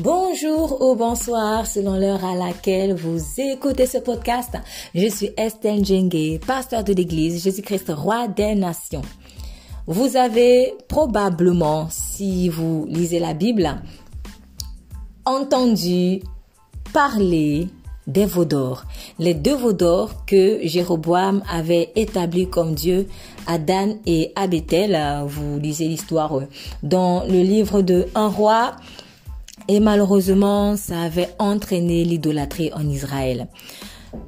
Bonjour ou bonsoir selon l'heure à laquelle vous écoutez ce podcast. Je suis Estelle Djengue, pasteur de l'église Jésus-Christ, roi des nations. Vous avez probablement, si vous lisez la Bible, entendu parler des veaux d'or. Les deux veaux d'or que Jéroboam avait établis comme Dieu à Dan et à Bethel. Vous lisez l'histoire dans le livre de Un roi. Et malheureusement, ça avait entraîné l'idolâtrie en Israël.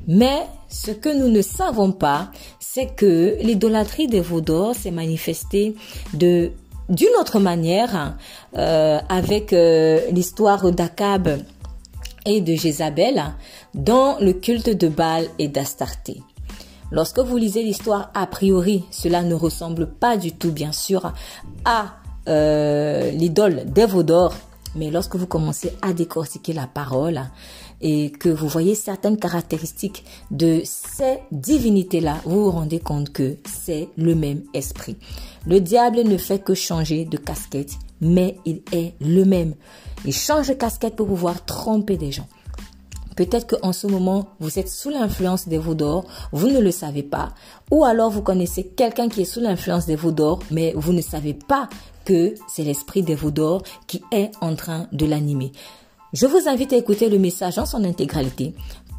Mais ce que nous ne savons pas, c'est que l'idolâtrie des veaux d'or s'est manifestée de d'une autre manière euh, avec euh, l'histoire d'Akab et de Jézabel dans le culte de Baal et d'Astarté. Lorsque vous lisez l'histoire, a priori, cela ne ressemble pas du tout, bien sûr, à euh, l'idole des d'or. Mais lorsque vous commencez à décortiquer la parole et que vous voyez certaines caractéristiques de ces divinités-là, vous vous rendez compte que c'est le même esprit. Le diable ne fait que changer de casquette, mais il est le même. Il change de casquette pour pouvoir tromper des gens. Peut-être qu'en ce moment, vous êtes sous l'influence des veaux d'or, vous ne le savez pas. Ou alors vous connaissez quelqu'un qui est sous l'influence des veaux d'or, mais vous ne savez pas que c'est l'esprit des veaux d'or qui est en train de l'animer. Je vous invite à écouter le message en son intégralité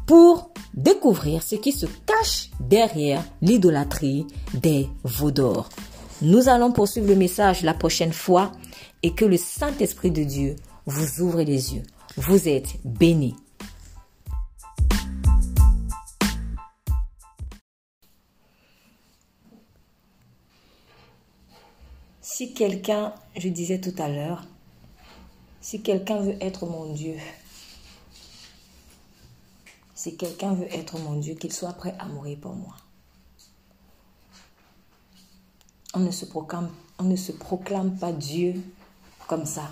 pour découvrir ce qui se cache derrière l'idolâtrie des veaux d'or. Nous allons poursuivre le message la prochaine fois et que le Saint-Esprit de Dieu vous ouvre les yeux. Vous êtes bénis. Si quelqu'un, je disais tout à l'heure, si quelqu'un veut être mon Dieu, si quelqu'un veut être mon Dieu, qu'il soit prêt à mourir pour moi. On ne se proclame, on ne se proclame pas Dieu comme ça.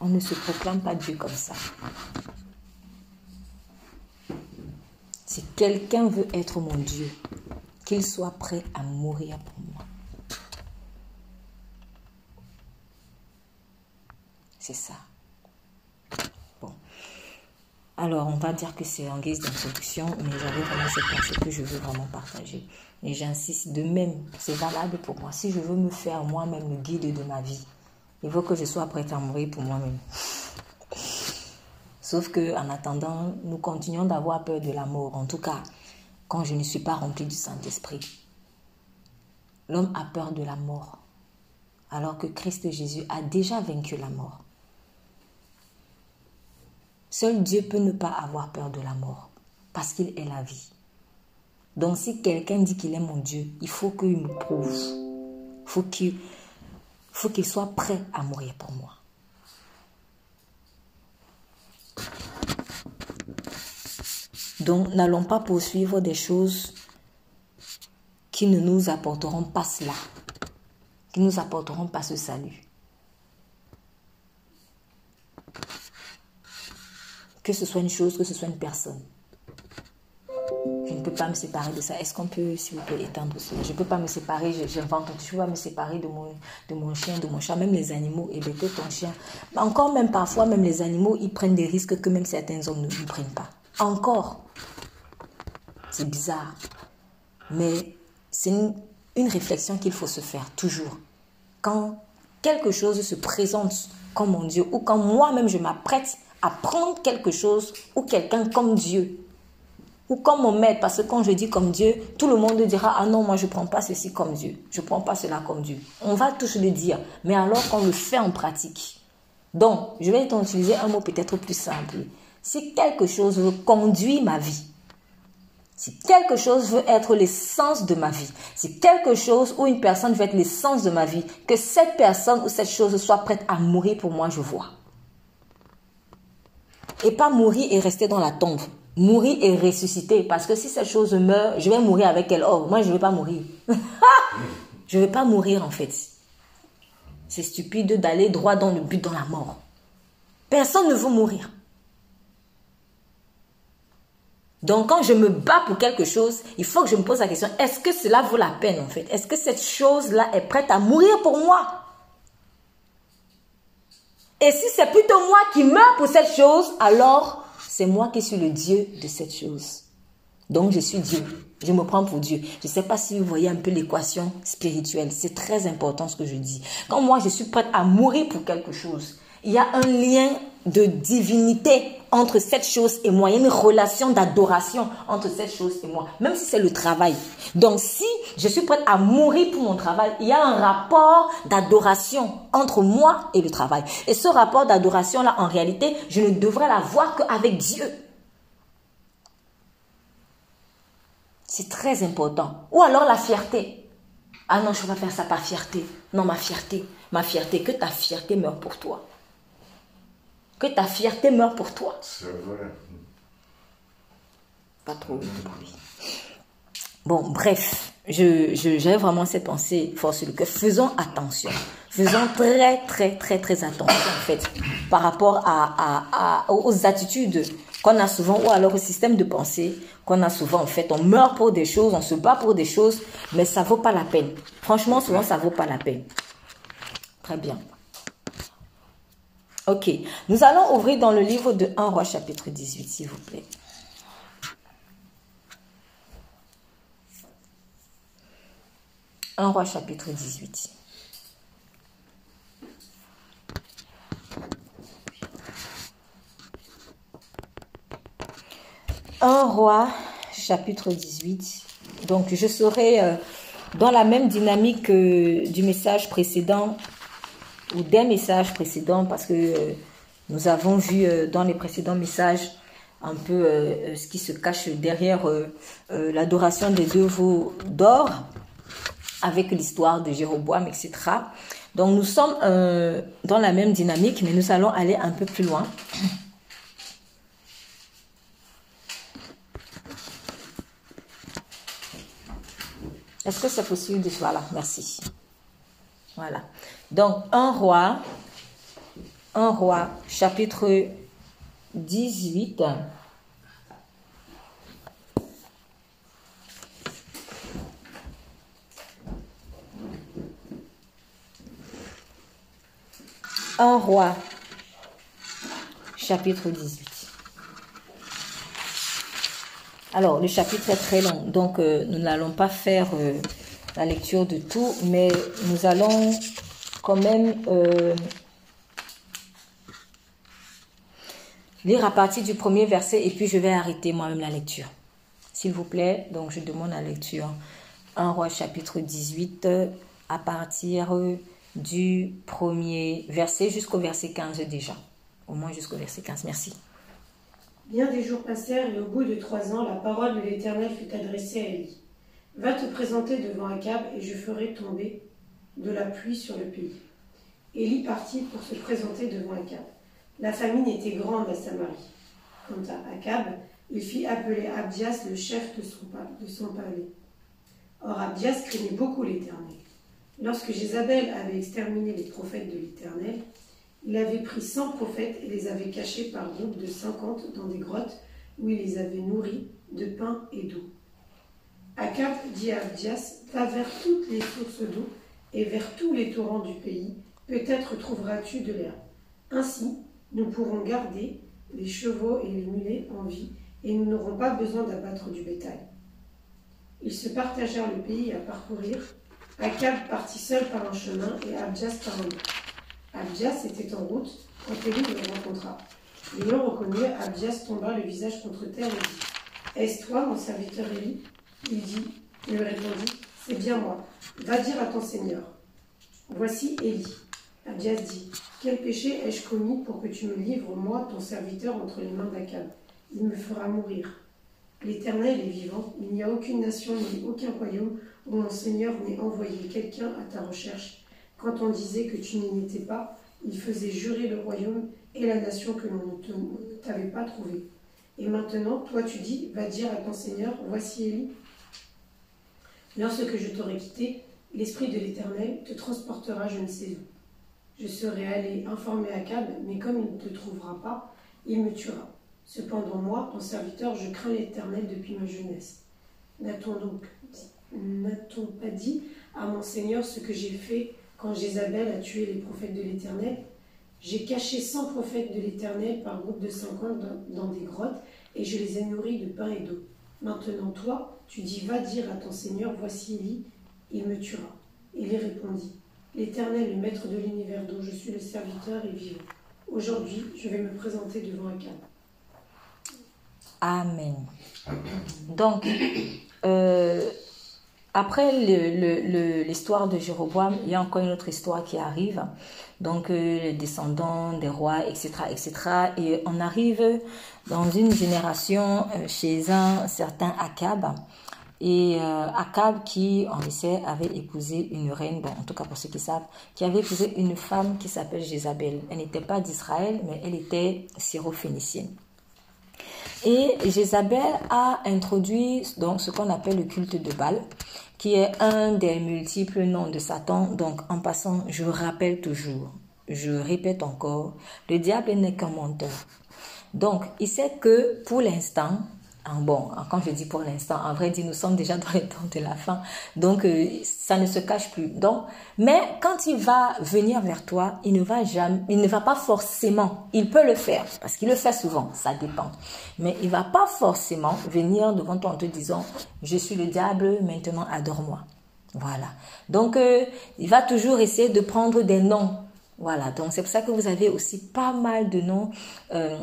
On ne se proclame pas Dieu comme ça. Si quelqu'un veut être mon Dieu, qu'il soit prêt à mourir pour moi. C'est ça. Bon. Alors, on va dire que c'est en guise d'introduction, mais j'avais vraiment cette pensée que je veux vraiment partager. Et j'insiste, de même, c'est valable pour moi. Si je veux me faire moi-même le guide de ma vie, il faut que je sois prête à mourir pour moi-même. Sauf que, en attendant, nous continuons d'avoir peur de la mort. En tout cas, quand je ne suis pas rempli du Saint-Esprit. L'homme a peur de la mort, alors que Christ Jésus a déjà vaincu la mort. Seul Dieu peut ne pas avoir peur de la mort, parce qu'il est la vie. Donc si quelqu'un dit qu'il est mon Dieu, il faut qu'il me prouve. Il faut qu'il faut qu'il soit prêt à mourir pour moi. Donc, n'allons pas poursuivre des choses qui ne nous apporteront pas cela, qui ne nous apporteront pas ce salut. Que ce soit une chose, que ce soit une personne. Je ne peux pas me séparer de ça. Est-ce qu'on peut, s'il vous plaît, étendre cela? Je ne peux pas me séparer, j'invente, peux pas me séparer de mon, chien, de mon chat, même les animaux, et bien que ton chien. Encore même parfois, même les animaux, ils prennent des risques que même certains hommes ne prennent pas. Encore. C'est bizarre. Mais c'est une, réflexion qu'il faut se faire toujours. Quand quelque chose se présente comme mon Dieu ou quand moi-même je m'apprête à prendre quelque chose ou quelqu'un comme Dieu ou comme mon maître, parce que quand je dis comme Dieu, tout le monde dira Ah non, moi je ne prends pas ceci comme Dieu, je ne prends pas cela comme Dieu. On va tous le dire, mais alors qu'on le fait en pratique. Donc, je vais utiliser un mot peut-être plus simple si quelque chose veut conduire ma vie, si quelque chose veut être l'essence de ma vie, si quelque chose ou une personne veut être l'essence de ma vie, que cette personne ou cette chose soit prête à mourir pour moi, je vois. Et pas mourir et rester dans la tombe. Mourir et ressusciter. Parce que si cette chose meurt, je vais mourir avec elle. Oh, moi, je ne veux pas mourir. je ne veux pas mourir, en fait. C'est stupide d'aller droit dans le but, dans la mort. Personne ne veut mourir. Donc quand je me bats pour quelque chose, il faut que je me pose la question, est-ce que cela vaut la peine en fait? Est-ce que cette chose-là est prête à mourir pour moi? Et si c'est plutôt moi qui meurs pour cette chose, alors c'est moi qui suis le Dieu de cette chose. Donc je suis Dieu. Je me prends pour Dieu. Je ne sais pas si vous voyez un peu l'équation spirituelle. C'est très important ce que je dis. Quand moi je suis prête à mourir pour quelque chose, il y a un lien de divinité entre cette chose et moi. Il y a une relation d'adoration entre cette chose et moi, même si c'est le travail. Donc si je suis prête à mourir pour mon travail, il y a un rapport d'adoration entre moi et le travail. Et ce rapport d'adoration-là, en réalité, je ne devrais l'avoir qu'avec Dieu. C'est très important. Ou alors la fierté. Ah non, je ne vais pas faire ça par fierté. Non, ma fierté. Ma fierté, que ta fierté meure pour toi que ta fierté meure pour toi. C'est vrai. Pas trop. Bon, bref, je, vraiment cette pensée force le cœur. Faisons attention. Faisons très, très, très, très attention, en fait, par rapport à, à, aux attitudes qu'on a souvent, ou alors au système de pensée qu'on a souvent, en fait. On meurt pour des choses, on se bat pour des choses, mais ça vaut pas la peine. Franchement, souvent, ça vaut pas la peine. Très bien. Ok, nous allons ouvrir dans le livre de 1 roi chapitre 18, s'il vous plaît. Un roi chapitre 18. Un roi chapitre 18. Donc je serai euh, dans la même dynamique du message précédent ou des messages précédents parce que euh, nous avons vu euh, dans les précédents messages un peu euh, ce qui se cache derrière l'adoration des deux veaux d'or avec l'histoire de Jéroboam, etc. Donc nous sommes dans la même dynamique, mais nous allons aller un peu plus loin. Est-ce que c'est possible de... Voilà, merci. Voilà. Donc, un roi, un roi, chapitre 18. Un roi, chapitre 18. Alors, le chapitre est très long, donc euh, nous n'allons pas faire euh, la lecture de tout, mais nous allons quand même euh, lire à partir du premier verset et puis je vais arrêter moi-même la lecture. S'il vous plaît, donc je demande la lecture. 1 roi chapitre 18 à partir du premier verset jusqu'au verset 15 déjà. Au moins jusqu'au verset 15. Merci. Bien des jours passèrent et au bout de trois ans, la parole de l'Éternel fut adressée à Élie. Va te présenter devant Akab et je ferai tomber de la pluie sur le pays. Élie partit pour se présenter devant Akab. La famine était grande à Samarie. Quant à Akab, il fit appeler Abdias, le chef de son, palais. Or Abdias craignait beaucoup l'Éternel. Lorsque Jézabel avait exterminé les prophètes de l'Éternel, il avait pris cent prophètes et les avait cachés par groupe de cinquante dans des grottes où il les avait nourris de pain et d'eau. Akab dit à Abdias Va vers toutes les sources d'eau et vers tous les torrents du pays, peut-être trouveras-tu de l'herbe. Ainsi, nous pourrons garder les chevaux et les mulets en vie, et nous n'aurons pas besoin d'abattre du bétail. Ils se partagèrent le pays à parcourir. Akab partit seul par un chemin et Abdias par un autre. Abdias était en route quand Élie le rencontra. L'ayant reconnu, Abdias tomba le visage contre terre et dit Est-ce toi, mon serviteur Élie Il dit, il répondit C'est bien moi. Va dire à ton Seigneur. Voici Élie. Abdias dit Quel péché ai-je commis pour que tu me livres, moi, ton serviteur, entre les mains d'Akab Il me fera mourir. L'Éternel est vivant, il n'y a aucune nation ni aucun royaume où mon Seigneur n'ait envoyé quelqu'un à ta recherche. Quand on disait que tu n'y étais pas, il faisait jurer le royaume et la nation que l'on ne t'avait pas trouvé. Et maintenant, toi tu dis, va dire à ton Seigneur, voici Élie. Lorsque je t'aurai quitté, l'Esprit de l'Éternel te transportera je ne sais où. Je serai allé informer Akab, mais comme il ne te trouvera pas, il me tuera. Cependant, moi, ton serviteur, je crains l'Éternel depuis ma jeunesse. N'a-t-on donc n'a-t-on pas dit à mon Seigneur ce que j'ai fait quand Jézabel a tué les prophètes de l'Éternel? J'ai caché 100 prophètes de l'Éternel par groupe de 50 dans, dans des grottes, et je les ai nourris de pain et d'eau. Maintenant, toi, tu dis, va dire à ton Seigneur, voici Élie, il me tuera. Il lui répondit, L'Éternel, le maître de l'univers dont je suis le serviteur et vivant. Aujourd'hui, je vais me présenter devant un cadre. Amen. Donc, euh, après l'histoire de Jéroboam, il y a encore une autre histoire qui arrive. Donc, euh, les descendants des rois, etc., etc. Et on arrive dans une génération euh, chez un certain Akab. Et Akab qui, en effet, avait épousé une reine, bon, en tout cas pour ceux qui savent, qui avait épousé une femme qui s'appelle Jézabel. Elle n'était pas d'Israël, mais elle était syro-phénicienne. Et Jézabel a introduit donc ce qu'on appelle le culte de Baal, qui est un des multiples noms de Satan. Donc en passant, je rappelle toujours, je répète encore, le diable n'est qu'un menteur. Donc il sait que pour l'instant, bon, quand je dis pour l'instant, en vrai dit, nous sommes déjà dans les temps de la fin, donc euh, ça ne se cache plus. Donc, mais quand il va venir vers toi, il ne va jamais, il ne va pas forcément, il peut le faire, parce qu'il le fait souvent, ça dépend. Mais il va pas forcément venir devant toi en te disant, je suis le diable, maintenant adore-moi. Voilà. Donc, euh, il va toujours essayer de prendre des noms. Voilà. Donc, c'est pour ça que vous avez aussi pas mal de noms. Euh,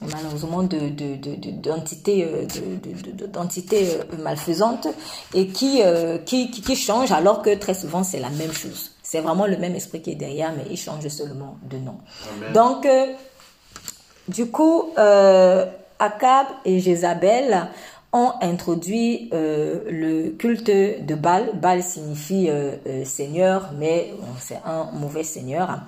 malheureusement d'entités de, d'entités euh, euh, malfaisantes et qui, euh, qui, qui, changent alors que très souvent c'est la même chose. C'est vraiment le même esprit qui est derrière, mais il change seulement de nom. Donc, du coup, Akab et Jézabel ont introduit le culte de Baal. Baal signifie seigneur, mais c'est un mauvais seigneur.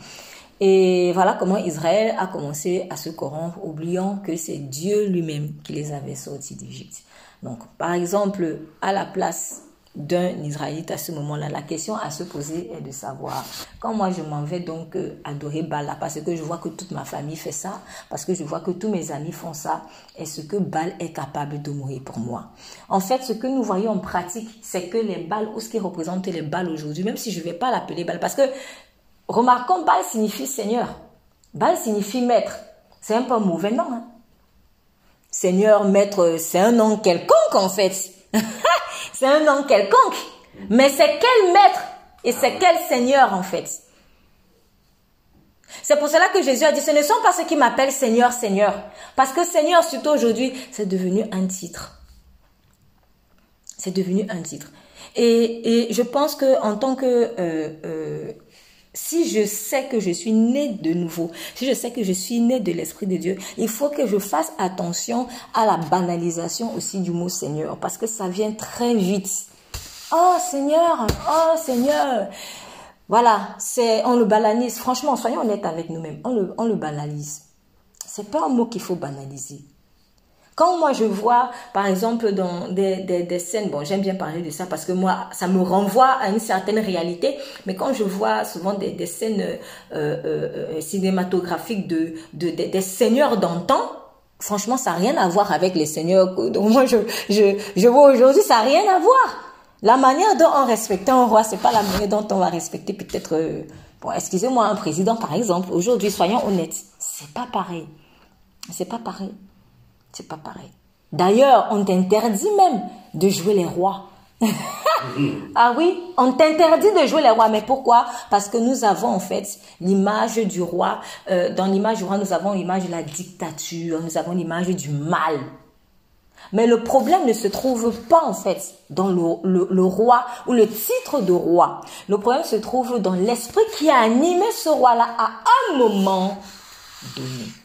Et voilà comment Israël a commencé à se corrompre, oubliant que c'est Dieu lui-même qui les avait sortis d'Égypte. Donc, par exemple, à la place d'un Israélite à ce moment-là, la question à se poser est de savoir, quand moi je m'en vais donc euh, adorer Baal, parce que je vois que toute ma famille fait ça, parce que je vois que tous mes amis font ça, est-ce que Baal est capable de mourir pour moi? En fait, ce que nous voyons en pratique, c'est que les balles, ou ce qui représente les balles aujourd'hui, même si je ne vais pas l'appeler Baal, parce que Remarquons, Baal signifie Seigneur. Baal signifie maître. C'est un peu un mauvais nom. Hein. Seigneur, maître, c'est un nom quelconque en fait. c'est un nom quelconque. Mais c'est quel maître et c'est quel Seigneur en fait? C'est pour cela que Jésus a dit, ce ne sont pas ceux qui m'appellent Seigneur, Seigneur. Parce que Seigneur, surtout aujourd'hui, c'est devenu un titre. C'est devenu un titre. Et, je pense que en tant que euh, euh, si je sais que je suis né de nouveau, si je sais que je suis né de l'Esprit de Dieu, il faut que je fasse attention à la banalisation aussi du mot Seigneur, parce que ça vient très vite. Oh Seigneur, oh Seigneur. Voilà, c'est on le banalise. Franchement, soyons honnêtes avec nous-mêmes. On le, on le banalise. C'est pas un mot qu'il faut banaliser. Quand moi je vois, par exemple, dans des, des, des scènes, bon, j'aime bien parler de ça parce que moi, ça me renvoie à une certaine réalité, mais quand je vois souvent des, des scènes euh, euh, cinématographiques de, de, des seigneurs d'antan, franchement, ça n'a rien à voir avec les seigneurs dont moi je, je, je vois aujourd'hui, ça n'a rien à voir. La manière dont on respecte un roi, c'est pas la manière dont on va respecter peut-être, euh, bon, excusez-moi, un président par exemple. Aujourd'hui, soyons honnêtes, c'est pas pareil. C'est pas pareil. C'est pas pareil. D'ailleurs, on t'interdit même de jouer les rois. ah oui, on t'interdit de jouer les rois. Mais pourquoi? Parce que nous avons en fait l'image du roi. Euh, dans l'image du roi, nous avons l'image de la dictature, nous avons l'image du mal. Mais le problème ne se trouve pas en fait dans le, le roi ou le titre de roi. Le problème se trouve dans l'esprit qui a animé ce roi-là à un moment donné.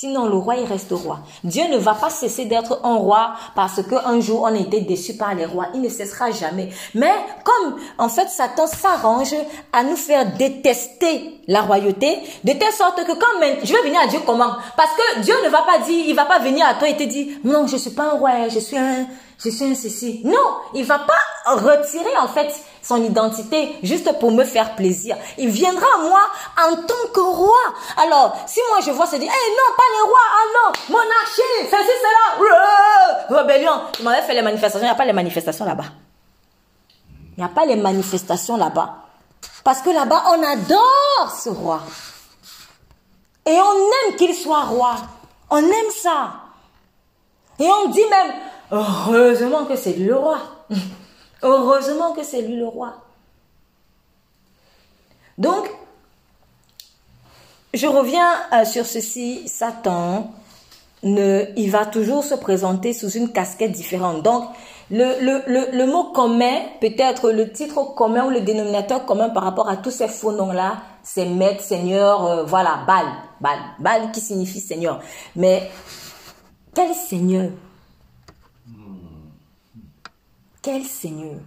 Sinon, le roi, il reste roi. Dieu ne va pas cesser d'être un roi parce qu'un jour, on était déçu par les rois. Il ne cessera jamais. Mais comme, en fait, Satan s'arrange à nous faire détester la royauté, de telle sorte que quand même, je vais venir à Dieu comment? Parce que Dieu ne va pas dire, il va pas venir à toi et te dire, non, je suis pas un roi, je suis un, je suis un ceci. Non, il va pas retirer, en fait, son identité juste pour me faire plaisir. Il viendra à moi en tant que roi. Alors, si moi je vois se dire, eh non, pas les rois, ah non, monarchie, ceci, cela, rébellion. Il m'avait fait les manifestations, il n'y a pas les manifestations là-bas. Il n'y a pas les manifestations là-bas. Parce que là-bas, on adore ce roi. Et on aime qu'il soit roi. On aime ça. Et on dit même, heureusement que c'est lui le roi. Heureusement que c'est lui le roi. Donc, je reviens euh, sur ceci. Satan, ne, il va toujours se présenter sous une casquette différente. Donc, le, le, mot commun, peut-être le titre commun ou le dénominateur commun par rapport à tous ces faux noms-là, c'est maître, seigneur, euh, voilà, Bal, Bal, Bal qui signifie seigneur. Mais quel seigneur? Quel seigneur?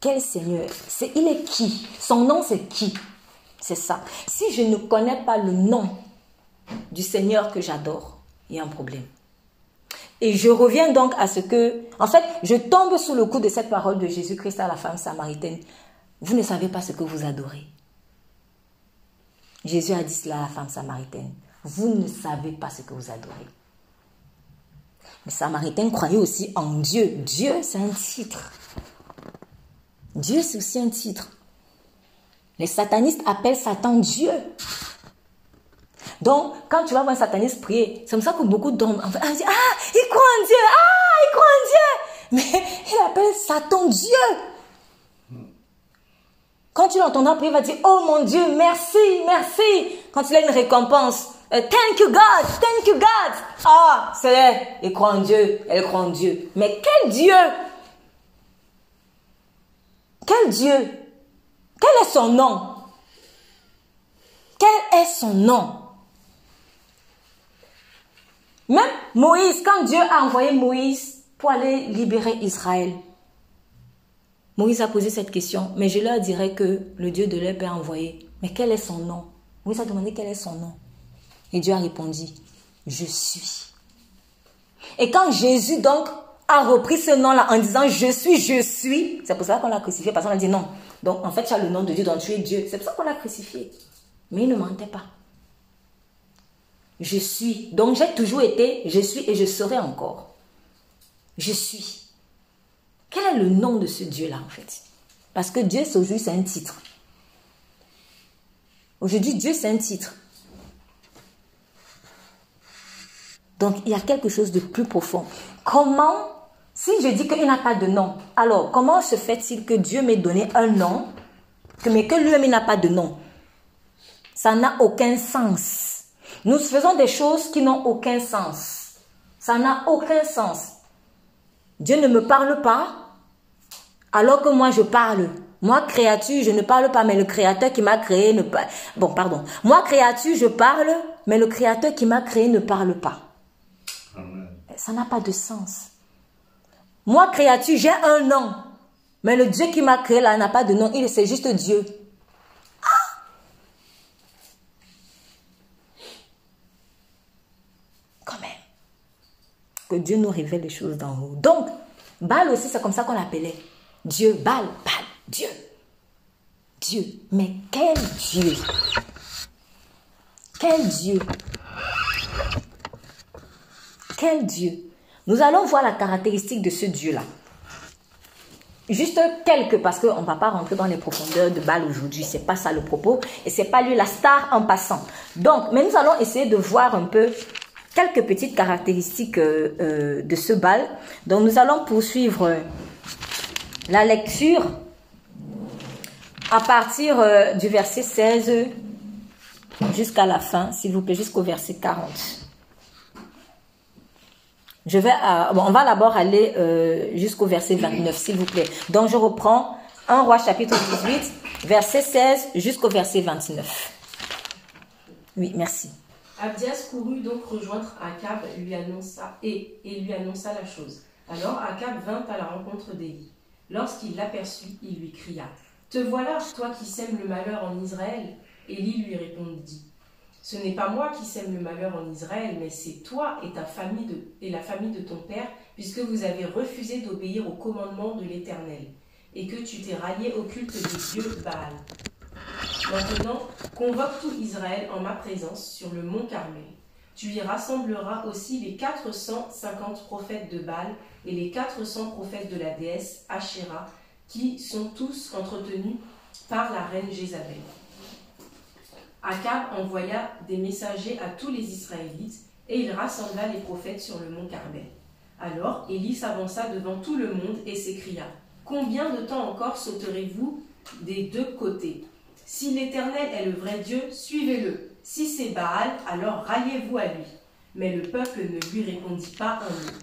Quel seigneur? Il est qui? Son nom c'est qui? C'est ça. Si je ne connais pas le nom du Seigneur que j'adore, il y a un problème. Et je reviens donc à ce que, en fait, je tombe sous le coup de cette parole de Jésus-Christ à la femme samaritaine. Vous ne savez pas ce que vous adorez. Jésus a dit cela à la femme samaritaine. Vous ne savez pas ce que vous adorez. Les Samaritains croyaient aussi en Dieu. Dieu, c'est un titre. Dieu, c'est aussi un titre. Les satanistes appellent Satan Dieu. Donc, quand tu vas voir un sataniste prier, c'est comme ça que beaucoup d'hommes, en fait, ah, il croit en Dieu, ah, il croit en Dieu. Mais il appelle Satan Dieu. Quand tu l'entendras prier, il va dire, oh mon Dieu, merci, merci. Quand il a une récompense, thank you God, thank you God. Ah, c'est elle, il croit en Dieu, elle croit en Dieu. Mais quel Dieu? Quel Dieu? Quel est son nom? Quel est son nom? Même Moïse, quand Dieu a envoyé Moïse pour aller libérer Israël, Moïse a posé cette question, mais je leur dirais que le Dieu de leur a envoyé. Mais quel est son nom? Moïse a demandé quel est son nom. Et Dieu a répondu, je suis. Et quand Jésus donc a repris ce nom-là en disant je suis, je suis, c'est pour ça qu'on l'a crucifié, parce qu'on a dit non. Donc en fait, tu as le nom de Dieu, donc tu es Dieu. C'est pour ça qu'on l'a crucifié. Mais il ne mentait pas je suis. Donc j'ai toujours été, je suis et je serai encore. Je suis. Quel est le nom de ce Dieu-là en fait? Parce que Dieu aujourd'hui c'est un titre. Aujourd'hui Dieu c'est un titre. Donc il y a quelque chose de plus profond. Comment, si je dis qu'il n'a pas de nom, alors comment se fait-il que Dieu m'ait donné un nom, mais que lui-même n'a pas de nom? Ça n'a aucun sens. Nous faisons des choses qui n'ont aucun sens. Ça n'a aucun sens. Dieu ne me parle pas alors que moi je parle. Moi, créature, je ne parle pas, mais le créateur qui m'a créé ne parle. Bon, pardon. Moi, créature, je parle, mais le créateur qui m'a créé ne parle pas. Ça n'a pas de sens. Moi, créature, j'ai un nom, mais le Dieu qui m'a créé là n'a pas de nom. Il c'est juste Dieu. Dieu nous révèle les choses d'en haut. Donc, Baal aussi, c'est comme ça qu'on l'appelait. Dieu, Baal, Baal, Dieu. Dieu. Mais quel Dieu? Quel Dieu? Quel Dieu? Nous allons voir la caractéristique de ce Dieu-là. Juste quelques, parce qu'on ne va pas rentrer dans les profondeurs de Baal aujourd'hui. C'est pas ça le propos. Et c'est pas lui la star en passant. Donc, mais nous allons essayer de voir un peu quelques petites caractéristiques euh, euh, de ce bal. Donc nous allons poursuivre la lecture à partir euh, du verset 16 jusqu'à la fin, s'il vous plaît, jusqu'au verset 40. Je vais, on va d'abord aller jusqu'au verset 29, s'il vous plaît. Donc je reprends 1 roi chapitre 18, verset 16 jusqu'au verset 29. Oui, merci. Abdias courut donc rejoindre Akab lui annonça, et, et lui annonça la chose. Alors Akab vint à la rencontre d'Élie. Lorsqu'il l'aperçut, il lui cria Te voilà, toi qui sèmes le malheur en Israël? Élie lui répondit Ce n'est pas moi qui sème le malheur en Israël, mais c'est toi et ta famille et la famille de ton père, puisque vous avez refusé d'obéir au commandement de l'Éternel, et que tu t'es rallié au culte des dieux Baal. Maintenant, convoque tout Israël en ma présence sur le mont Carmel. Tu y rassembleras aussi les 450 prophètes de Baal et les 400 prophètes de la déesse Asherah qui sont tous entretenus par la reine Jézabel. Akab envoya des messagers à tous les Israélites et il rassembla les prophètes sur le mont Carmel. Alors Élie s'avança devant tout le monde et s'écria Combien de temps encore sauterez-vous des deux côtés? Si l'Éternel est le vrai Dieu, suivez-le. Si c'est Baal, alors raillez-vous à lui. Mais le peuple ne lui répondit pas un mot.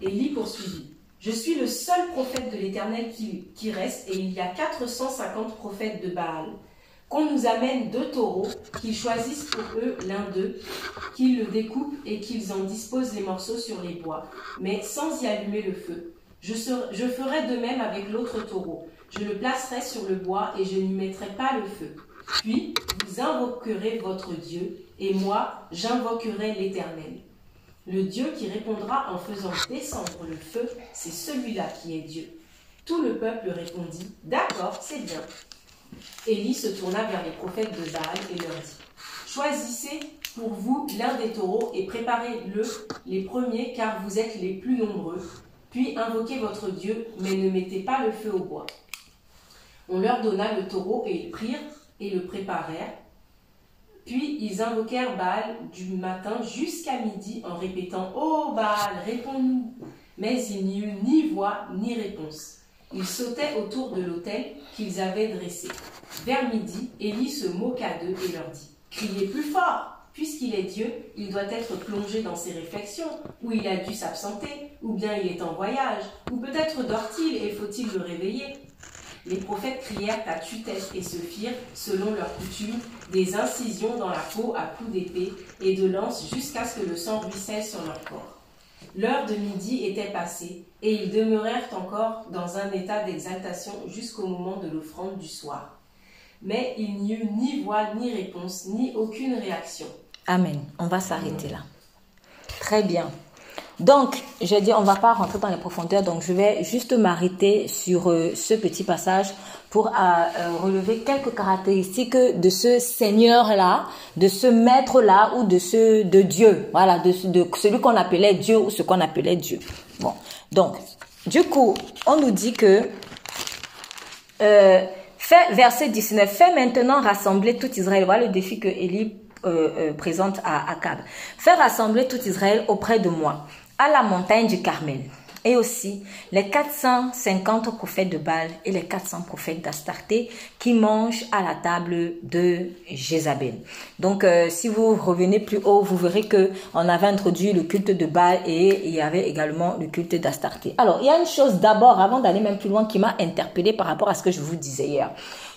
Élie poursuivit Je suis le seul prophète de l'Éternel qui, qui reste, et il y a 450 prophètes de Baal qu'on nous amène deux taureaux, qu'ils choisissent pour eux l'un d'eux, qu'ils le découpent et qu'ils en disposent les morceaux sur les bois, mais sans y allumer le feu. Je, je ferai de même avec l'autre taureau. Je le placerai sur le bois et je n'y mettrai pas le feu. Puis vous invoquerez votre Dieu, et moi j'invoquerai l'Éternel. Le Dieu qui répondra en faisant descendre le feu, c'est celui-là qui est Dieu. Tout le peuple répondit, D'accord, c'est bien. Élie se tourna vers les prophètes de Baal et leur dit Choisissez pour vous l'un des taureaux et préparez-le les premiers car vous êtes les plus nombreux. Puis invoquez votre Dieu, mais ne mettez pas le feu au bois. On leur donna le taureau et ils prirent et le préparèrent. Puis ils invoquèrent Baal du matin jusqu'à midi en répétant Ô oh Baal, réponds-nous. Mais il n'y eut ni voix ni réponse. Ils sautaient autour de l'autel qu'ils avaient dressé. Vers midi, Élie se moqua d'eux et leur dit Criez plus fort Puisqu'il est Dieu, il doit être plongé dans ses réflexions, ou il a dû s'absenter, ou bien il est en voyage, ou peut-être dort-il et faut-il le réveiller? Les prophètes crièrent à tue-tête et se firent, selon leur coutume, des incisions dans la peau à coups d'épée et de lance jusqu'à ce que le sang ruisselle sur leur corps. L'heure de midi était passée, et ils demeurèrent encore dans un état d'exaltation jusqu'au moment de l'offrande du soir. Mais il n'y eut ni voix, ni réponse, ni aucune réaction. Amen. On va s'arrêter là. Très bien. Donc, je dis, on va pas rentrer dans les profondeurs, donc je vais juste m'arrêter sur euh, ce petit passage pour euh, euh, relever quelques caractéristiques de ce Seigneur-là, de ce Maître-là ou de ce de Dieu, voilà, de, de celui qu'on appelait Dieu ou ce qu'on appelait Dieu. Bon, donc, du coup, on nous dit que fait verset 19, fait maintenant rassembler tout Israël. Voilà le défi que Élie présente à Akab. Fais rassembler tout Israël auprès de moi à la montagne du Carmel. Et aussi les 450 prophètes de Baal et les 400 prophètes d'Astarté qui mangent à la table de Jézabel. Donc, euh, si vous revenez plus haut, vous verrez que on avait introduit le culte de Baal et il y avait également le culte d'Astarté. Alors, il y a une chose d'abord, avant d'aller même plus loin, qui m'a interpellé par rapport à ce que je vous disais hier.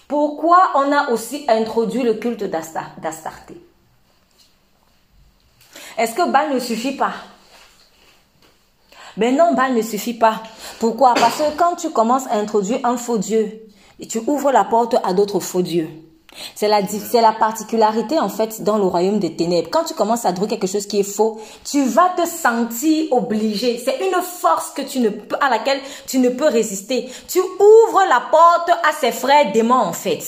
Pourquoi on a aussi introduit le culte d'Astarté? Est-ce que Baal ne suffit pas? Mais non, Baal ne suffit pas. Pourquoi? Parce que quand tu commences à introduire un faux Dieu, tu ouvres la porte à d'autres faux dieux. C'est la, c'est la particularité en fait dans le royaume des ténèbres. Quand tu commences à adorer quelque chose qui est faux, tu vas te sentir obligé. C'est une force que tu ne peux, à laquelle tu ne peux résister. Tu ouvres la porte à ces frères démons en fait.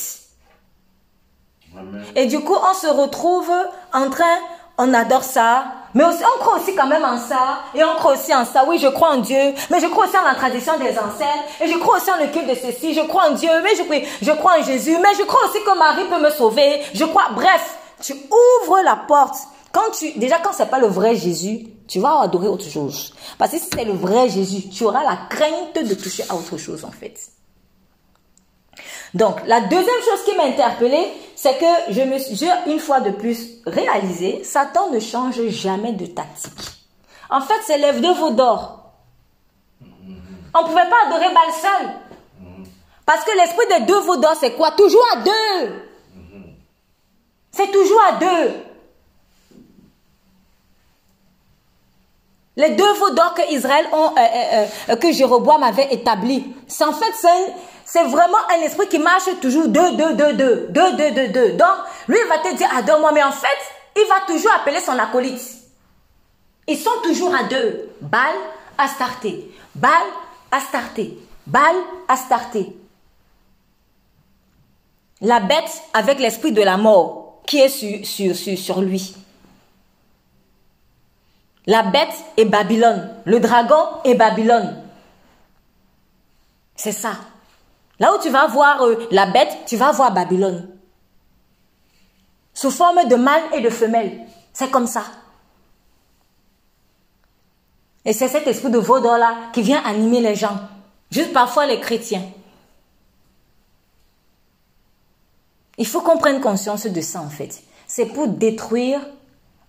Et du coup, on se retrouve en train, on adore ça, mais on croit aussi quand même en ça. Et on croit aussi en ça. Oui, je crois en Dieu. Mais je crois aussi en la tradition des ancêtres. Et je crois aussi en le culte de ceci. Je crois en Dieu. Mais je, je crois en Jésus. Mais je crois aussi que Marie peut me sauver. Je crois. Bref, tu ouvres la porte. Quand tu, déjà, quand c'est pas le vrai Jésus, tu vas adorer autre chose. Parce que si c'est le vrai Jésus, tu auras la crainte de toucher à autre chose, en fait. Donc, la deuxième chose qui m'a interpellée, c'est que je me suis, une fois de plus réalisé, Satan ne change jamais de tactique. En fait, c'est l'œuvre de vos d'or. On ne pouvait pas adorer Baal seul. Parce que l'esprit des deux veaux d'or, c'est quoi? Toujours à deux. C'est toujours à deux. Les deux veaux que Israël ont, euh, euh, euh, que Jéroboam avait établi. C'est en fait, c'est vraiment un esprit qui marche toujours deux, deux, deux, deux, deux, deux, deux, deux. Donc, lui, il va te dire, adore-moi, mais en fait, il va toujours appeler son acolyte. Ils sont toujours à deux. Baal, Astarté. Baal, Astarté. Baal, Astarté. La bête avec l'esprit de la mort qui est sur, sur, sur, sur lui. La bête est Babylone. Le dragon est Babylone. C'est ça. Là où tu vas voir euh, la bête, tu vas voir Babylone. Sous forme de mâle et de femelle. C'est comme ça. Et c'est cet esprit de vaudor-là qui vient animer les gens. Juste parfois les chrétiens. Il faut qu'on prenne conscience de ça en fait. C'est pour détruire,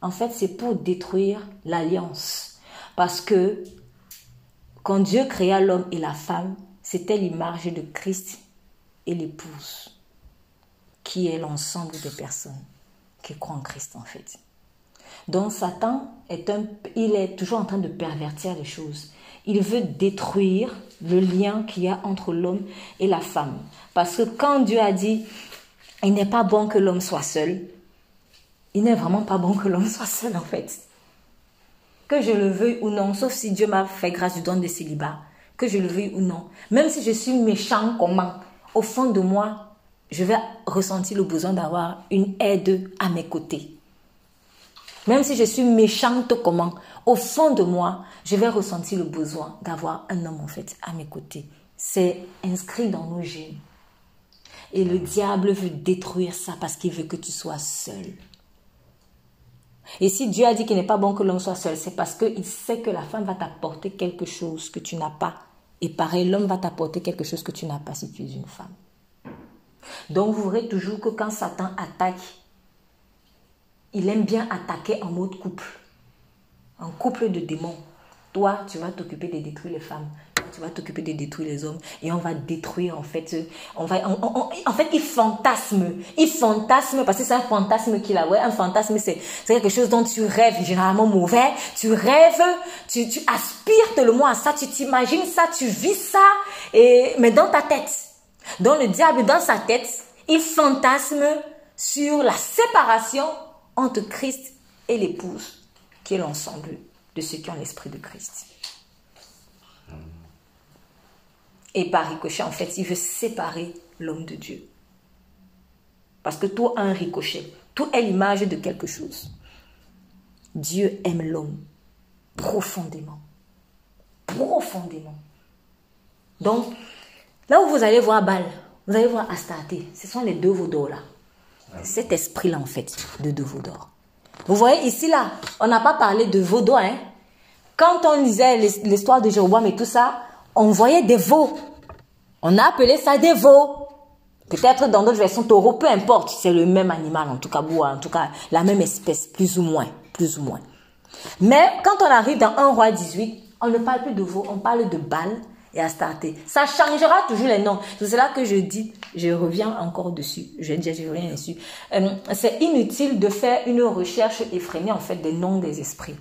en fait c'est pour détruire l'alliance. Parce que quand Dieu créa l'homme et la femme, c'était l'image de Christ et l'épouse, qui est l'ensemble des personnes qui croient en Christ en fait. Donc Satan est un, il est toujours en train de pervertir les choses. Il veut détruire le lien qu'il y a entre l'homme et la femme. Parce que quand Dieu a dit, il n'est pas bon que l'homme soit seul, il n'est vraiment pas bon que l'homme soit seul en fait. Que je le veuille ou non, sauf si Dieu m'a fait grâce du don de célibat, que je le veuille ou non, même si je suis méchant comment, au fond de moi, je vais ressentir le besoin d'avoir une aide à mes côtés. Même si je suis méchante comment, au fond de moi, je vais ressentir le besoin d'avoir un homme en fait à mes côtés. C'est inscrit dans nos gènes. Et le diable veut détruire ça parce qu'il veut que tu sois seul. Et si Dieu a dit qu'il n'est pas bon que l'homme soit seul, c'est parce qu'il sait que la femme va t'apporter quelque chose que tu n'as pas. Et pareil, l'homme va t'apporter quelque chose que tu n'as pas si tu es une femme. Donc vous verrez toujours que quand Satan attaque, il aime bien attaquer en mode couple. Un couple de démons. Toi, tu vas t'occuper de détruire les femmes tu vas t'occuper de détruire les hommes et on va détruire en fait on va en fait il fantasme. Il fantasme parce que c'est un fantasme qu'il a. Ouais un fantasme c'est quelque chose dont tu rêves généralement mauvais. Tu rêves tu, tu aspires le moins à ça tu t'imagines ça tu vis ça et mais dans ta tête dans le diable dans sa tête il fantasme sur la séparation entre Christ et l'épouse qui est l'ensemble de ceux qui ont l'esprit de Christ. Et par ricochet, en fait, il veut séparer l'homme de Dieu. Parce que tout a un ricochet. Tout est l'image de quelque chose. Dieu aime l'homme profondément. Profondément. Donc, là où vous allez voir Baal, vous allez voir Astarté. Ce sont les deux vaudors là. Cet esprit-là, en fait, de deux vaudors. Vous voyez ici, là, on n'a pas parlé de vaudor. Hein? Quand on lisait l'histoire de Jéroboam et tout ça, on voyait des veaux. On a appelé ça des veaux. Peut-être dans d'autres versions, taureaux, peu importe, c'est le même animal, en tout cas, en tout cas, la même espèce, plus ou moins, plus ou moins. Mais quand on arrive dans 1 roi 18, on ne parle plus de veaux, on parle de balles et Astarté. Ça changera toujours les noms. C'est cela que je dis, je reviens encore dessus, je, je reviens dessus. Euh, c'est inutile de faire une recherche effrénée, en fait, des noms des esprits.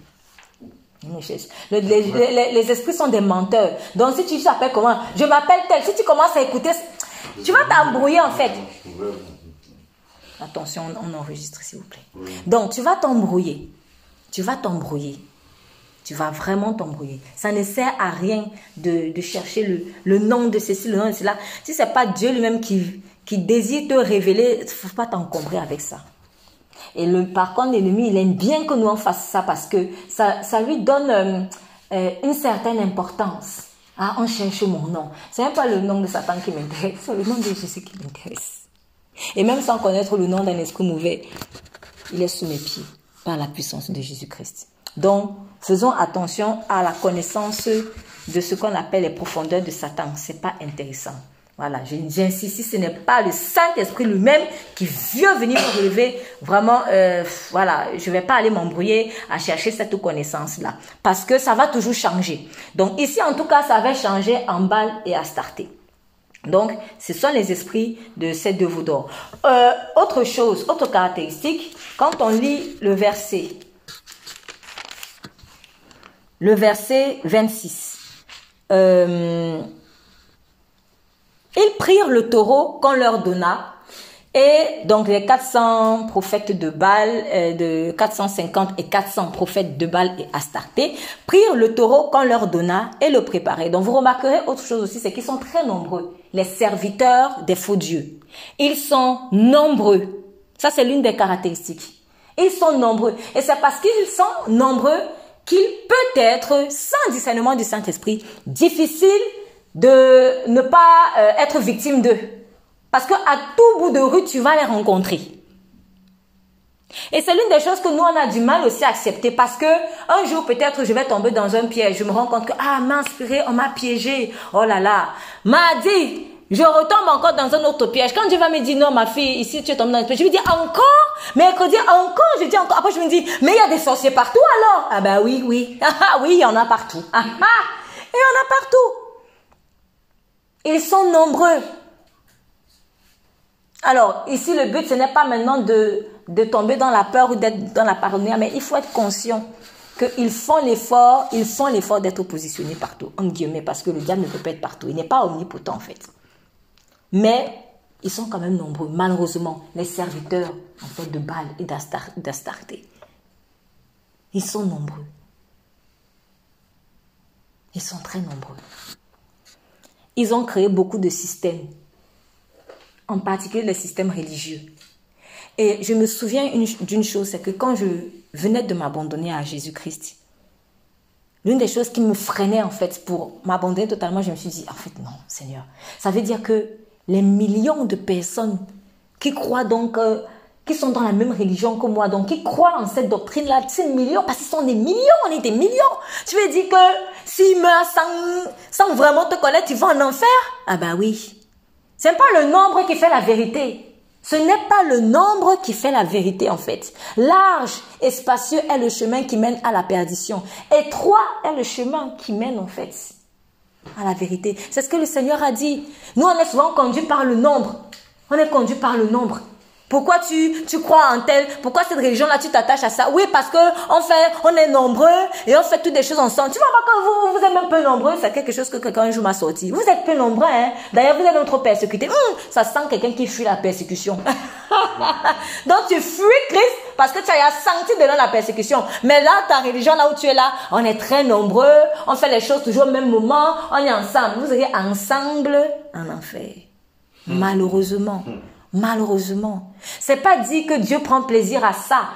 Les, les, esprits sont des menteurs. Donc si tu t'appelles comment? Je m'appelle tel. Si tu commences à écouter, tu vas t'embrouiller en fait. Attention, on enregistre s'il vous plaît. Donc tu vas t'embrouiller. Tu vas t'embrouiller. Tu vas vraiment t'embrouiller. Ça ne sert à rien de, de chercher le, le, nom de ceci, le nom de cela. Si ce n'est pas Dieu lui-même qui, qui désire te révéler, il ne faut pas t'encombrer avec ça. Et le, par contre, l'ennemi, il aime bien que nous en fassions ça parce que ça, ça lui donne euh, euh, une certaine importance. Ah, on cherche mon nom. Ce n'est pas le nom de Satan qui m'intéresse, c'est le nom de Jésus qui m'intéresse. Et même sans connaître le nom d'un esprit mauvais, il est sous mes pieds par la puissance de Jésus-Christ. Donc, faisons attention à la connaissance de ce qu'on appelle les profondeurs de Satan. C'est pas intéressant. Voilà, j'insiste, si ce n'est pas le Saint-Esprit lui-même qui veut venir me relever, vraiment, euh, voilà, je ne vais pas aller m'embrouiller à chercher cette connaissance-là. Parce que ça va toujours changer. Donc ici, en tout cas, ça va changer en balle et à. Donc, ce sont les esprits de ces deux veaux autre chose, autre caractéristique, quand on lit le verset, le verset 26, euh, ils prirent le taureau qu'on leur donna. Et donc les 400 prophètes de Baal, euh, de 450 et 400 prophètes de Baal et Astarté, prirent le taureau qu'on leur donna et le préparaient. Donc vous remarquerez autre chose aussi, c'est qu'ils sont très nombreux, les serviteurs des faux dieux. Ils sont nombreux. Ça c'est l'une des caractéristiques. Ils sont nombreux. Et c'est parce qu'ils sont nombreux qu'il peut être, sans discernement du Saint-Esprit, difficile de ne pas euh, être victime d'eux. Parce que à tout bout de rue, tu vas les rencontrer. Et c'est l'une des choses que nous, on a du mal aussi à accepter parce que un jour, peut-être, je vais tomber dans un piège. Je me rends compte que, ah, m'inspirer, on m'a piégé. Oh là là. M'a dit, je retombe encore dans un autre piège. Quand Dieu va me dire, non, ma fille, ici, tu es tombée dans un piège, je lui dis, encore? Mercredi, encore? Je dis encore. Après, je me dis, mais il y a des sorciers partout alors? Ah ben oui, oui. Ah oui, il y en a partout. Ah ah. Il y en a partout. Ils sont nombreux. Alors, ici, le but, ce n'est pas maintenant de, de tomber dans la peur ou d'être dans la paranoïa, mais il faut être conscient qu'ils font l'effort, ils font l'effort d'être positionnés partout, en guillemets, parce que le diable ne peut pas être partout. Il n'est pas omnipotent, en fait. Mais ils sont quand même nombreux, malheureusement, les serviteurs, en fait, de Baal et d'Astarté. Ils sont nombreux. Ils sont très nombreux. Ils ont créé beaucoup de systèmes en particulier les systèmes religieux. Et je me souviens d'une chose, c'est que quand je venais de m'abandonner à Jésus-Christ, l'une des choses qui me freinait en fait pour m'abandonner totalement, je me suis dit, en fait non, Seigneur, ça veut dire que les millions de personnes qui croient donc, euh, qui sont dans la même religion que moi, donc qui croient en cette doctrine-là, ces millions, parce qu'ils sont des millions, on est des millions. Tu veux dire que s'ils meurent sans, vraiment te connaître, ils vont en enfer? Ah bah oui. Ce n'est pas le nombre qui fait la vérité. Ce n'est pas le nombre qui fait la vérité en fait. Large et spacieux est le chemin qui mène à la perdition. Étroit est le chemin qui mène en fait à la vérité. C'est ce que le Seigneur a dit. Nous, on est souvent conduits par le nombre. On est conduits par le nombre. Pourquoi tu, tu crois en tel? Pourquoi cette religion-là, tu t'attaches à ça? Oui, parce que on fait, on est nombreux et on fait toutes des choses ensemble. Tu vois, quand vous, vous êtes même peu nombreux, c'est quelque chose que quelqu'un un jour m'a sorti. Vous êtes peu nombreux, hein D'ailleurs, vous êtes même trop persécutés. Hum, ça sent quelqu'un qui fuit la persécution. Donc, tu fuis Christ parce que tu as senti de la persécution. Mais là, ta religion, là où tu es là, on est très nombreux, on fait les choses toujours au même moment, on est ensemble. Vous serez ensemble en enfer. Malheureusement. Malheureusement. C'est pas dit que Dieu prend plaisir à ça.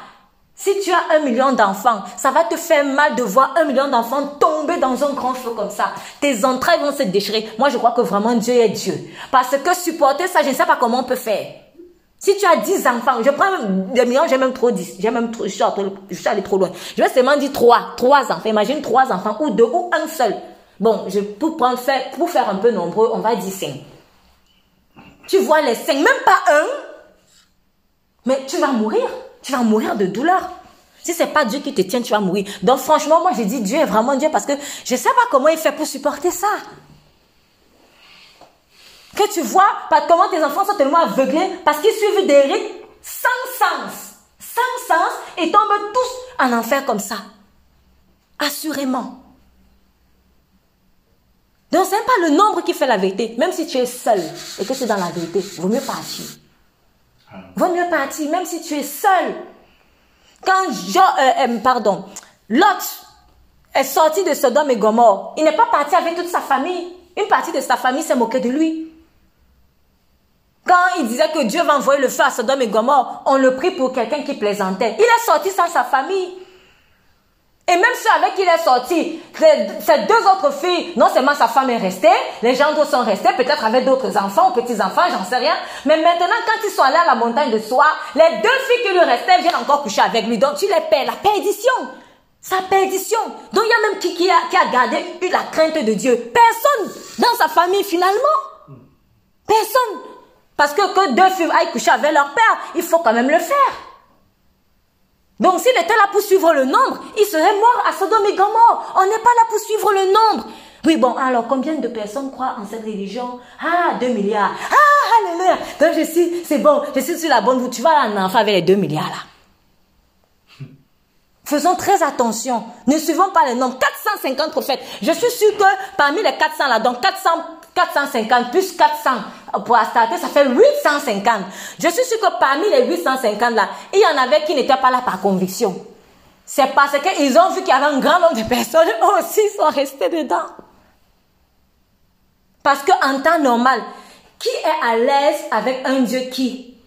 Si tu as un million d'enfants, ça va te faire mal de voir un million d'enfants tomber dans un grand feu comme ça. Tes entrailles vont se déchirer. Moi, je crois que vraiment Dieu est Dieu. Parce que supporter ça, je ne sais pas comment on peut faire. Si tu as 10 enfants, je prends des millions, j'ai même trop 10. J'ai même trop, je suis, allé trop loin. Je vais seulement dire 3. 3 enfants. Imagine 3 enfants ou 2 ou un seul. Bon, je, pour, prendre, pour faire un peu nombreux, on va dire 5. Tu vois les cinq, même pas un. Mais tu vas mourir. Tu vas mourir de douleur. Si c'est pas Dieu qui te tient, tu vas mourir. Donc franchement, moi j'ai dit Dieu est vraiment Dieu parce que je sais pas comment il fait pour supporter ça. Que tu vois comment tes enfants sont tellement aveuglés parce qu'ils suivent des rites sans sens. Sans sens et tombent tous en enfer comme ça. Assurément. Donc, ce n'est pas le nombre qui fait la vérité. Même si tu es seul et que tu es dans la vérité, vaut mieux partir. Ah. Vaut mieux partir, même si tu es seul. Quand Jean, euh, euh, pardon, Lot est sorti de Sodome et Gomorre, il n'est pas parti avec toute sa famille. Une partie de sa famille s'est moquée de lui. Quand il disait que Dieu va envoyer le feu à Sodome et Gomorre, on le prit pour quelqu'un qui plaisantait. Il est sorti sans sa famille. Et même ceux avec qui il est sorti, ces deux autres filles, non seulement sa femme est restée, les gens sont restés, peut-être avec d'autres enfants ou petits-enfants, j'en sais rien. Mais maintenant, quand ils sont allés à la montagne de Soie, les deux filles qui lui restaient viennent encore coucher avec lui. Donc tu les perds, la perdition. Sa perdition. Donc il y a même qui, qui, a, qui a gardé la crainte de Dieu. Personne dans sa famille finalement. Personne. Parce que que deux filles aillent coucher avec leur père, il faut quand même le faire. Donc s'il était là pour suivre le nombre, il serait mort à Sodome et Gomorre. On n'est pas là pour suivre le nombre. Oui, bon, alors combien de personnes croient en cette religion? Ah, 2 milliards. Ah, alléluia. Donc je suis, c'est bon, je suis sur la bonne route. Tu vas en enfant avec les 2 milliards là. Faisons très attention. Ne suivons pas les nombres. 450 prophètes. Je suis sûr que parmi les 400 là, donc 400 450 plus 400 pour starter, ça fait 850. Je suis sûr que parmi les 850 là, il y en avait qui n'étaient pas là par conviction. C'est parce qu'ils ont vu qu'il y avait un grand nombre de personnes aussi sont restées dedans. Parce qu'en temps normal, qui est à l'aise avec un Dieu qui?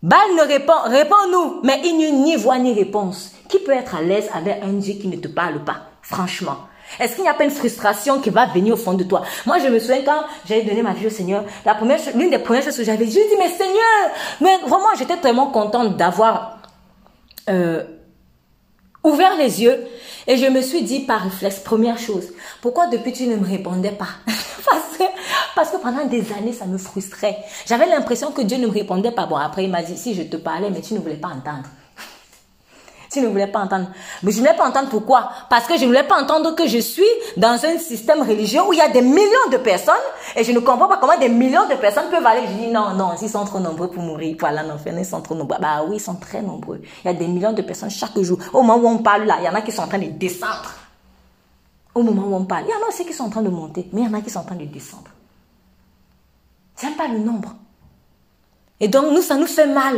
Bal ne répond, réponds-nous, mais il n'y a ni voix ni réponse. Qui peut être à l'aise avec un Dieu qui ne te parle pas, franchement? Est-ce qu'il n'y a pas une frustration qui va venir au fond de toi? Moi, je me souviens quand j'avais donné ma vie au Seigneur, l'une des premières choses que j'avais dit, je dis, mais Seigneur, vraiment, j'étais tellement contente d'avoir euh, ouvert les yeux et je me suis dit par réflexe, première chose, pourquoi depuis tu ne me répondais pas? Parce, que, parce que pendant des années, ça me frustrait. J'avais l'impression que Dieu ne me répondait pas. Bon, après, il m'a dit, si je te parlais, mais tu ne voulais pas entendre. Tu ne voulais pas entendre. Mais je ne voulais pas entendre pourquoi Parce que je ne voulais pas entendre que je suis dans un système religieux où il y a des millions de personnes et je ne comprends pas comment des millions de personnes peuvent aller. Je dis non, non, ils sont trop nombreux pour mourir, pour aller en enfer, ils sont trop nombreux. Bah oui, ils sont très nombreux. Il y a des millions de personnes chaque jour. Au moment où on parle là, il y en a qui sont en train de descendre. Au moment où on parle, il y en a aussi qui sont en train de monter, mais il y en a qui sont en train de descendre. C'est pas le nombre. Et donc, nous, ça nous fait mal.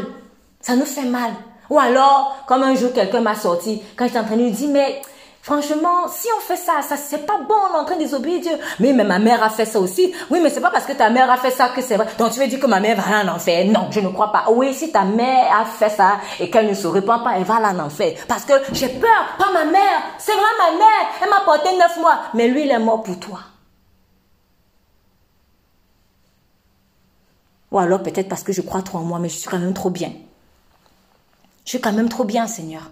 Ça nous fait mal. Ou alors, comme un jour, quelqu'un m'a sorti, quand j'étais en train de lui dire, mais franchement, si on fait ça, ça c'est pas bon, on est en train de désobéir Dieu. Mais, mais ma mère a fait ça aussi. Oui, mais c'est pas parce que ta mère a fait ça que c'est vrai. Donc tu veux dire que ma mère va aller en enfer? Non, je ne crois pas. Oui, si ta mère a fait ça et qu'elle ne se répand pas, elle va aller en enfer. Parce que j'ai peur, pas ma mère. C'est vrai ma mère. Elle m'a porté neuf mois. Mais lui, il est mort pour toi. Ou alors peut-être parce que je crois trop en moi, mais je suis quand même trop bien. Je suis quand même trop bien, Seigneur.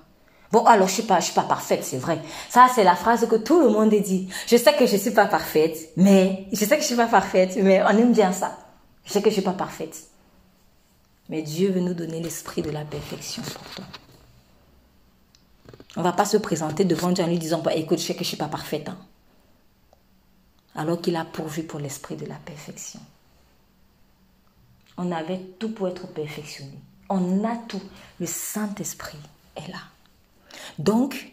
Bon, alors je suis suis pas parfaite, c'est vrai. Ça, c'est la phrase que tout le monde dit. Je sais que je suis pas parfaite, mais je sais que je suis pas parfaite, mais on aime bien ça. Je sais que je suis pas parfaite. Mais Dieu veut nous donner l'esprit de la perfection pour toi. On va pas se présenter devant Dieu en lui disant, bah, écoute, je sais que je suis pas parfaite. Hein. Alors qu'il a pourvu pour l'esprit de la perfection. On avait tout pour être perfectionné. On a tout. Le Saint-Esprit est là. Donc,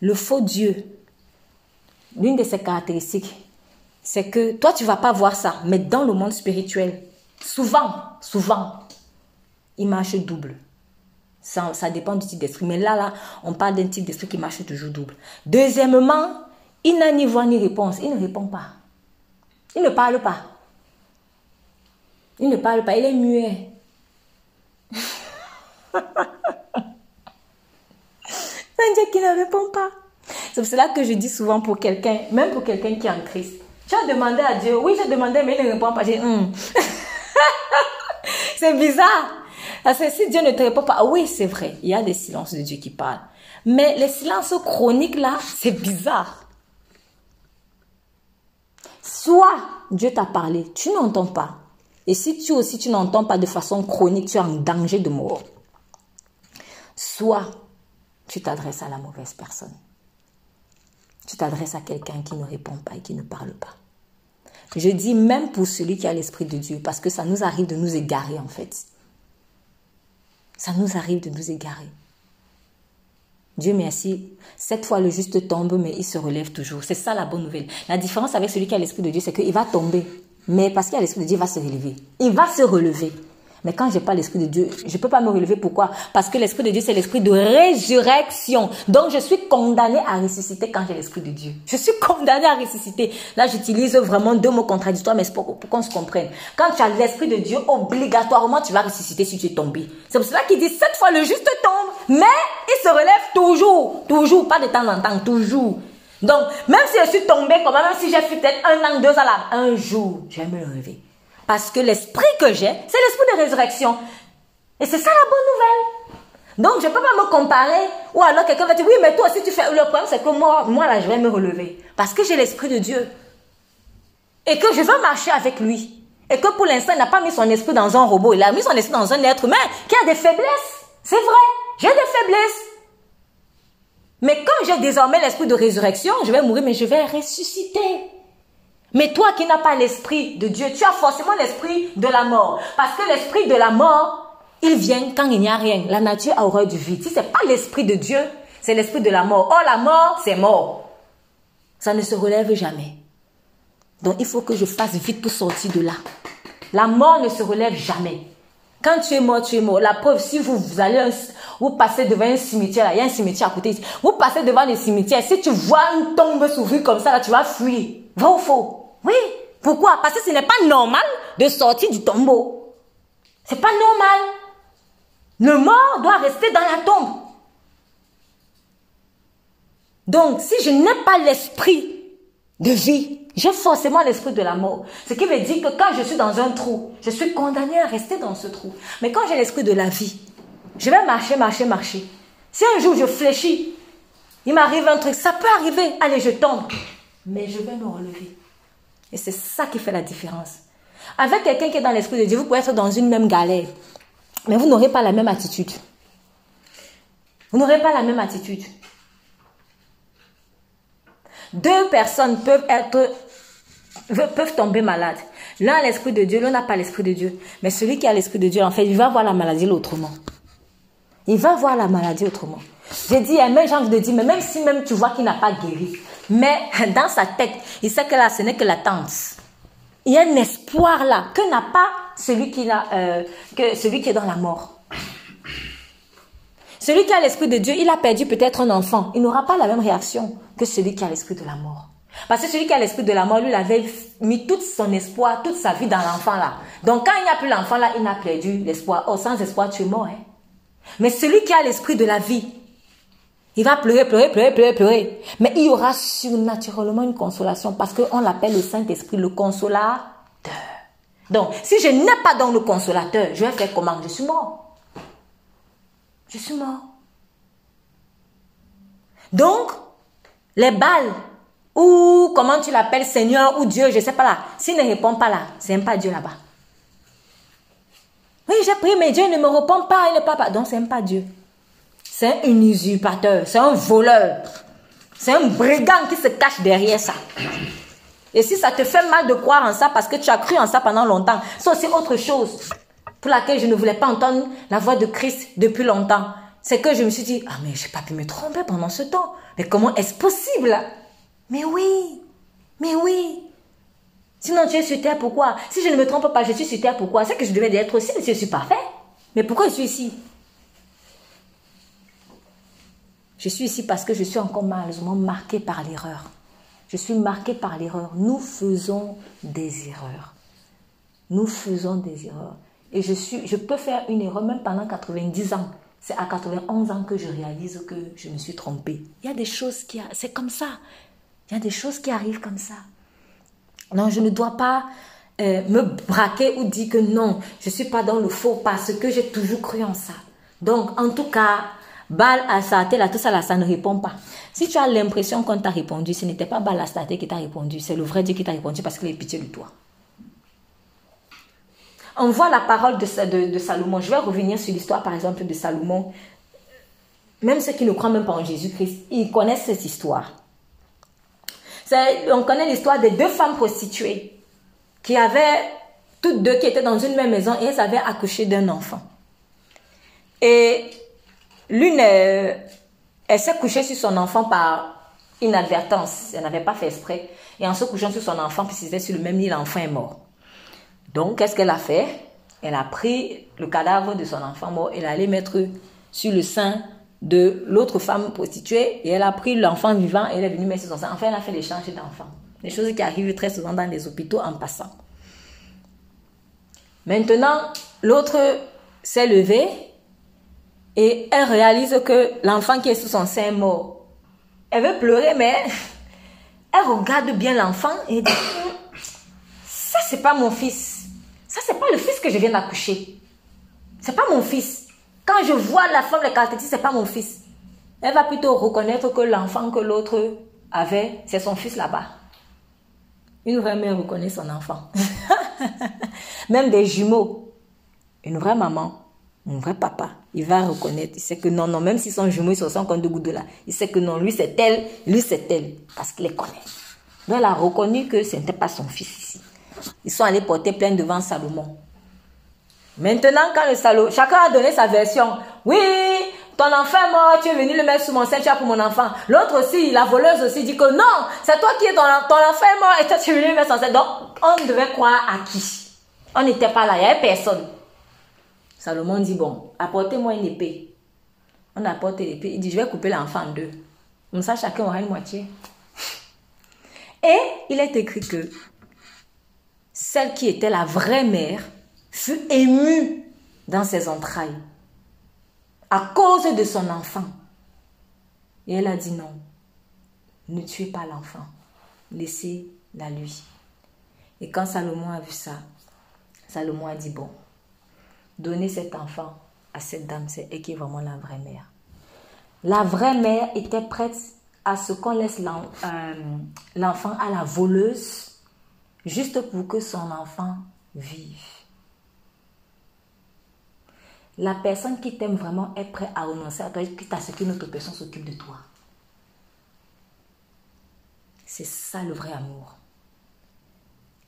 le faux Dieu, l'une de ses caractéristiques, c'est que toi, tu vas pas voir ça, mais dans le monde spirituel, souvent, souvent, il marche double. Ça, ça dépend du type d'esprit. Mais là, là, on parle d'un type d'esprit qui marche toujours double. Deuxièmement, il n'a ni voix ni réponse. Il ne répond pas. Il ne parle pas. Il ne parle pas. Il est muet. un Dieu qui ne répond pas. C'est pour cela que je dis souvent pour quelqu'un, même pour quelqu'un qui est en Christ. Tu as demandé à Dieu, oui, j'ai demandé, mais il ne répond pas. J'ai hum. c'est bizarre. Parce que si Dieu ne te répond pas, oui, c'est vrai, il y a des silences de Dieu qui parlent. Mais les silences chroniques là, c'est bizarre. Soit Dieu t'a parlé, tu n'entends pas. Et si tu aussi tu n'entends pas de façon chronique, tu es en danger de mort. Soit tu t'adresses à la mauvaise personne. Tu t'adresses à quelqu'un qui ne répond pas et qui ne parle pas. Je dis même pour celui qui a l'Esprit de Dieu, parce que ça nous arrive de nous égarer en fait. Ça nous arrive de nous égarer. Dieu merci, cette fois le juste tombe, mais il se relève toujours. C'est ça la bonne nouvelle. La différence avec celui qui a l'Esprit de Dieu, c'est qu'il va tomber, mais parce qu'il a l'Esprit de Dieu, il va se relever. Il va se relever. Mais quand j'ai pas l'Esprit de Dieu, je peux pas me relever. Pourquoi? Parce que l'Esprit de Dieu, c'est l'Esprit de résurrection. Donc, je suis condamné à ressusciter quand j'ai l'Esprit de Dieu. Je suis condamné à ressusciter. Là, j'utilise vraiment deux mots contradictoires, mais c'est pour, qu'on se comprenne. Quand tu as l'Esprit de Dieu, obligatoirement, tu vas ressusciter si tu es tombé. C'est pour cela qu'il dit, cette fois, le juste tombe, mais il se relève toujours. Toujours, pas de temps en temps, toujours. Donc, même si je suis tombé, comme même si j'ai fait peut-être un an, deux ans là, un jour, je vais me lever. Parce que l'esprit que j'ai, c'est l'esprit de résurrection. Et c'est ça la bonne nouvelle. Donc, je ne peux pas me comparer. Ou alors quelqu'un va dire, oui, mais toi aussi tu fais. Le problème, c'est que moi, moi là, je vais me relever. Parce que j'ai l'esprit de Dieu. Et que je veux marcher avec lui. Et que pour l'instant, il n'a pas mis son esprit dans un robot. Il a mis son esprit dans un être humain qui a des faiblesses. C'est vrai. J'ai des faiblesses. Mais quand j'ai désormais l'esprit de résurrection, je vais mourir, mais je vais ressusciter. Mais toi qui n'as pas l'esprit de Dieu, tu as forcément l'esprit de la mort. Parce que l'esprit de la mort, il vient quand il n'y a rien. La nature a horreur du vide. Si ce n'est pas l'esprit de Dieu, c'est l'esprit de la mort. Oh, la mort, c'est mort. Ça ne se relève jamais. Donc il faut que je fasse vite pour sortir de là. La mort ne se relève jamais. Quand tu es mort, tu es mort. La preuve, si vous, vous allez, vous passez devant un cimetière, il y a un cimetière à côté. Vous passez devant le cimetière, si tu vois une tombe s'ouvrir comme ça, là, tu vas fuir. Va ou faux Oui. Pourquoi? Parce que ce n'est pas normal de sortir du tombeau. C'est pas normal. Le mort doit rester dans la tombe. Donc, si je n'ai pas l'esprit de vie, j'ai forcément l'esprit de la mort. Ce qui veut dire que quand je suis dans un trou, je suis condamné à rester dans ce trou. Mais quand j'ai l'esprit de la vie, je vais marcher, marcher, marcher. Si un jour je fléchis, il m'arrive un truc, ça peut arriver. Allez, je tombe. Mais je vais me relever. Et c'est ça qui fait la différence. Avec quelqu'un qui est dans l'esprit de Dieu, vous pouvez être dans une même galère. Mais vous n'aurez pas la même attitude. Vous n'aurez pas la même attitude. Deux personnes peuvent être peuvent tomber malades. L'un a l'esprit de Dieu, l'un n'a pas l'esprit de Dieu. Mais celui qui a l'esprit de Dieu, en fait, il va voir la maladie autrement. Il va voir la maladie autrement. J'ai dit, même j'ai envie de dire, mais même si même tu vois qu'il n'a pas guéri, mais dans sa tête, il sait que là, ce n'est que l'attente. Il y a un espoir là que n'a pas celui qui, a, euh, que celui qui est dans la mort. Celui qui a l'esprit de Dieu, il a perdu peut-être un enfant. Il n'aura pas la même réaction que celui qui a l'esprit de la mort. Parce que celui qui a l'esprit de la mort, lui, il avait mis tout son espoir, toute sa vie dans l'enfant là. Donc quand il n'y a plus l'enfant là, il n'a perdu l'espoir. Oh, sans espoir, tu es mort. Hein? Mais celui qui a l'esprit de la vie, il va pleurer, pleurer, pleurer, pleurer, pleurer. Mais il y aura surnaturellement une consolation parce qu'on l'appelle le Saint-Esprit, le consolateur. Donc, si je n'ai pas dans le consolateur, je vais faire comment? Je suis mort. Je suis mort. Donc, les balles, ou comment tu l'appelles, Seigneur ou Dieu, je ne sais pas là, s'il ne répond pas là, c'est même pas Dieu là-bas. Oui, j'ai prié, mais Dieu ne me répond pas, il ne parle pas. Donc, c'est même pas Dieu. C'est un usurpateur, c'est un voleur, c'est un brigand qui se cache derrière ça. Et si ça te fait mal de croire en ça parce que tu as cru en ça pendant longtemps, c'est aussi autre chose pour laquelle je ne voulais pas entendre la voix de Christ depuis longtemps. C'est que je me suis dit, ah mais j'ai pas pu me tromper pendant ce temps. Mais comment est-ce possible? Mais oui, mais oui. Sinon tu es sur terre, pourquoi? Si je ne me trompe pas, je suis sur terre, pourquoi? C'est que je devais être aussi, mais je suis parfait. Mais pourquoi je suis ici? Je suis ici parce que je suis encore malheureusement marqué par l'erreur. Je suis marqué par l'erreur. Nous faisons des erreurs. Nous faisons des erreurs. Et je, suis, je peux faire une erreur même pendant 90 ans. C'est à 91 ans que je réalise que je me suis trompée. Il y a des choses qui... C'est comme ça. Il y a des choses qui arrivent comme ça. Non, je ne dois pas euh, me braquer ou dire que non, je ne suis pas dans le faux parce que j'ai toujours cru en ça. Donc, en tout cas, Bal Asate, là, tout ça, là, ça ne répond pas. Si tu as l'impression qu'on t'a répondu, ce n'était pas Bal Asate qui t'a répondu, c'est le vrai Dieu qui t'a répondu parce qu'il a pitié de toi. On voit la parole de, de, Salomon. Je vais revenir sur l'histoire, par exemple, de Salomon. Même ceux qui ne croient même pas en Jésus-Christ, ils connaissent cette histoire. On connaît l'histoire des deux femmes prostituées qui avaient, toutes deux qui étaient dans une même maison et elles avaient accouché d'un enfant. Et L'une, elle s'est couchée sur son enfant par inadvertance. Elle n'avait pas fait exprès. Et en se couchant sur son enfant, puis c'était sur le même lit, l'enfant est mort. Donc, qu'est-ce qu'elle a fait? Elle a pris le cadavre de son enfant mort et elle allait mettre sur le sein de l'autre femme prostituée et elle a pris l'enfant vivant et elle est venue mettre sur son sein. Enfin, elle a fait l'échange d'enfants. Des choses qui arrivent très souvent dans les hôpitaux en passant. Maintenant, l'autre s'est levé et elle réalise que l'enfant qui est sous son sein est mort. Elle veut pleurer, mais elle regarde bien l'enfant et dit Ça, c'est pas mon fils. Ça, c'est pas le fils que je viens d'accoucher. C'est pas mon fils. Quand je vois la femme, les caractéristiques, c'est pas mon fils. Elle va plutôt reconnaître que l'enfant que l'autre avait, c'est son fils là-bas. Une vraie mère reconnaît son enfant. Même des jumeaux. Une vraie maman mon vrai papa, il va reconnaître, il sait que non, non, même s'ils sont jumeaux, ils sont 50 de gouttes là, il sait que non, lui c'est elle, lui c'est elle, parce qu'il les connaît. Donc elle a reconnu que ce n'était pas son fils ici. Ils sont allés porter plainte devant Salomon. Maintenant, quand le salaud, chacun a donné sa version. Oui, ton enfant est mort, tu es venu le mettre sous mon sein, tu as pour mon enfant. L'autre aussi, la voleuse aussi dit que non, c'est toi qui es ton, ton enfant est mort et toi tu es venu le mettre sous son sein. Donc, on devait croire à qui? On n'était pas là, il n'y avait personne. Salomon dit, bon, apportez-moi une épée. On apporte l'épée. Il dit, je vais couper l'enfant en deux. Comme ça, chacun aura une moitié. Et il est écrit que celle qui était la vraie mère fut émue dans ses entrailles à cause de son enfant. Et elle a dit non. ne tuez pas l'enfant, laissez-la lui. Et quand Salomon a vu ça, Salomon a dit, bon, donnez cet enfant à cette dame, c'est elle qui est vraiment la vraie mère. La vraie mère était prête à ce qu'on laisse euh, l'enfant à la voleuse, juste pour que son enfant vive. La personne qui t'aime vraiment est prête à renoncer à toi, quitte à ce qu'une autre personne s'occupe de toi. C'est ça le vrai amour.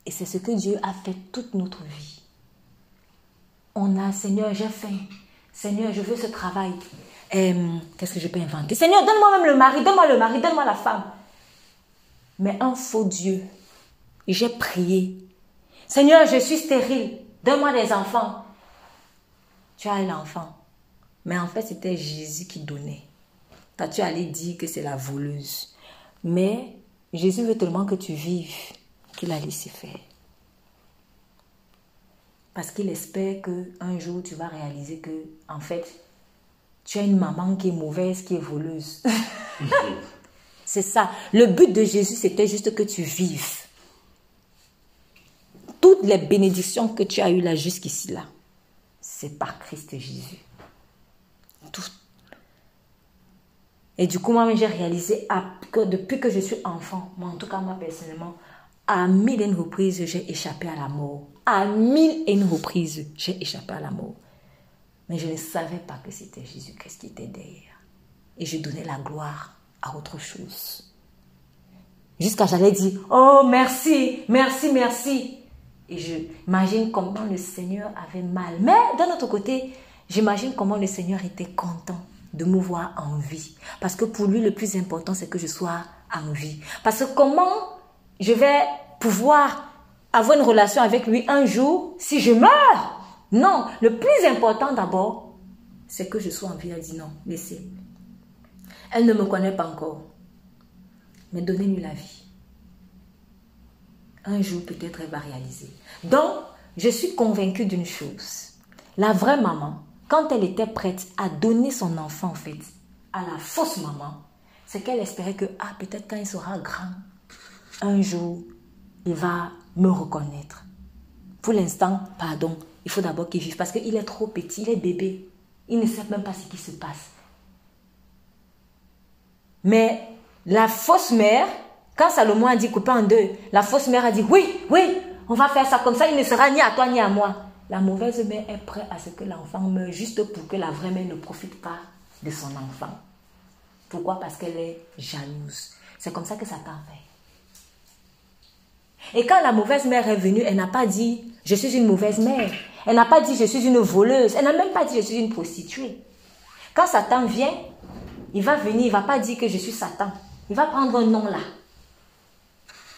Et c'est ce que Dieu a fait toute notre vie. On a, Seigneur, j'ai faim. Seigneur, je veux ce travail. Qu'est-ce que je peux inventer? Seigneur, donne-moi même le mari, donne-moi le mari, donne-moi la femme. Mais un faux Dieu, j'ai prié. Seigneur, je suis stérile, donne-moi des enfants. Tu as l'enfant. Mais en fait, c'était Jésus qui donnait. Toi, tu allais dire que c'est la voleuse. Mais Jésus veut tellement que tu vives qu'il a laissé faire. Parce qu'il espère que un jour tu vas réaliser que, en fait, tu as une maman qui est mauvaise, qui est voleuse. c'est ça. Le but de Jésus, c'était juste que tu vives. Toutes les bénédictions que tu as eues là jusqu'ici là, c'est par Christ Jésus. Tout. Et du coup, moi, j'ai réalisé que depuis que je suis enfant, moi, en tout cas, moi, personnellement, à mille et une reprises, j'ai échappé à la mort. À mille et une reprises, j'ai échappé à la mort. Mais je ne savais pas que c'était Jésus-Christ qui était derrière. Et je donnais la gloire à autre chose. Jusqu'à j'allais dire, oh merci, merci, merci. Et je imagine comment le Seigneur avait mal. Mais d'un autre côté, j'imagine comment le Seigneur était content de me voir en vie. Parce que pour lui, le plus important, c'est que je sois en vie. Parce que comment je vais pouvoir avoir une relation avec lui un jour si je meurs non, le plus important d'abord, c'est que je sois en vie. Elle dit non, laissez. Elle ne me connaît pas encore. Mais donnez-lui la vie. Un jour, peut-être, elle va réaliser. Donc, je suis convaincue d'une chose. La vraie maman, quand elle était prête à donner son enfant, en fait, à la fausse maman, c'est qu'elle espérait que, ah, peut-être quand il sera grand, un jour, il va me reconnaître. Pour l'instant, pardon, il faut d'abord qu'il vive parce qu'il est trop petit, il est bébé. Il ne sait même pas ce qui se passe. Mais la fausse mère, quand Salomon a dit couper en deux, la fausse mère a dit oui, oui, on va faire ça comme ça, il ne sera ni à toi ni à moi. La mauvaise mère est prête à ce que l'enfant meure juste pour que la vraie mère ne profite pas de son enfant. Pourquoi? Parce qu'elle est jalouse. C'est comme ça que Satan fait. Et quand la mauvaise mère est venue, elle n'a pas dit je suis une mauvaise mère. Elle n'a pas dit je suis une voleuse. Elle n'a même pas dit je suis une prostituée. Quand Satan vient, il va venir, il va pas dire que je suis Satan. Il va prendre un nom là.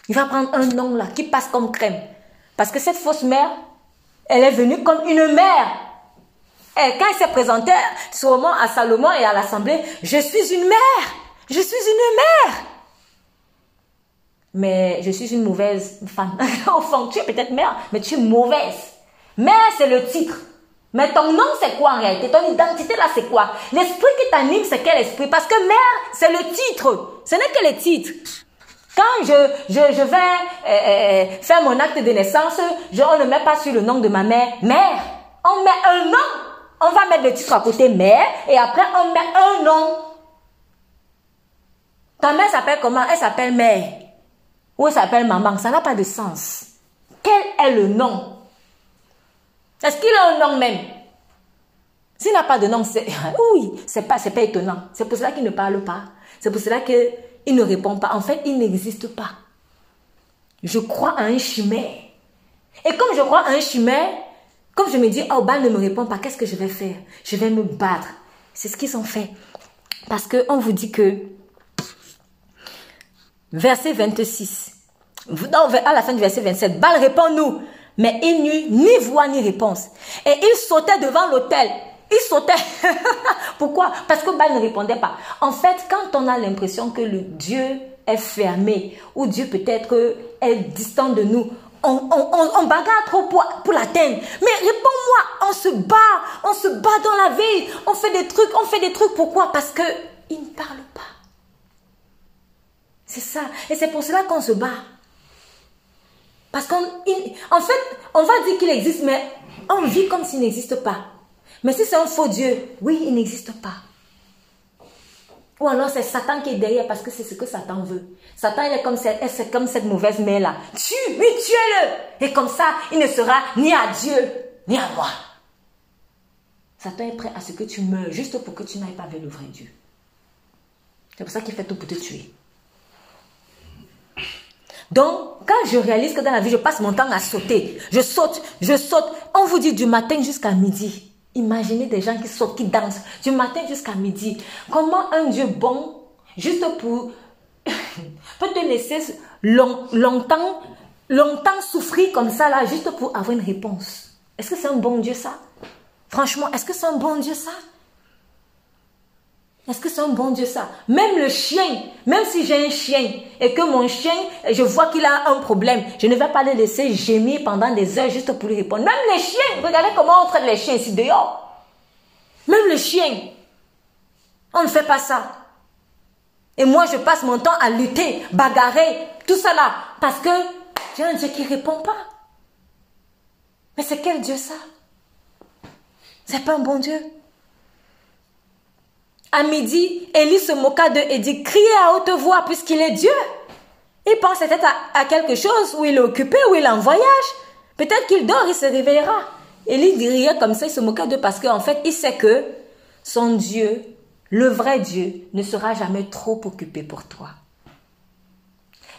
Il va prendre un nom là qui passe comme crème. Parce que cette fausse mère, elle est venue comme une mère. Et quand elle s'est présentée sûrement à Salomon et à l'assemblée, je suis une mère. Je suis une mère mais je suis une mauvaise femme. Enfin, tu es peut-être mère, mais tu es mauvaise. Mère, c'est le titre. Mais ton nom, c'est quoi en réalité? Ton identité, là, c'est quoi? L'esprit qui t'anime, c'est quel esprit? Parce que mère, c'est le titre. Ce n'est que le titre. Quand je, je, je vais euh, euh, faire mon acte de naissance, on ne met pas sur le nom de ma mère, mère. On met un nom. On va mettre le titre à côté, mère, et après, on met un nom. Ta mère s'appelle comment? Elle s'appelle mère ou elle s'appelle maman, ça n'a pas de sens. Quel est le nom? Est-ce qu'il a un nom même? S'il n'a pas de nom, c'est oui, c'est pas, pas étonnant. C'est pour cela qu'il ne parle pas. C'est pour cela qu'il ne répond pas. En fait, il n'existe pas. Je crois à un chimère. Et comme je crois à un chimère, comme je me dis, oh, Bal ne me répond pas, qu'est-ce que je vais faire? Je vais me battre. C'est ce qu'ils ont fait. Parce qu'on vous dit que verset 26. Non, à la fin du verset 27, Bal répond-nous. Mais il n'eut ni voix ni réponse. Et il sautait devant l'autel. Il sautait. Pourquoi? Parce que Bal ne répondait pas. En fait, quand on a l'impression que le Dieu est fermé, ou Dieu peut-être est distant de nous, on, on, bagarre trop pour, pour l'atteindre. Mais réponds-moi, on se bat, on se bat dans la vie, on fait des trucs, on fait des trucs. Pourquoi? Parce que il ne parle pas. C'est ça. Et c'est pour cela qu'on se bat. Parce qu'en en fait, on va dire qu'il existe, mais on vit comme s'il n'existe pas. Mais si c'est un faux Dieu, oui, il n'existe pas. Ou alors c'est Satan qui est derrière parce que c'est ce que Satan veut. Satan il est comme cette, c'est comme cette mauvaise mère-là. Tue, oui, tuez-le. Et comme ça, il ne sera ni à Dieu, ni à moi. Satan est prêt à ce que tu meurs juste pour que tu n'ailles pas vers le vrai Dieu. C'est pour ça qu'il fait tout pour te tuer. Donc, quand je réalise que dans la vie, je passe mon temps à sauter, je saute, je saute, on vous dit du matin jusqu'à midi. Imaginez des gens qui sautent, qui dansent du matin jusqu'à midi. Comment un Dieu bon, juste pour, peut te laisser longtemps, longtemps souffrir comme ça, là, juste pour avoir une réponse. Est-ce que c'est un bon Dieu, ça? Franchement, est-ce que c'est un bon Dieu, ça? Est-ce que c'est un bon Dieu ça Même le chien, même si j'ai un chien et que mon chien, je vois qu'il a un problème, je ne vais pas le laisser gémir pendant des heures juste pour lui répondre. Même les chiens, regardez comment on traite les chiens ici dehors. Même le chien, on ne fait pas ça. Et moi, je passe mon temps à lutter, bagarrer, tout ça là, parce que j'ai un Dieu qui ne répond pas. Mais c'est quel Dieu ça? C'est pas un bon Dieu. À midi, Élie se moqua d'eux et dit, criez à haute voix puisqu'il est Dieu. Il pense peut-être à, quelque chose où il est occupé, où il est en voyage. Peut-être qu'il dort, il se réveillera. Élie riait comme ça, il se moqua d'eux parce qu'en fait, il sait que son Dieu, le vrai Dieu, ne sera jamais trop occupé pour toi.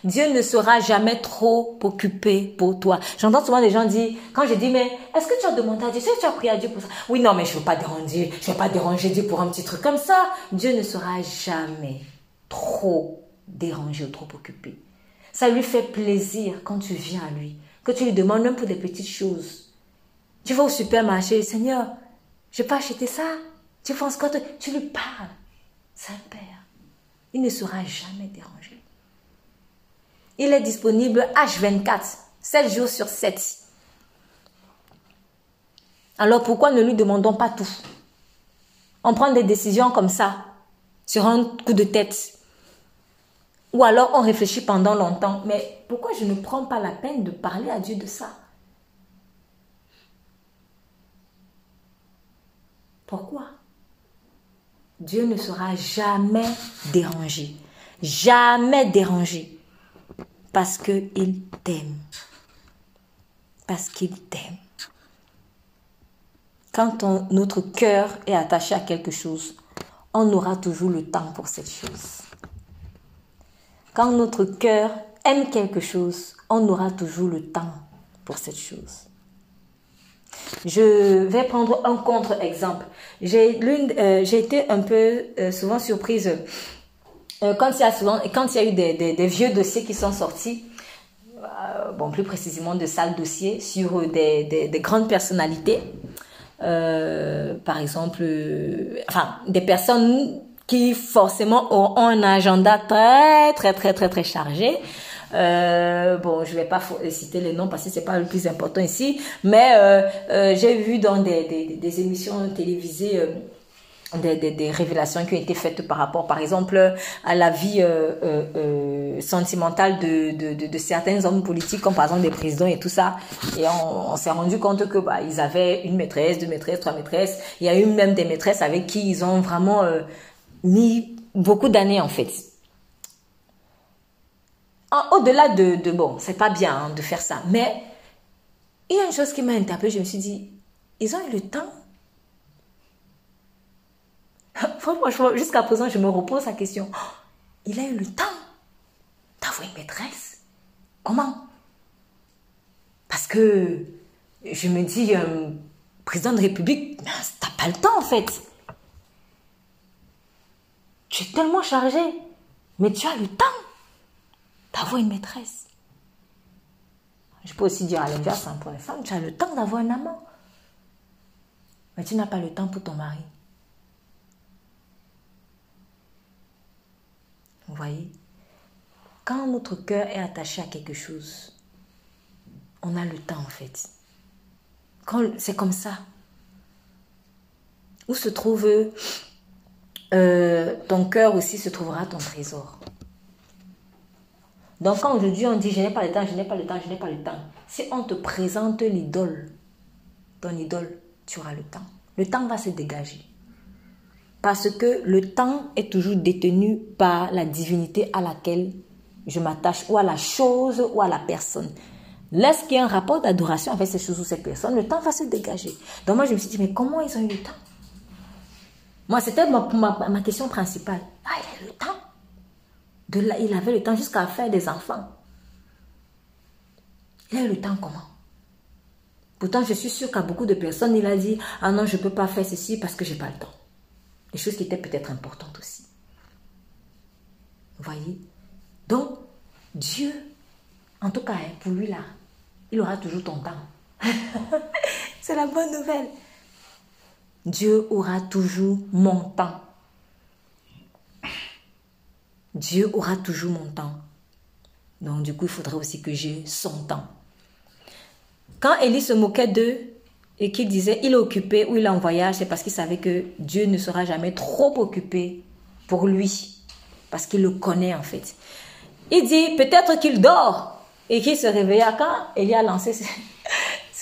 Dieu ne sera jamais trop occupé pour toi. J'entends souvent des gens dire, quand je dis, mais est-ce que tu as demandé à Dieu, est-ce que tu as prié à Dieu pour ça? Oui, non, mais je ne veux pas déranger, je ne veux pas déranger Dieu pour un petit truc comme ça. Dieu ne sera jamais trop dérangé ou trop occupé. Ça lui fait plaisir quand tu viens à lui, que tu lui demandes même pour des petites choses. Tu vas au supermarché, Seigneur, je vais pas acheter ça? Tu penses quand tu lui parles, Saint-Père, il ne sera jamais dérangé. Il est disponible H24, 7 jours sur 7. Alors pourquoi ne lui demandons pas tout? On prend des décisions comme ça, sur un coup de tête. Ou alors on réfléchit pendant longtemps. Mais pourquoi je ne prends pas la peine de parler à Dieu de ça? Pourquoi? Dieu ne sera jamais dérangé. Jamais dérangé. Parce qu'il t'aime. Parce qu'il t'aime. Quand notre cœur est attaché à quelque chose, on aura toujours le temps pour cette chose. Quand notre cœur aime quelque chose, on aura toujours le temps pour cette chose. Je vais prendre un contre-exemple. J'ai euh, été un peu euh, souvent surprise euh, quand il y a souvent, quand il y a eu des, vieux dossiers qui sont sortis, euh, bon, plus précisément de sales dossiers sur des, grandes personnalités, euh, par exemple, enfin, des personnes qui forcément ont un agenda très, très, très, très, très chargé. bon, je vais pas citer les noms parce que c'est pas le plus important ici, mais j'ai vu dans des, des émissions télévisées des, des, révélations qui ont été faites par rapport, par exemple, à la vie euh, euh, euh sentimentale de, de, de, certains hommes politiques, comme par exemple des présidents et tout ça. Et on, s'est rendu compte que bah, ils avaient une maîtresse, deux maîtresses, trois maîtresses. Il y a eu même des maîtresses avec qui ils ont vraiment mis beaucoup d'années en fait. Au-delà de, de bon, c'est pas bien hein, de faire ça, mais il y a une chose qui m'a interpellée. Je me suis dit, ils ont eu le temps Franchement, jusqu'à présent, je me repose la question. Oh, il a eu le temps d'avoir une maîtresse. Comment? Parce que je me dis, euh, président de République, t'as pas le temps en fait. Tu es tellement chargé, mais tu as le temps d'avoir une maîtresse. Je peux aussi dire à l'inverse hein, pour les femmes, tu as le temps d'avoir un amant. Mais tu n'as pas le temps pour ton mari. Vous voyez? Quand notre cœur est attaché à quelque chose, on a le temps en fait. C'est comme ça. Où se trouve euh, ton cœur aussi se trouvera ton trésor. Donc quand aujourd'hui on dit je n'ai pas le temps, je n'ai pas le temps, je n'ai pas le temps, si on te présente l'idole, ton idole, tu auras le temps. Le temps va se dégager. Parce que le temps est toujours détenu par la divinité à laquelle je m'attache, ou à la chose, ou à la personne. Lorsqu'il y a un rapport d'adoration avec ces choses ou ces personnes, le temps va se dégager. Donc moi je me suis dit, mais comment ils ont eu le temps? Moi c'était ma, question principale. Ah, il a le temps. De là, il avait le temps jusqu'à faire des enfants. Il a eu le temps comment? Pourtant, je suis sûre qu'à beaucoup de personnes, il a dit Ah non, je ne peux pas faire ceci parce que je n'ai pas le temps. Des choses qui étaient peut-être importantes aussi. Voyez? Donc, Dieu, en tout cas, hein, pour lui là, il aura toujours ton temps. C'est la bonne nouvelle. Dieu aura toujours mon temps. Dieu aura toujours mon temps. Donc, du coup, il faudrait aussi que j'ai son temps. Quand Élie se moquait d'eux et qu'il disait il est occupé ou il est en voyage, c'est parce qu'il savait que Dieu ne sera jamais trop occupé pour lui. Parce qu'il le connaît en fait. Il dit peut-être qu'il dort et qu'il se réveilla quand Élie a lancé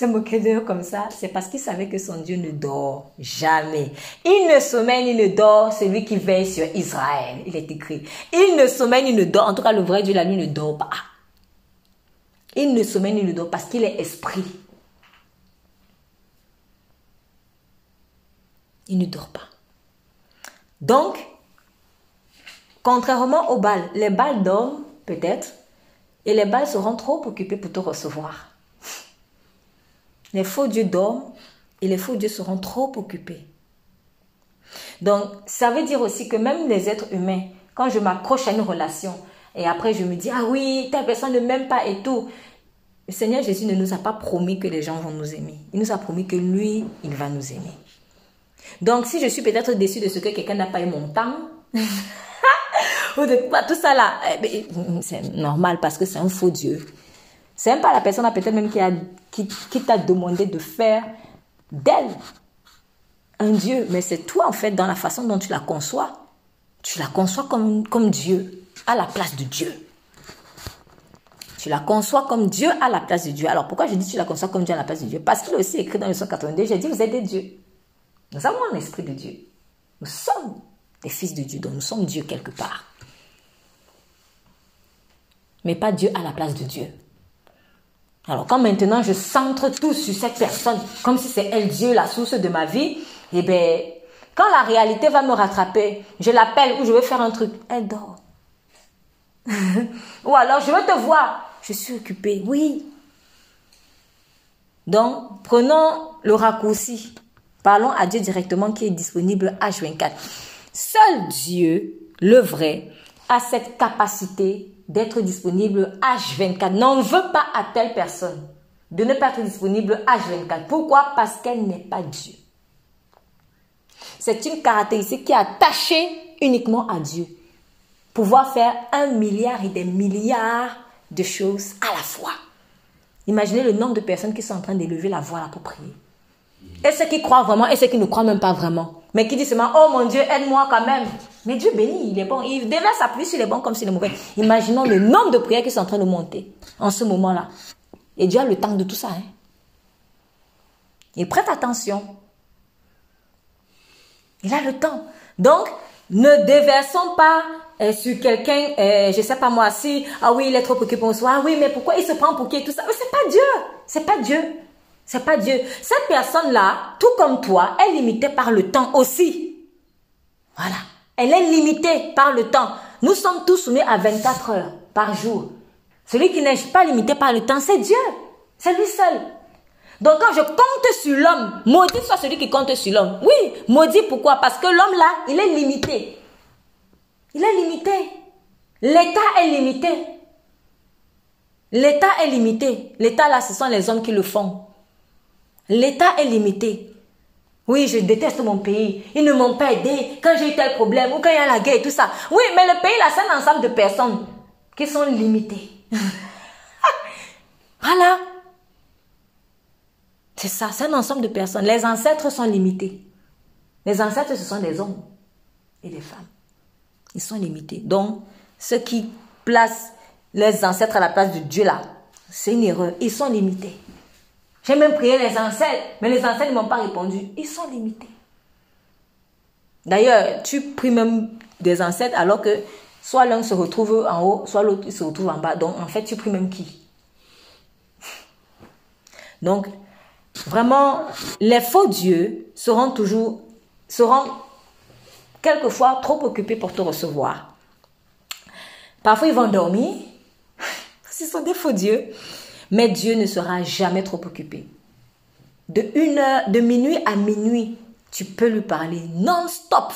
moquer d'eux comme ça, c'est parce qu'il savait que son Dieu ne dort jamais. Il ne sommeille ni ne dort, celui qui veille sur Israël. Il est écrit. Il ne sommeille ni ne dort. En tout cas, le vrai Dieu, la nuit, ne dort pas. Il ne sommeille ni ne dort parce qu'il est esprit. Il ne dort pas. Donc, contrairement aux balles, les balles dorment peut-être et les balles seront trop occupées pour te recevoir. Les faux dieux dorment et les faux dieux seront trop occupés. Donc, ça veut dire aussi que même les êtres humains, quand je m'accroche à une relation, et après, je me dis, ah oui, telle personne ne m'aime pas et tout. Le Seigneur Jésus ne nous a pas promis que les gens vont nous aimer. Il nous a promis que lui, il va nous aimer. Donc, si je suis peut-être déçue de ce que quelqu'un n'a pas eu mon temps, ou de tout ça là, eh ben, c'est normal parce que c'est un faux Dieu. C'est même pas la personne peut-être même qui, qui t'a demandé de faire d'elle un Dieu, mais c'est toi en fait dans la façon dont tu la conçois. Tu la conçois comme, comme Dieu à la place de Dieu. Tu la conçois comme Dieu à la place de Dieu. Alors pourquoi je dis tu la conçois comme Dieu à la place de Dieu? Parce qu'il est aussi écrit dans le 182, j'ai dit vous êtes des dieux. Nous avons un esprit de Dieu. Nous sommes des fils de Dieu, donc nous sommes Dieu quelque part. Mais pas Dieu à la place de Dieu. Alors quand maintenant je centre tout sur cette personne, comme si c'est elle Dieu, la source de ma vie, eh bien, quand la réalité va me rattraper, je l'appelle ou je veux faire un truc, elle dort. Ou alors, je veux te voir. Je suis occupée. Oui. Donc, prenons le raccourci. Parlons à Dieu directement qui est disponible H24. Seul Dieu, le vrai, a cette capacité d'être disponible H24. N'en veut pas à telle personne de ne pas être disponible H24. Pourquoi? Parce qu'elle n'est pas Dieu. C'est une caractéristique qui est attachée uniquement à Dieu pouvoir faire un milliard et des milliards de choses à la fois. Imaginez le nombre de personnes qui sont en train d'élever la voix là pour prier. Et ceux qui croient vraiment et ceux qui ne croient même pas vraiment. Mais qui disent seulement, oh mon Dieu, aide-moi quand même. Mais Dieu bénit, il est bon. Il devait s'appuyer sur les bons comme sur les mauvais. Imaginons le nombre de prières qui sont en train de monter en ce moment-là. Et Dieu a le temps de tout ça. Hein. Il prête attention. Il a le temps. Donc, ne déversons pas euh, sur quelqu'un, euh, je sais pas moi, si, ah oui, il est trop occupé pour soi, ah oui, mais pourquoi il se prend pour qui tout ça? C'est pas Dieu, c'est pas Dieu, c'est pas Dieu. Cette personne-là, tout comme toi, est limitée par le temps aussi. Voilà, elle est limitée par le temps. Nous sommes tous soumis à 24 heures par jour. Celui qui n'est pas limité par le temps, c'est Dieu. C'est lui seul. Donc quand je compte sur l'homme, maudit soit celui qui compte sur l'homme. Oui, maudit pourquoi? Parce que l'homme là, il est limité. Il est limité. L'État est limité. L'État est limité. L'État, là, ce sont les hommes qui le font. L'État est limité. Oui, je déteste mon pays. Ils ne m'ont pas aidé quand j'ai eu tel problème ou quand il y a la guerre et tout ça. Oui, mais le pays, là, c'est un ensemble de personnes qui sont limitées. voilà. C'est ça, c'est un ensemble de personnes. Les ancêtres sont limités. Les ancêtres, ce sont des hommes et des femmes. Ils sont limités. Donc, ceux qui placent les ancêtres à la place de Dieu là, c'est une erreur. Ils sont limités. J'ai même prié les ancêtres, mais les ancêtres ne m'ont pas répondu. Ils sont limités. D'ailleurs, tu pries même des ancêtres alors que soit l'un se retrouve en haut, soit l'autre se retrouve en bas. Donc, en fait, tu pries même qui? Donc, vraiment, les faux dieux seront toujours, seront quelquefois trop occupés pour te recevoir. Parfois, ils vont dormir. Ce sont des faux dieux. Mais Dieu ne sera jamais trop occupé. De une heure, de minuit à minuit, tu peux lui parler non-stop.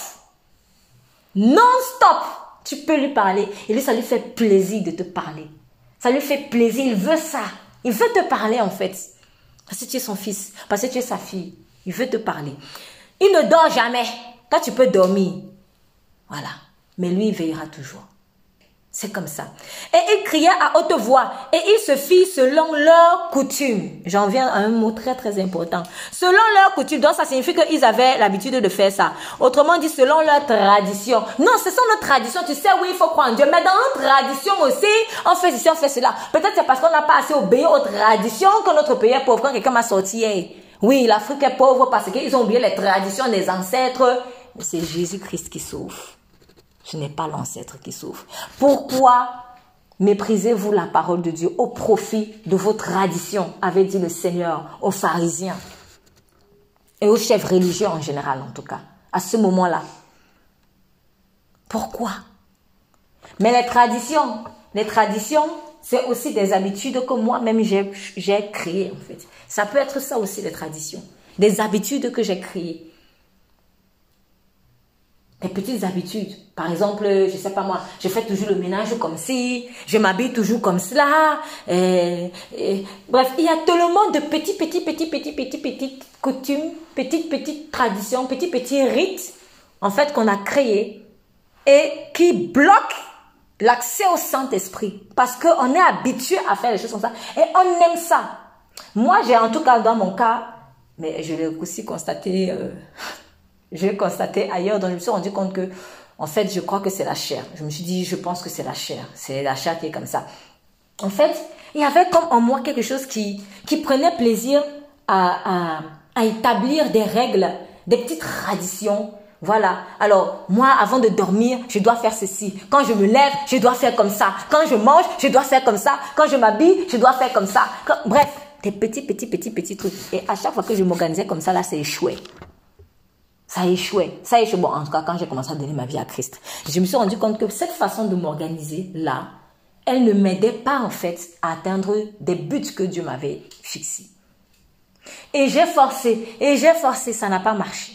Non-stop, tu peux lui parler. Et lui, ça lui fait plaisir de te parler. Ça lui fait plaisir, il veut ça. Il veut te parler en fait. Parce que tu es son fils, parce que tu es sa fille. Il veut te parler. Il ne dort jamais. Toi, tu peux dormir. Voilà. Mais lui, il veillera toujours. C'est comme ça. Et ils criaient à haute voix et ils se fit selon leur coutume. J'en viens à un mot très très important. Selon leur coutume, donc ça signifie qu'ils avaient l'habitude de faire ça. Autrement dit, selon leur tradition. Non, ce sont nos traditions. Tu sais, oui, il faut croire en Dieu. Mais dans notre tradition aussi, on fait ceci, on fait cela. Peut-être c'est parce qu'on n'a pas assez obéi aux traditions que notre pays est pauvre. Quand quelqu'un m'a sorti, oui, l'Afrique est pauvre parce qu'ils ont oublié les traditions des ancêtres. Mais c'est Jésus-Christ qui sauve. Ce n'est pas l'ancêtre qui souffre. Pourquoi méprisez-vous la parole de Dieu au profit de vos traditions, avait dit le Seigneur aux pharisiens et aux chefs religieux en général en tout cas, à ce moment-là? Pourquoi? Mais les traditions, les traditions, c'est aussi des habitudes que moi-même j'ai créées en fait. Ça peut être ça aussi les traditions, des habitudes que j'ai créées des petites habitudes. Par exemple, je sais pas moi, je fais toujours le ménage comme si, je m'habille toujours comme cela. bref, il y a tellement de petits, petits, petits, petits, petits, petites coutumes, petites, petites traditions, petits, petits rites, en fait, qu'on a créés et qui bloquent l'accès au Saint-Esprit. Parce qu'on est habitué à faire les choses comme ça et on aime ça. Moi, j'ai en tout cas dans mon cas, mais je l'ai aussi constaté euh, je l'ai constaté ailleurs, donc je me suis rendu compte que, en fait, je crois que c'est la chair. Je me suis dit, je pense que c'est la chair. C'est la chair qui est comme ça. En fait, il y avait comme en moi quelque chose qui, qui prenait plaisir à, à, établir des règles, des petites traditions. Voilà. Alors, moi, avant de dormir, je dois faire ceci. Quand je me lève, je dois faire comme ça. Quand je mange, je dois faire comme ça. Quand je m'habille, je dois faire comme ça. Bref, des petits, petits, petits, petits trucs. Et à chaque fois que je m'organisais comme ça, là, c'est échoué ça a échoué. Ça a échoué. Bon, en tout cas, quand j'ai commencé à donner ma vie à Christ, je me suis rendu compte que cette façon de m'organiser là, elle ne m'aidait pas en fait à atteindre des buts que Dieu m'avait fixés. Et j'ai forcé, et j'ai forcé, ça n'a pas marché.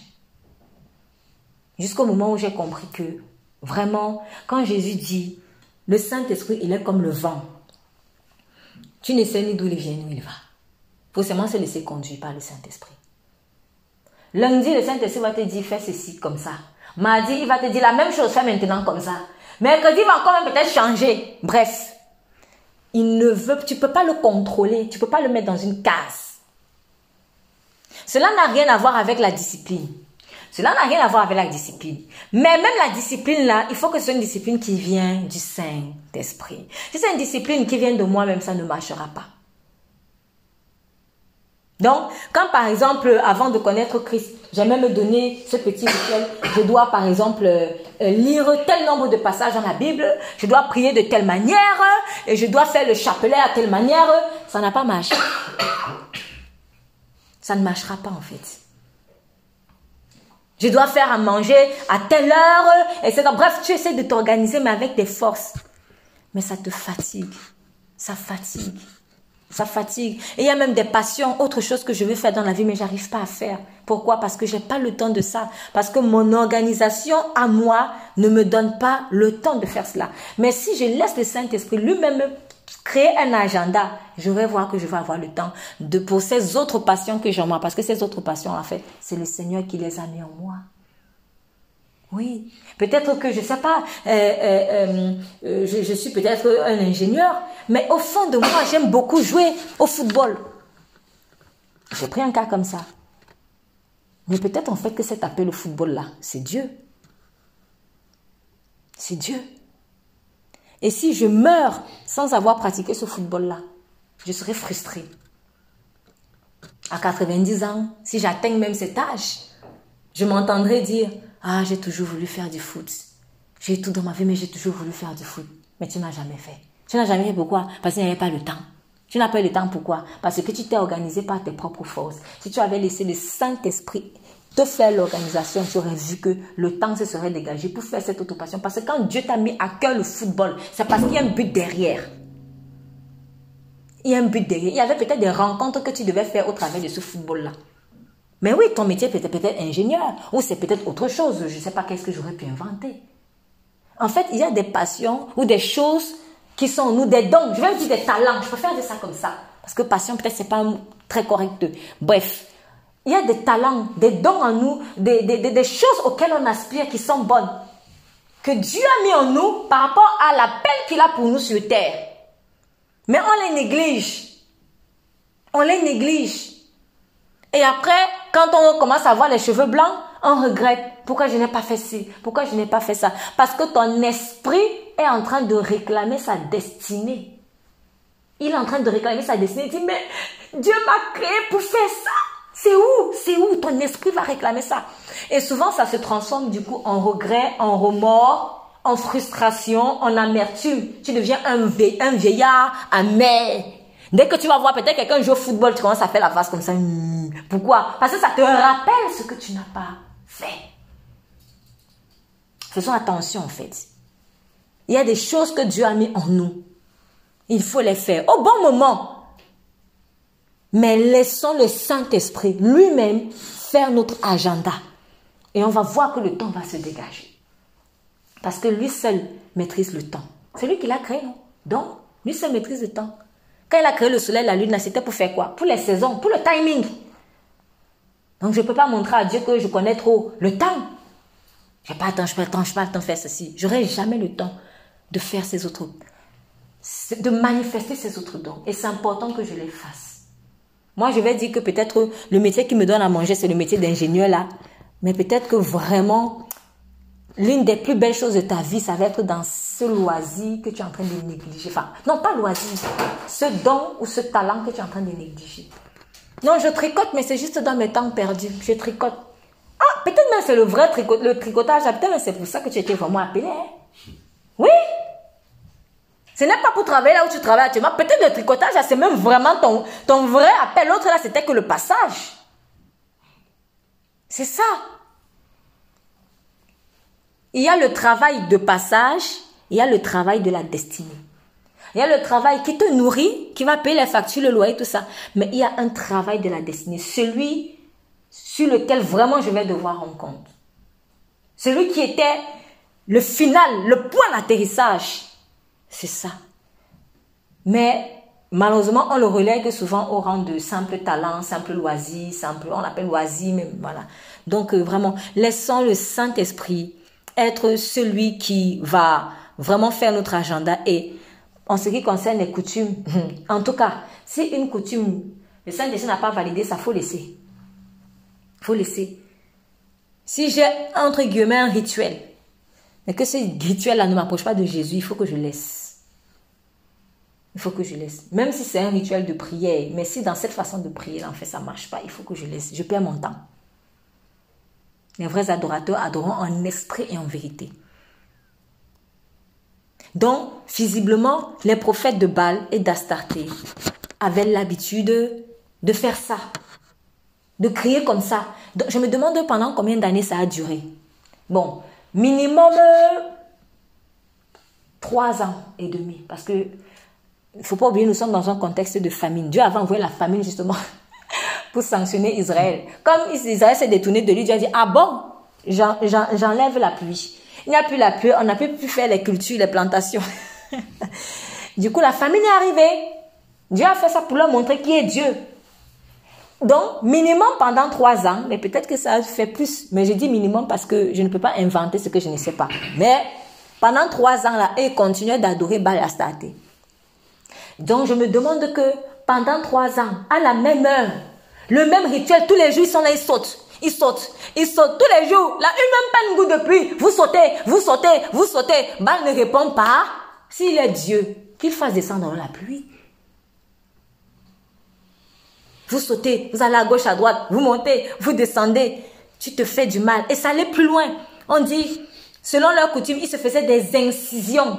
Jusqu'au moment où j'ai compris que vraiment, quand Jésus dit, le Saint-Esprit, il est comme le vent. Tu ne sais ni d'où il vient ni où il va. Faut seulement se laisser conduire par le Saint-Esprit. Lundi, le Saint-Esprit va te dire, fais ceci comme ça. Mardi, il va te dire la même chose, fais maintenant comme ça. Mercredi, il va encore peut-être changer. Bref, il ne veut, tu peux pas le contrôler, tu peux pas le mettre dans une case. Cela n'a rien à voir avec la discipline. Cela n'a rien à voir avec la discipline. Mais même la discipline là, il faut que ce soit une discipline qui vient du Saint-Esprit. Si c'est une discipline qui vient de moi-même, ça ne marchera pas. Donc, quand par exemple, avant de connaître Christ, j'ai même donné ce petit rituel, je dois par exemple euh, lire tel nombre de passages dans la Bible, je dois prier de telle manière, et je dois faire le chapelet à telle manière, ça n'a pas marché. Ça ne marchera pas en fait. Je dois faire à manger à telle heure, etc. Bref, tu essaies de t'organiser, mais avec des forces. Mais ça te fatigue. Ça fatigue. Ça fatigue. Et il y a même des passions, autre chose que je veux faire dans la vie, mais j'arrive pas à faire. Pourquoi? Parce que j'ai pas le temps de ça. Parce que mon organisation à moi ne me donne pas le temps de faire cela. Mais si je laisse le Saint-Esprit lui-même créer un agenda, je vais voir que je vais avoir le temps de pour ces autres passions que j'ai en moi. Parce que ces autres passions, en fait, c'est le Seigneur qui les a mis en moi. Oui, peut-être que je sais pas, euh, euh, euh, je, je, suis peut-être un ingénieur, mais au fond de moi, j'aime beaucoup jouer au football. J'ai pris un cas comme ça. Mais peut-être en fait que cet appel au football-là, c'est Dieu. C'est Dieu. Et si je meurs sans avoir pratiqué ce football-là, je serais frustrée. À 90 ans, si j'atteigne même cet âge, je m'entendrai dire, ah, j'ai toujours voulu faire du foot. J'ai tout dans ma vie, mais j'ai toujours voulu faire du foot. Mais tu n'as jamais fait. Tu n'as jamais fait pourquoi? Parce qu'il n'y avait pas le temps. Tu n'as pas eu le temps pourquoi? Parce que tu t'es organisé par tes propres forces. Si tu avais laissé le Saint-Esprit te faire l'organisation, tu aurais vu que le temps se serait dégagé pour faire cette autre passion. Parce que quand Dieu t'a mis à cœur le football, c'est parce qu'il y a un but derrière. Il y a un but derrière. Il y avait peut-être des rencontres que tu devais faire au travers de ce football-là. Mais oui, ton métier peut-être ingénieur ou c'est peut-être autre chose. Je ne sais pas qu'est-ce que j'aurais pu inventer. En fait, il y a des passions ou des choses qui sont en nous, des dons. Je vais dire des talents. Je préfère dire ça comme ça. Parce que passion, peut-être, c'est pas très correct. Bref, il y a des talents, des dons en nous, des, des, des, choses auxquelles on aspire qui sont bonnes. Que Dieu a mis en nous par rapport à l'appel qu'il a pour nous sur terre. Mais on les néglige. On les néglige. Et après, quand on commence à avoir les cheveux blancs, on regrette. Pourquoi je n'ai pas fait ci? Pourquoi je n'ai pas fait ça? Parce que ton esprit est en train de réclamer sa destinée. Il est en train de réclamer sa destinée. Il dit, mais Dieu m'a créé pour faire ça. C'est où? C'est où? Ton esprit va réclamer ça. Et souvent, ça se transforme du coup en regret, en remords, en frustration, en amertume. Tu deviens un, un vieillard amer, Dès que tu vas voir peut-être quelqu'un jouer au football, tu commences à faire la face comme ça. Hmm. Pourquoi? Parce que ça te rappelle ce que tu n'as pas fait. Faisons attention en fait. Il y a des choses que Dieu a mis en nous. Il faut les faire au bon moment. Mais laissons le Saint-Esprit lui-même faire notre agenda. Et on va voir que le temps va se dégager. Parce que lui seul maîtrise le temps. C'est lui qui l'a créé, non? Donc, lui seul maîtrise le temps. Quand il a créé le soleil, la lune, c'était pour faire quoi? Pour les saisons, pour le timing. Donc je ne peux pas montrer à Dieu que je connais trop le temps. Je n'ai pas le temps, je n'ai pas le temps, je pas le temps de faire ceci. J'aurai jamais le temps de faire ces autres, de manifester ces autres dons. Et c'est important que je les fasse. Moi, je vais dire que peut-être le métier qui me donne à manger, c'est le métier d'ingénieur là. Mais peut-être que vraiment, l'une des plus belles choses de ta vie, ça va être dans ce loisir que tu es en train de négliger. Enfin, non, pas loisir, ce don ou ce talent que tu es en train de négliger. Non, je tricote, mais c'est juste dans mes temps perdus. Je tricote. Ah, peut-être même c'est le vrai tricot, le tricotage. Peut-être c'est pour ça que tu étais vraiment appelé. Hein. Oui. Ce n'est pas pour travailler là où tu travailles actuellement. Peut-être le tricotage, c'est même vraiment ton, ton vrai appel. L'autre là, c'était que le passage. C'est ça. Il y a le travail de passage, il y a le travail de la destinée. Il y a le travail qui te nourrit, qui va payer les factures, le loyer, tout ça. Mais il y a un travail de la destinée, celui sur lequel vraiment je vais devoir rendre compte. Celui qui était le final, le point d'atterrissage. C'est ça. Mais malheureusement, on le relègue souvent au rang de simple talent, simple loisir, simple, on l'appelle loisir, mais voilà. Donc euh, vraiment, laissons le Saint-Esprit être celui qui va vraiment faire notre agenda et en ce qui concerne les coutumes, en tout cas, si une coutume, le Saint-Esprit n'a pas validé, ça faut laisser. faut laisser. Si j'ai, entre guillemets, un rituel, mais que ce rituel-là ne m'approche pas de Jésus, il faut que je laisse. Il faut que je laisse. Même si c'est un rituel de prière, mais si dans cette façon de prier, en fait, ça ne marche pas, il faut que je laisse. Je perds mon temps. Les vrais adorateurs adoreront en esprit et en vérité. Donc, visiblement, les prophètes de Baal et d'Astarté avaient l'habitude de faire ça, de crier comme ça. je me demande pendant combien d'années ça a duré. Bon, minimum trois ans et demi, parce que il faut pas oublier, nous sommes dans un contexte de famine. Dieu avait envoyé la famine justement pour sanctionner Israël. Comme Israël s'est détourné de lui, Dieu a dit, ah bon, j'enlève la pluie. Il n'y a plus la pluie, on n'a plus pu faire les cultures, les plantations. du coup, la famine est arrivée. Dieu a fait ça pour leur montrer qui est Dieu. Donc, minimum pendant trois ans, mais peut-être que ça fait plus. Mais je dis minimum parce que je ne peux pas inventer ce que je ne sais pas. Mais pendant trois ans, là, ils continuaient d'adorer Baal. Donc, je me demande que pendant trois ans, à la même heure, le même rituel, tous les jours, ils sont là, ils sautent. Ils sautent. Ils sautent tous les jours. Là, une même goutte de pluie. Vous sautez, vous sautez, vous sautez. Bal ne répond pas. S'il est Dieu, qu'il fasse descendre la pluie. Vous sautez, vous allez à gauche, à droite, vous montez, vous descendez. Tu te fais du mal. Et ça allait plus loin. On dit, selon leur coutume, ils se faisaient des incisions.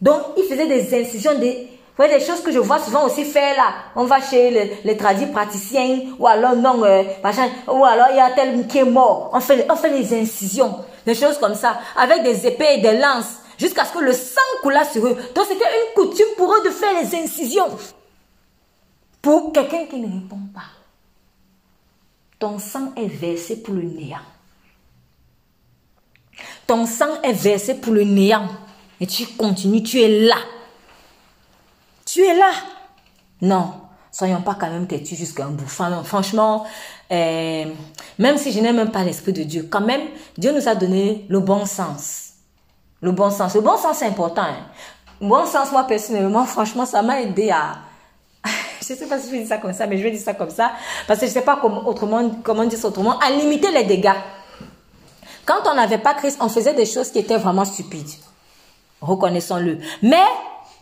Donc, ils faisaient des incisions, des, voyez, des choses que je vois souvent aussi faire là. On va chez les, tradis praticiens, ou alors non, euh, machin, ou alors il y a tel qui est mort. On fait, on fait les incisions, des choses comme ça, avec des épées et des lances, jusqu'à ce que le sang coula sur eux. Donc c'était une coutume pour eux de faire les incisions. Pour quelqu'un qui ne répond pas. Ton sang est versé pour le néant. Ton sang est versé pour le néant. Et tu continues, tu es là. Tu es là. Non, soyons pas quand même têtus jusqu'à un bout. franchement, euh, même si je n'ai même pas l'Esprit de Dieu, quand même, Dieu nous a donné le bon sens. Le bon sens. Le bon sens, c'est important. Hein. Le bon sens, moi, personnellement, franchement, ça m'a aidé à... je ne sais pas si je dire ça comme ça, mais je vais dire ça comme ça. Parce que je ne sais pas comment, autrement, comment dire ça autrement. À limiter les dégâts. Quand on n'avait pas Christ, on faisait des choses qui étaient vraiment stupides. Reconnaissons-le. Mais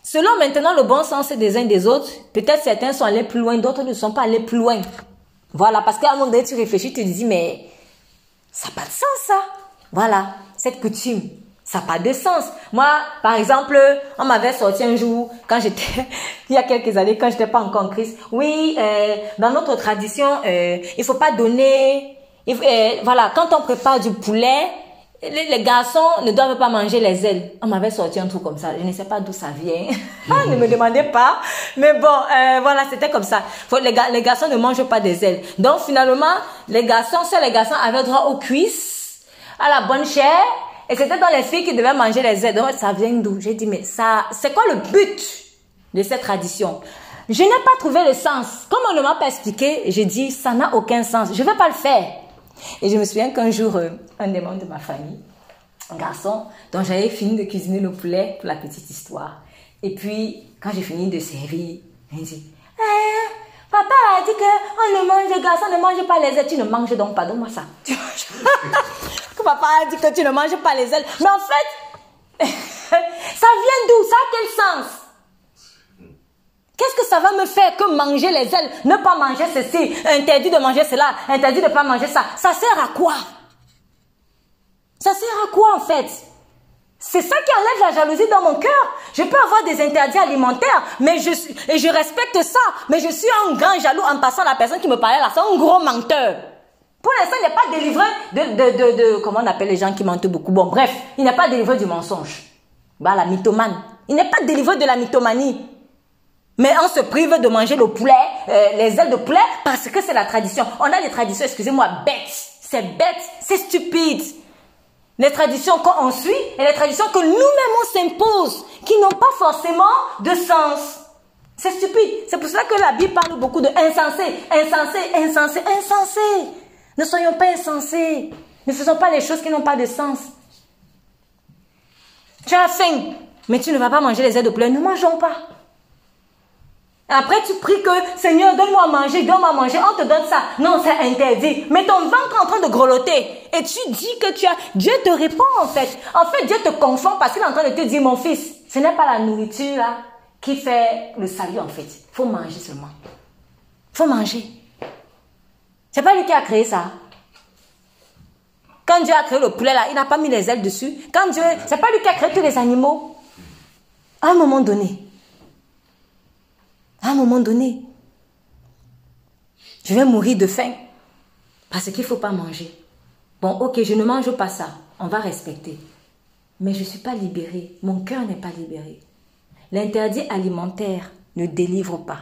Selon maintenant le bon sens des uns des autres, peut-être certains sont allés plus loin, d'autres ne sont pas allés plus loin. Voilà, parce qu'à un moment donné, tu réfléchis, tu te dis, mais ça n'a pas de sens, ça. Voilà, cette coutume, ça n'a pas de sens. Moi, par exemple, on m'avait sorti un jour, quand j'étais, il y a quelques années, quand j'étais pas encore en Christ. Oui, euh, dans notre tradition, euh, il faut pas donner, euh, voilà, quand on prépare du poulet, les, garçons ne doivent pas manger les ailes. On m'avait sorti un truc comme ça. Je ne sais pas d'où ça vient. Ah, ne me demandez pas. Mais bon, euh, voilà, c'était comme ça. les, les garçons ne mangent pas des ailes. Donc finalement, les garçons, seuls les garçons avaient droit aux cuisses, à la bonne chair. Et c'était dans les filles qui devaient manger les ailes. Donc ça vient d'où? J'ai dit, mais ça, c'est quoi le but de cette tradition? Je n'ai pas trouvé le sens. Comme on ne m'a pas expliqué, j'ai dit, ça n'a aucun sens. Je ne vais pas le faire. Et je me souviens qu'un jour, euh, un des membres de ma famille, un garçon, dont j'avais fini de cuisiner le poulet pour la petite histoire. Et puis, quand j'ai fini de servir, il dit, eh, papa a dit que on ne mange, les garçons ne mangent pas les ailes. Tu ne manges donc pas, donne-moi ça. papa a dit que tu ne manges pas les ailes. Mais en fait, ça vient d'où? Ça a quel sens? Qu'est-ce que ça va me faire que manger les ailes, ne pas manger ceci, interdit de manger cela, interdit de ne pas manger ça? Ça sert à quoi? Ça sert à quoi en fait? C'est ça qui enlève la jalousie dans mon cœur. Je peux avoir des interdits alimentaires, mais je et je respecte ça, mais je suis un grand jaloux en passant la personne qui me parlait là, c'est un gros menteur. Pour l'instant, il n'est pas délivré de, de, de, de, comment on appelle les gens qui mentent beaucoup? Bon, bref, il n'est pas délivré du mensonge. Bah, la mythomane. Il n'est pas délivré de la mythomanie. Mais on se prive de manger le poulet, euh, les ailes de poulet, parce que c'est la tradition. On a des traditions, excusez-moi, bêtes. C'est bête, c'est stupide. Les traditions qu'on suit et les traditions que nous-mêmes on s'impose, qui n'ont pas forcément de sens. C'est stupide. C'est pour cela que la Bible parle beaucoup de insensé, insensé, insensé, insensé. Ne soyons pas insensés. Ne faisons pas les choses qui n'ont pas de sens. Tu as faim, mais tu ne vas pas manger les ailes de poulet. Ne mangeons pas. Après, tu pries que, Seigneur, donne-moi à manger, donne-moi à manger, on te donne ça. Non, c'est interdit. Mais ton ventre est en train de grelotter. Et tu dis que tu as... Dieu te répond, en fait. En fait, Dieu te confond parce qu'il est en train de te dire, mon fils, ce n'est pas la nourriture, là, qui fait le salut, en fait. Faut manger seulement. Faut manger. C'est pas lui qui a créé ça. Quand Dieu a créé le poulet, là, il n'a pas mis les ailes dessus. Quand Dieu... C'est pas lui qui a créé tous les animaux. À un moment donné, à un moment donné, je vais mourir de faim parce qu'il ne faut pas manger. Bon, ok, je ne mange pas ça. On va respecter. Mais je ne suis pas libérée. Mon cœur n'est pas libéré. L'interdit alimentaire ne délivre pas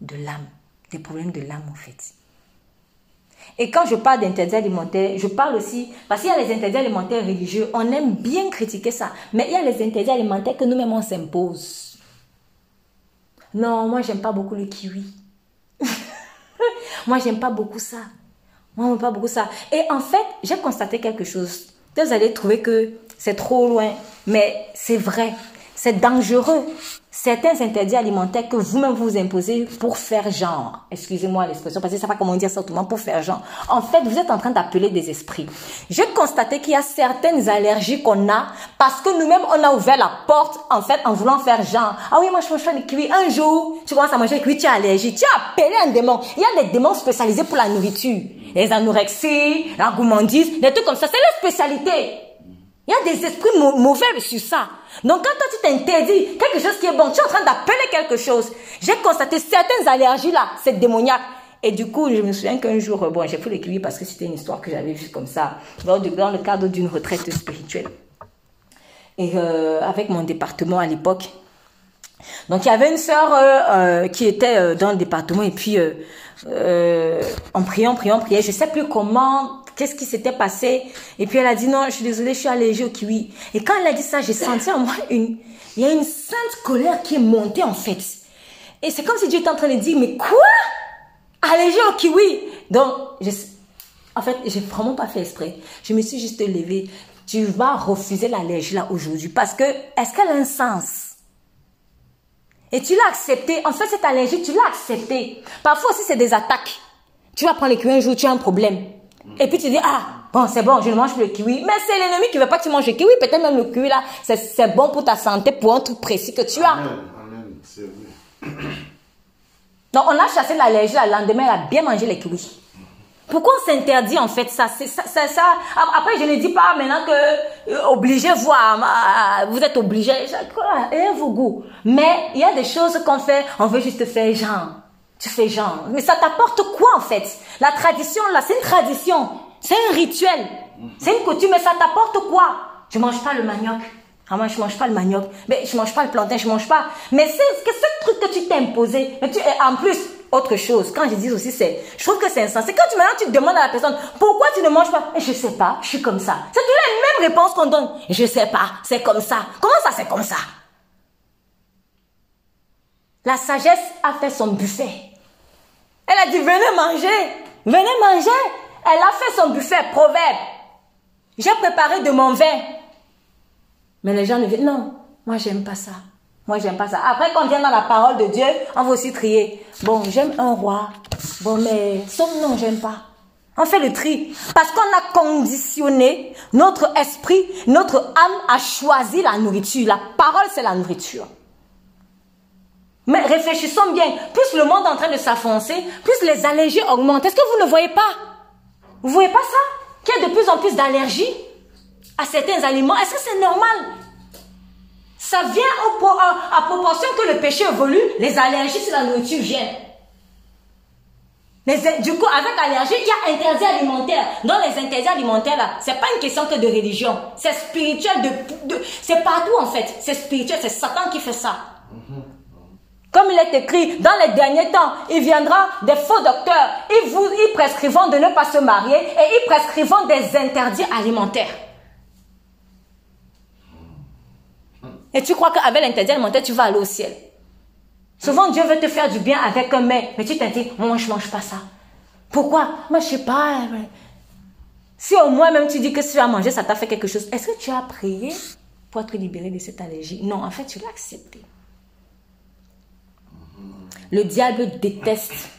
de l'âme, des problèmes de l'âme en fait. Et quand je parle d'interdit alimentaire, je parle aussi, parce qu'il y a les interdits alimentaires religieux, on aime bien critiquer ça, mais il y a les interdits alimentaires que nous-mêmes on s'impose. Non, moi, j'aime pas beaucoup le kiwi. moi, j'aime pas beaucoup ça. Moi, j'aime pas beaucoup ça. Et en fait, j'ai constaté quelque chose. Vous allez trouver que c'est trop loin, mais c'est vrai. C'est dangereux. Certains interdits alimentaires que vous-même vous imposez pour faire genre. Excusez-moi l'expression parce que je sais pas comment dire ça autrement pour faire genre. En fait, vous êtes en train d'appeler des esprits. J'ai constaté qu'il y a certaines allergies qu'on a parce que nous-mêmes on a ouvert la porte en fait en voulant faire genre. Ah oui, moi je mange les kiwis. Un jour, tu commences à manger les kiwis, tu es allergique. Tu as appelé un démon. Il y a des démons spécialisés pour la nourriture. Les anorexies, la gourmandise, des trucs comme ça. C'est leur spécialité. Il y a des esprits mauvais sur ça. Donc quand toi tu t'interdis quelque chose qui est bon, tu es en train d'appeler quelque chose. J'ai constaté certaines allergies là, c'est démoniaque. Et du coup, je me souviens qu'un jour, bon, j'ai pris l'équilibre parce que c'était une histoire que j'avais vue comme ça, dans, le cadre d'une retraite spirituelle. Et euh, avec mon département à l'époque. Donc il y avait une sœur euh, euh, qui était dans le département et puis en priant, priant, priant, je sais plus comment qu'est-ce qui s'était passé. Et puis elle a dit non, je suis désolée, je suis allergique au kiwi. Et quand elle a dit ça, j'ai senti en moi une, il y a une sainte colère qui est montée en fait. Et c'est comme si Dieu était en train de dire, mais quoi? Allergique au kiwi Donc, en fait, j'ai vraiment pas fait exprès. Je me suis juste levée. Tu vas refuser l'allergie là aujourd'hui parce que, est-ce qu'elle a un sens? Et tu l'as accepté. En fait, cette allergie, tu l'as accepté. Parfois aussi, c'est des attaques. Tu vas prendre les kiwis un jour, tu as un problème. Et puis tu dis, ah, bon, c'est bon, je ne mange plus le kiwi. Mais c'est l'ennemi qui veut pas que tu manges le kiwi. Peut-être même le kiwi là, c'est bon pour ta santé, pour un truc précis que tu as. Amen, c'est vrai. Donc on a chassé l'allergie, le lendemain, elle a bien mangé les kiwis. Pourquoi on s'interdit en fait ça? C'est ça, ça, Après, je ne dis pas maintenant que euh, obligé, voir, euh, vous êtes obligé, et vos goûts. Mais il y a des choses qu'on fait, on veut juste faire genre. Tu fais genre. Mais ça t'apporte quoi en fait? La tradition là, c'est une tradition. C'est un rituel. C'est une coutume, mais ça t'apporte quoi? Tu manges pas le manioc. Ah moi je mange pas le manioc. Mais je mange pas le plantain, je mange pas. Mais c'est ce truc que tu t'es imposé. Mais tu, en plus, autre chose, quand je dis aussi, c'est, je trouve que c'est insensé. Quand tu, maintenant, tu demandes à la personne, pourquoi tu ne manges pas? Je sais pas, je suis comme ça. C'est toujours la même réponse qu'on donne. Je sais pas, c'est comme ça. Comment ça, c'est comme ça? La sagesse a fait son buffet. Elle a dit, venez manger, venez manger. Elle a fait son buffet, proverbe. J'ai préparé de mon vin. Mais les gens ne disent, non, moi j'aime pas ça. Moi j'aime pas ça. Après qu'on vient dans la parole de Dieu, on va aussi trier. Bon, j'aime un roi. Bon, mais son nom, j'aime pas. On fait le tri. Parce qu'on a conditionné notre esprit, notre âme a choisi la nourriture. La parole, c'est la nourriture. Mais réfléchissons bien. Plus le monde est en train de s'affoncer, plus les allergies augmentent. Est-ce que vous ne voyez pas? Vous voyez pas ça? Qu'il y a de plus en plus d'allergies à certains aliments. Est-ce que c'est normal? Ça vient à, proportion que le péché évolue, les allergies sur la nourriture viennent. du coup, avec allergie, il y a interdit alimentaire. Dans les interdits alimentaires, là, c'est pas une question que de religion. C'est spirituel. C'est partout, en fait. C'est spirituel. C'est Satan qui fait ça. Mm-hmm. Comme il est écrit, dans les derniers temps, il viendra des faux docteurs. Ils, vous, ils prescrivent de ne pas se marier et ils prescrivent des interdits alimentaires. Et tu crois qu'avec l'interdit alimentaire, tu vas aller au ciel? Souvent, Dieu veut te faire du bien avec un mais, mais tu t'es dit, moi, je mange pas ça. Pourquoi? Moi, je sais pas. Si au moins même tu dis que si tu as mangé, ça t'a fait quelque chose, est-ce que tu as prié pour être libéré de cette allergie? Non, en fait, tu l'as accepté. Le diable déteste.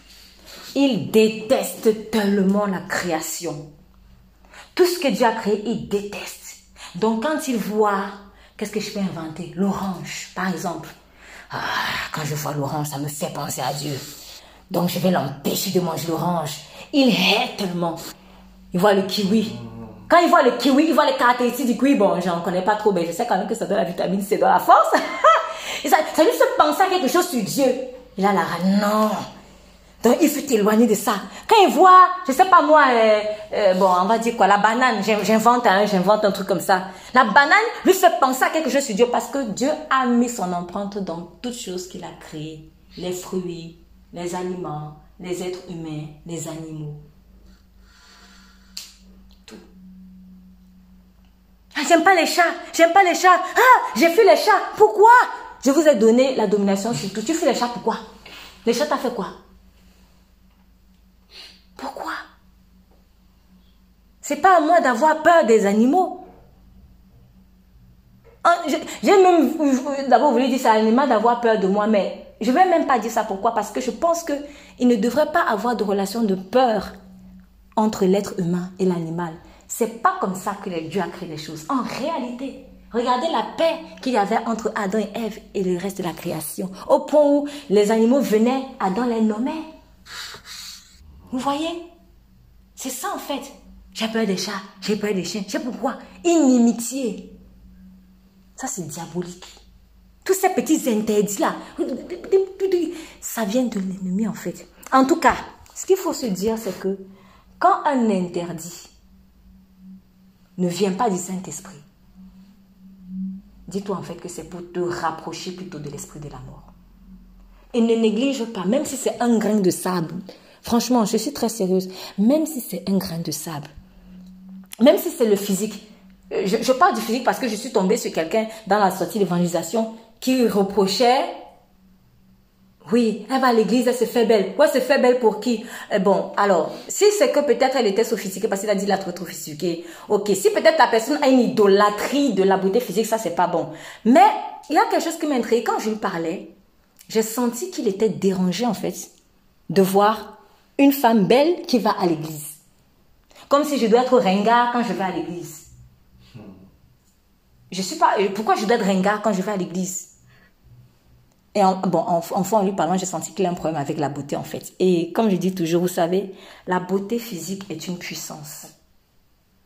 Il déteste tellement la création. Tout ce que Dieu a créé, il déteste. Donc quand il voit, qu'est-ce que je peux inventer? L'orange, par exemple. Ah, quand je vois l'orange, ça me fait penser à Dieu. Donc je vais l'empêcher de manger l'orange. Il hait tellement. Il voit le kiwi. Quand il voit le kiwi, il voit les caractéristiques du kiwi. Bon, j'en connais pas trop, mais je sais quand même que ça donne la vitamine C, dans la force. ça, ça lui penser à quelque chose sur Dieu. Il a la non. Donc, il faut t'éloigner de ça. Quand il voit, je sais pas moi, euh, euh, bon, on va dire quoi, la banane, j'invente un, j'invente un truc comme ça. La banane lui fait penser à quelque chose sur Dieu parce que Dieu a mis son empreinte dans toutes choses qu'il a créées. Les fruits, les aliments, les êtres humains, les animaux. Tout. Ah, j'aime pas les chats, j'aime pas les chats. Ah, j'ai fait les chats. Pourquoi? Je vous ai donné la domination sur tout. Tu fais les chats pourquoi? Les chats t'as fait quoi? Pourquoi? C'est pas à moi d'avoir peur des animaux. J'ai même d'abord voulu dire ça à l'animal d'avoir peur de moi, mais je ne vais même pas dire ça. Pourquoi Parce que je pense qu'il ne devrait pas avoir de relation de peur entre l'être humain et l'animal. C'est pas comme ça que Dieu a créé les choses. En réalité, regardez la paix qu'il y avait entre Adam et Ève et le reste de la création. Au point où les animaux venaient, Adam les nommait. Vous voyez? C'est ça en fait. J'ai peur des chats, j'ai peur des chiens. Je pourquoi? Inimitié. Ça, c'est diabolique. Tous ces petits interdits-là, ça vient de l'ennemi en fait. En tout cas, ce qu'il faut se dire, c'est que quand un interdit ne vient pas du Saint-Esprit, dis-toi en fait que c'est pour te rapprocher plutôt de l'esprit de la mort. Et ne néglige pas, même si c'est un grain de sable. Franchement, je suis très sérieuse. Même si c'est un grain de sable, même si c'est le physique, je, parle du physique parce que je suis tombée sur quelqu'un dans la sortie d'évangélisation qui reprochait oui, elle va à l'église, elle se fait belle. Ouais, se fait belle pour qui? Eh Bon, alors, si c'est que peut-être elle était sophistiquée parce qu'il a dit la trop sophistiquée, ok. Si peut-être la personne a une idolâtrie de la beauté physique, ça c'est pas bon. Mais il y a quelque chose qui m'intrigue. Quand je lui parlais, j'ai senti qu'il était dérangé en fait de voir une femme belle qui va à l'église. Comme si je dois être ringard quand je vais à l'église. Je suis pas. Euh, pourquoi je dois être ringard quand je vais à l'église? Et en, bon, en lui parlant, j'ai senti qu'il a un problème avec la beauté en fait. Et comme je dis toujours, vous savez, la beauté physique est une puissance.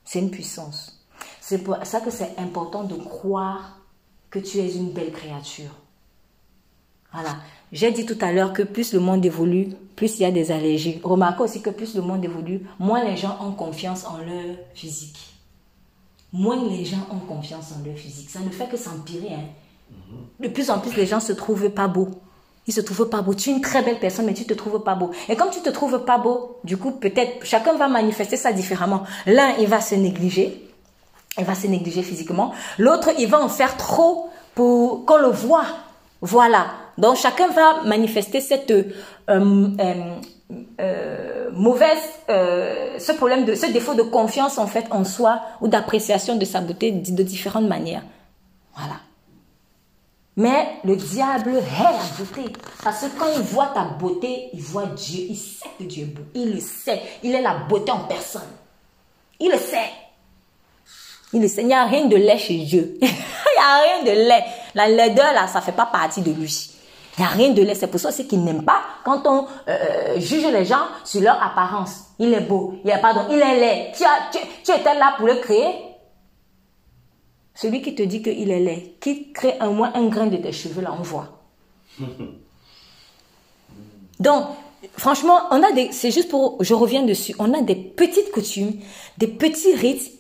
C'est une puissance. C'est pour ça que c'est important de croire que tu es une belle créature. Voilà. J'ai dit tout à l'heure que plus le monde évolue, plus il y a des allergies. Remarquez aussi que plus le monde évolue, moins les gens ont confiance en leur physique moins les gens ont confiance en leur physique. Ça ne fait que s'empirer. Hein. De plus en plus, les gens se trouvent pas beaux. Ils se trouvent pas beaux. Tu es une très belle personne, mais tu te trouves pas beau. Et comme tu te trouves pas beau, du coup, peut-être chacun va manifester ça différemment. L'un, il va se négliger. Il va se négliger physiquement. L'autre, il va en faire trop pour qu'on le voit. Voilà. Donc chacun va manifester cette euh, euh, euh, mauvaise, ce problème de ce défaut de confiance en fait en soi ou d'appréciation de sa beauté de différentes manières. Voilà. Mais le diable hait la beauté. Parce que quand il voit ta beauté, il voit Dieu. Il sait que Dieu est beau. Il le sait. Il est la beauté en personne. Il le sait. Il le sait. Il n'y a rien de laid chez Dieu. il n'y a rien de laid. La laideur, là, ça ne fait pas partie de lui. Il n'y a rien de laid. C'est pour ça aussi qu'il n'aime pas quand on euh, juge les gens sur leur apparence. Il est beau. Il a pardon. Il est laid. Tu, étais là pour le créer. Celui qui te dit qu'il est laid, qui crée un moins un grain de tes cheveux, là, on voit. Donc, franchement, on a des, c'est juste pour, je reviens dessus, on a des petites coutumes, des petits rites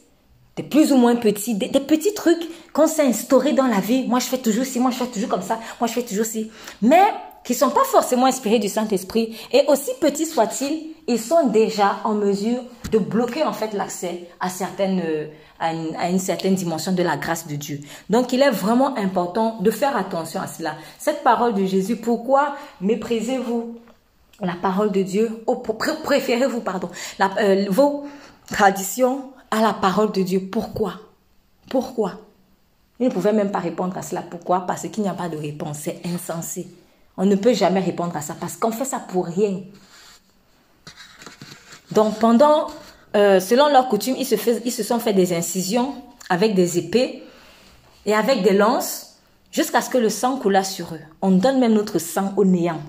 des plus ou moins petits, des, petits trucs qu'on s'est instaurés dans la vie. Moi, je fais toujours ci, moi, je fais toujours comme ça, moi, je fais toujours ci. Mais qui sont pas forcément inspirés du Saint-Esprit. Et aussi petits soient-ils, ils sont déjà en mesure de bloquer, en fait, l'accès à certaines, à une, certaine dimension de la grâce de Dieu. Donc, il est vraiment important de faire attention à cela. Cette parole de Jésus, pourquoi méprisez-vous la parole de Dieu, préférez-vous, pardon, euh, vos traditions à la parole de Dieu? Pourquoi? Pourquoi? Il ne pouvait même pas répondre à cela. Pourquoi? Parce qu'il n'y a pas de réponse. C'est insensé. On ne peut jamais répondre à ça parce qu'on fait ça pour rien. Donc pendant, euh, selon leur coutume, ils se, ils sont fait des incisions avec des épées et avec des lances jusqu'à ce que le sang coulât sur eux. On donne même notre sang au néant.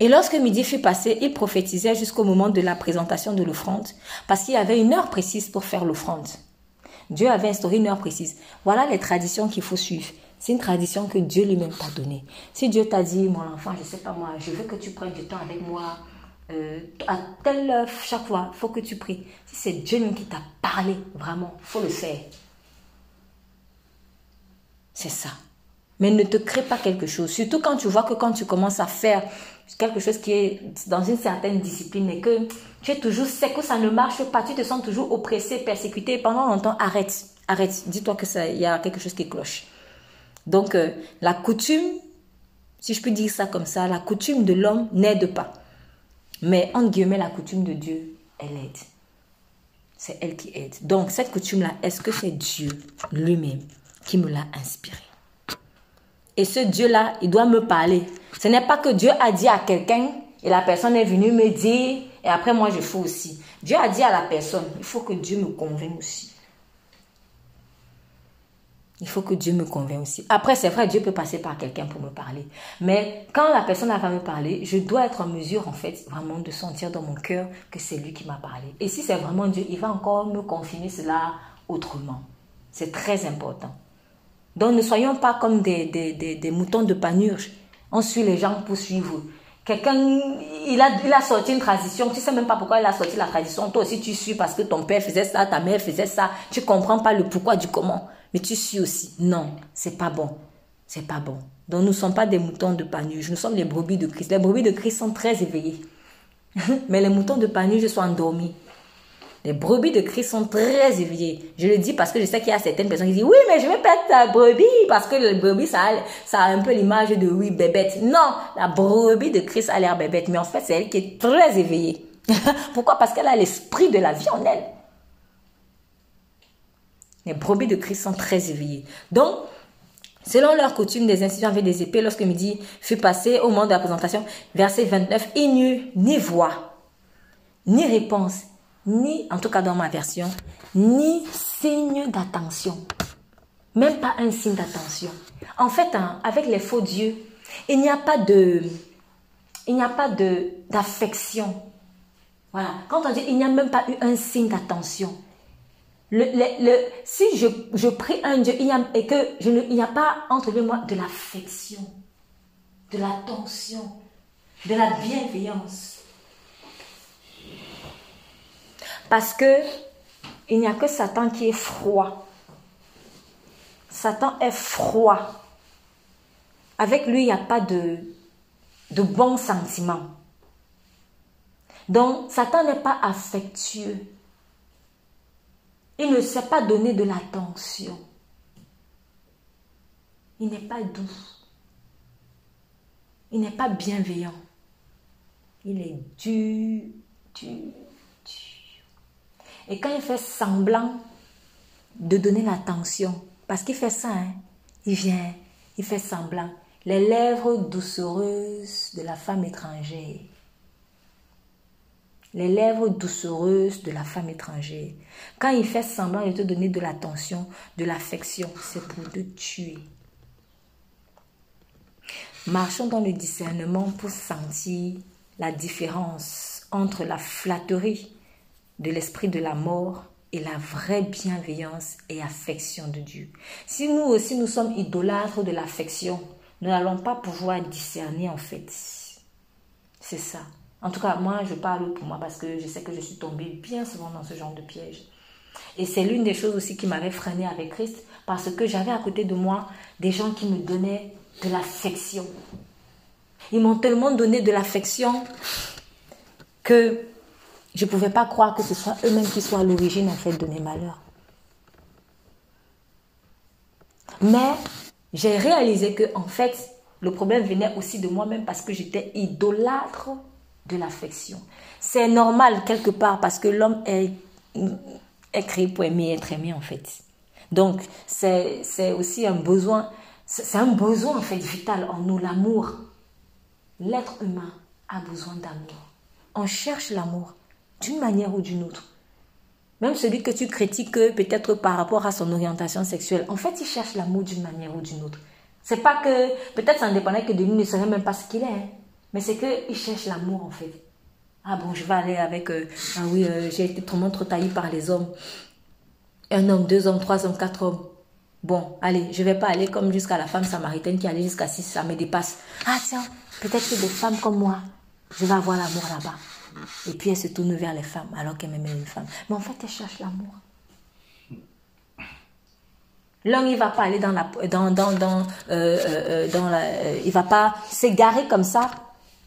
Et lorsque midi fut passé, il prophétisait jusqu'au moment de la présentation de l'offrande, parce qu'il y avait une heure précise pour faire l'offrande. Dieu avait instauré une heure précise. Voilà les traditions qu'il faut suivre. C'est une tradition que Dieu lui-même t'a donnée. Si Dieu t'a dit, mon enfant, je ne sais pas moi, je veux que tu prennes du temps avec moi, euh, à telle heure chaque fois, il faut que tu pries. Si c'est Dieu qui t'a parlé, vraiment, faut le faire. C'est ça. Mais ne te crée pas quelque chose. Surtout quand tu vois que quand tu commences à faire quelque chose qui est dans une certaine discipline et que tu es toujours sec, que ça ne marche pas, tu te sens toujours oppressé, persécuté, pendant longtemps, arrête, arrête, dis-toi que ça, il y a quelque chose qui cloche. Donc, euh, la coutume, si je peux dire ça comme ça, la coutume de l'homme n'aide pas. Mais, en guillemets, la coutume de Dieu, elle aide. C'est elle qui aide. Donc, cette coutume-là, est-ce que c'est Dieu lui-même qui me l'a inspiré. Et ce Dieu-là, il doit me parler. Ce n'est pas que Dieu a dit à quelqu'un et la personne est venue me dire et après moi je fais aussi. Dieu a dit à la personne, il faut que Dieu me convainque aussi. Il faut que Dieu me convainque aussi. Après, c'est vrai, Dieu peut passer par quelqu'un pour me parler. Mais quand la personne va me parler, je dois être en mesure, en fait, vraiment de sentir dans mon cœur que c'est lui qui m'a parlé. Et si c'est vraiment Dieu, il va encore me confirmer cela autrement. C'est très important. Donc ne soyons pas comme des, des, moutons de panurge. On suit les gens pour suivre. Quelqu'un, il a, il a sorti une tradition, tu sais même pas pourquoi il a sorti la tradition. Toi aussi, tu suis parce que ton père faisait ça, ta mère faisait ça. Tu comprends pas le pourquoi du comment. Mais tu suis aussi. Non, c'est pas bon. C'est pas bon. Donc nous ne sommes pas des moutons de panurge. Nous sommes les brebis de Christ. Les brebis de Christ sont très éveillés. Mais les moutons de panurge sont endormis. Les brebis de Christ sont très éveillées. Je le dis parce que je sais qu'il y a certaines personnes qui disent oui, mais je vais être ta brebis parce que le brebis, ça a, ça a un peu l'image de oui, bébête. Non, la brebis de Christ a l'air bébête, mais en fait, c'est elle qui est très éveillée. Pourquoi? Parce qu'elle a l'esprit de la vie en elle. Les brebis de Christ sont très éveillées. Donc, Selon leur coutume, des institutions avec des épées, lorsque midi fut passé au moment de la présentation, verset 29, il n'y eut ni voix, ni réponse, ni, en tout cas dans ma version, ni signe d'attention. Même pas un signe d'attention. En fait, hein, avec les faux dieux, il n'y a pas de, il n'y a pas de d'affection. Voilà. Quand on dit il n'y a même pas eu un signe d'attention. Si je, je prie un Dieu et que je il n'y a pas entre moi de l'affection, de l'attention, de la bienveillance, Parce que il n'y a que Satan qui est froid. Satan est froid. Avec lui, il n'y a pas de, de bons sentiments. Donc, Satan n'est pas affectueux. Il ne sait pas donner de l'attention. Il n'est pas doux. Il n'est pas bienveillant. Il est dur, dur, et quand il fait semblant de donner l'attention, parce qu'il fait ça, hein, il vient, il fait semblant. Les lèvres doucereuses de la femme étrangère. Les lèvres doucereuses de la femme étrangère. Quand il fait semblant de te donner de l'attention, de l'affection, c'est pour te tuer. Marchons dans le discernement pour sentir la différence entre la flatterie de l'esprit de la mort et la vraie bienveillance et affection de Dieu. Si nous aussi nous sommes idolâtres de l'affection, nous n'allons pas pouvoir discerner en fait. C'est ça. En tout cas, moi, je parle pour moi parce que je sais que je suis tombée bien souvent dans ce genre de piège. Et c'est l'une des choses aussi qui m'avait freinée avec Christ parce que j'avais à côté de moi des gens qui me donnaient de l'affection. Ils m'ont tellement donné de l'affection que je ne pouvais pas croire que ce soit eux-mêmes qui soient à l'origine en fait de mes malheurs. Mais j'ai réalisé que en fait le problème venait aussi de moi-même parce que j'étais idolâtre de l'affection. C'est normal quelque part parce que l'homme est, est créé pour aimer être aimé en fait. Donc c'est aussi un besoin, c'est un besoin en fait vital en nous, l'amour. L'être humain a besoin d'amour. On cherche l'amour d'une manière ou d'une autre. Même celui que tu critiques peut-être par rapport à son orientation sexuelle, en fait, il cherche l'amour d'une manière ou d'une autre. C'est pas que, peut-être ça ne dépendait que de lui, ne savait même pas ce qu'il est, hein. Mais c'est qu'il cherche l'amour en fait. Ah bon, je vais aller avec, euh, ah oui, euh, j'ai été trop, trop taillé par les hommes. Un homme, deux hommes, trois hommes, quatre hommes. Bon, allez, je vais pas aller comme jusqu'à la femme samaritaine qui allait jusqu'à six, ça me dépasse. Ah tiens, peut-être que des femmes comme moi, je vais avoir l'amour là-bas. Et puis elle se tourne vers les femmes alors qu'elle m'aimait une femme. Mais en fait, elle cherche l'amour. L'homme, il va pas aller dans la, dans, dans, dans, euh, dans la, il va pas s'égarer comme ça,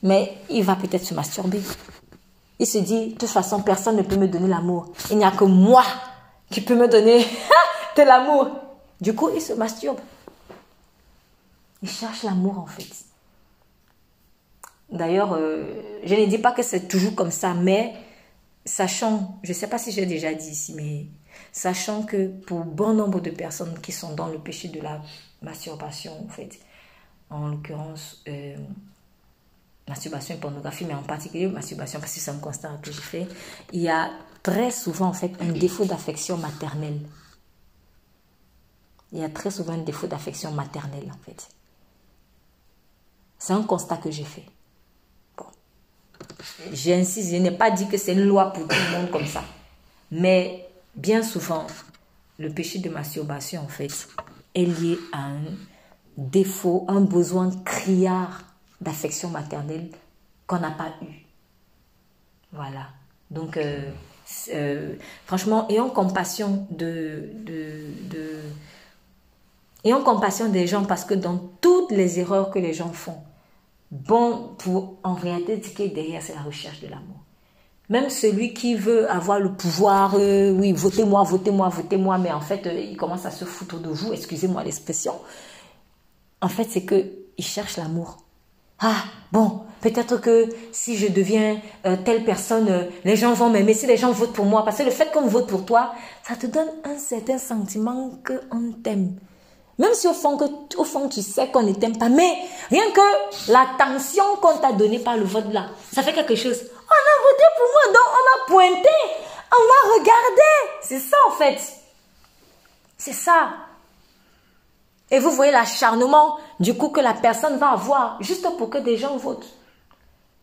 mais il va peut-être se masturber. Il se dit, de toute façon, personne ne peut me donner l'amour. Il n'y a que moi qui peux me donner de l'amour. Du coup, il se masturbe. Il cherche l'amour en fait. D'ailleurs, euh, je ne dis pas que c'est toujours comme ça, mais sachant, je ne sais pas si j'ai déjà dit ici, mais sachant que pour bon nombre de personnes qui sont dans le péché de la masturbation, en fait, en l'occurrence, euh, masturbation et pornographie, mais en particulier masturbation, parce que c'est un constat que j'ai fait, il y a très souvent, en fait, un défaut d'affection maternelle. Il y a très souvent un défaut d'affection maternelle, en fait. C'est un constat que j'ai fait. Bon. J'insiste, je n'ai pas dit que c'est une loi pour tout le monde comme ça. Mais bien souvent, le péché de masturbation, en fait, est lié à un défaut, un besoin criard d'affection maternelle qu'on n'a pas eu. Voilà. Donc, euh, euh, franchement, ayons compassion de, de, compassion des gens parce que dans toutes les erreurs que les gens font, bon, pour en réalité, ce qui est derrière, c'est la recherche de l'amour. Même celui qui veut avoir le pouvoir, euh, oui, votez-moi, votez-moi, votez-moi, mais en fait, il commence à se foutre de vous, excusez-moi l'expression. En fait, c'est que il cherche l'amour. Ah, bon, peut-être que si je deviens euh, telle personne, euh, les gens vont m'aimer, si les gens votent pour moi. Parce que le fait qu'on vote pour toi, ça te donne un certain sentiment qu'on t'aime. Même si au fond, que, au fond tu sais qu'on ne t'aime pas, mais rien que l'attention qu'on t'a donnée par le vote là, ça fait quelque chose. On a voté pour moi, donc on m'a pointé, on m'a regardé. C'est ça en fait. C'est ça. Et vous voyez l'acharnement du coup que la personne va avoir juste pour que des gens votent.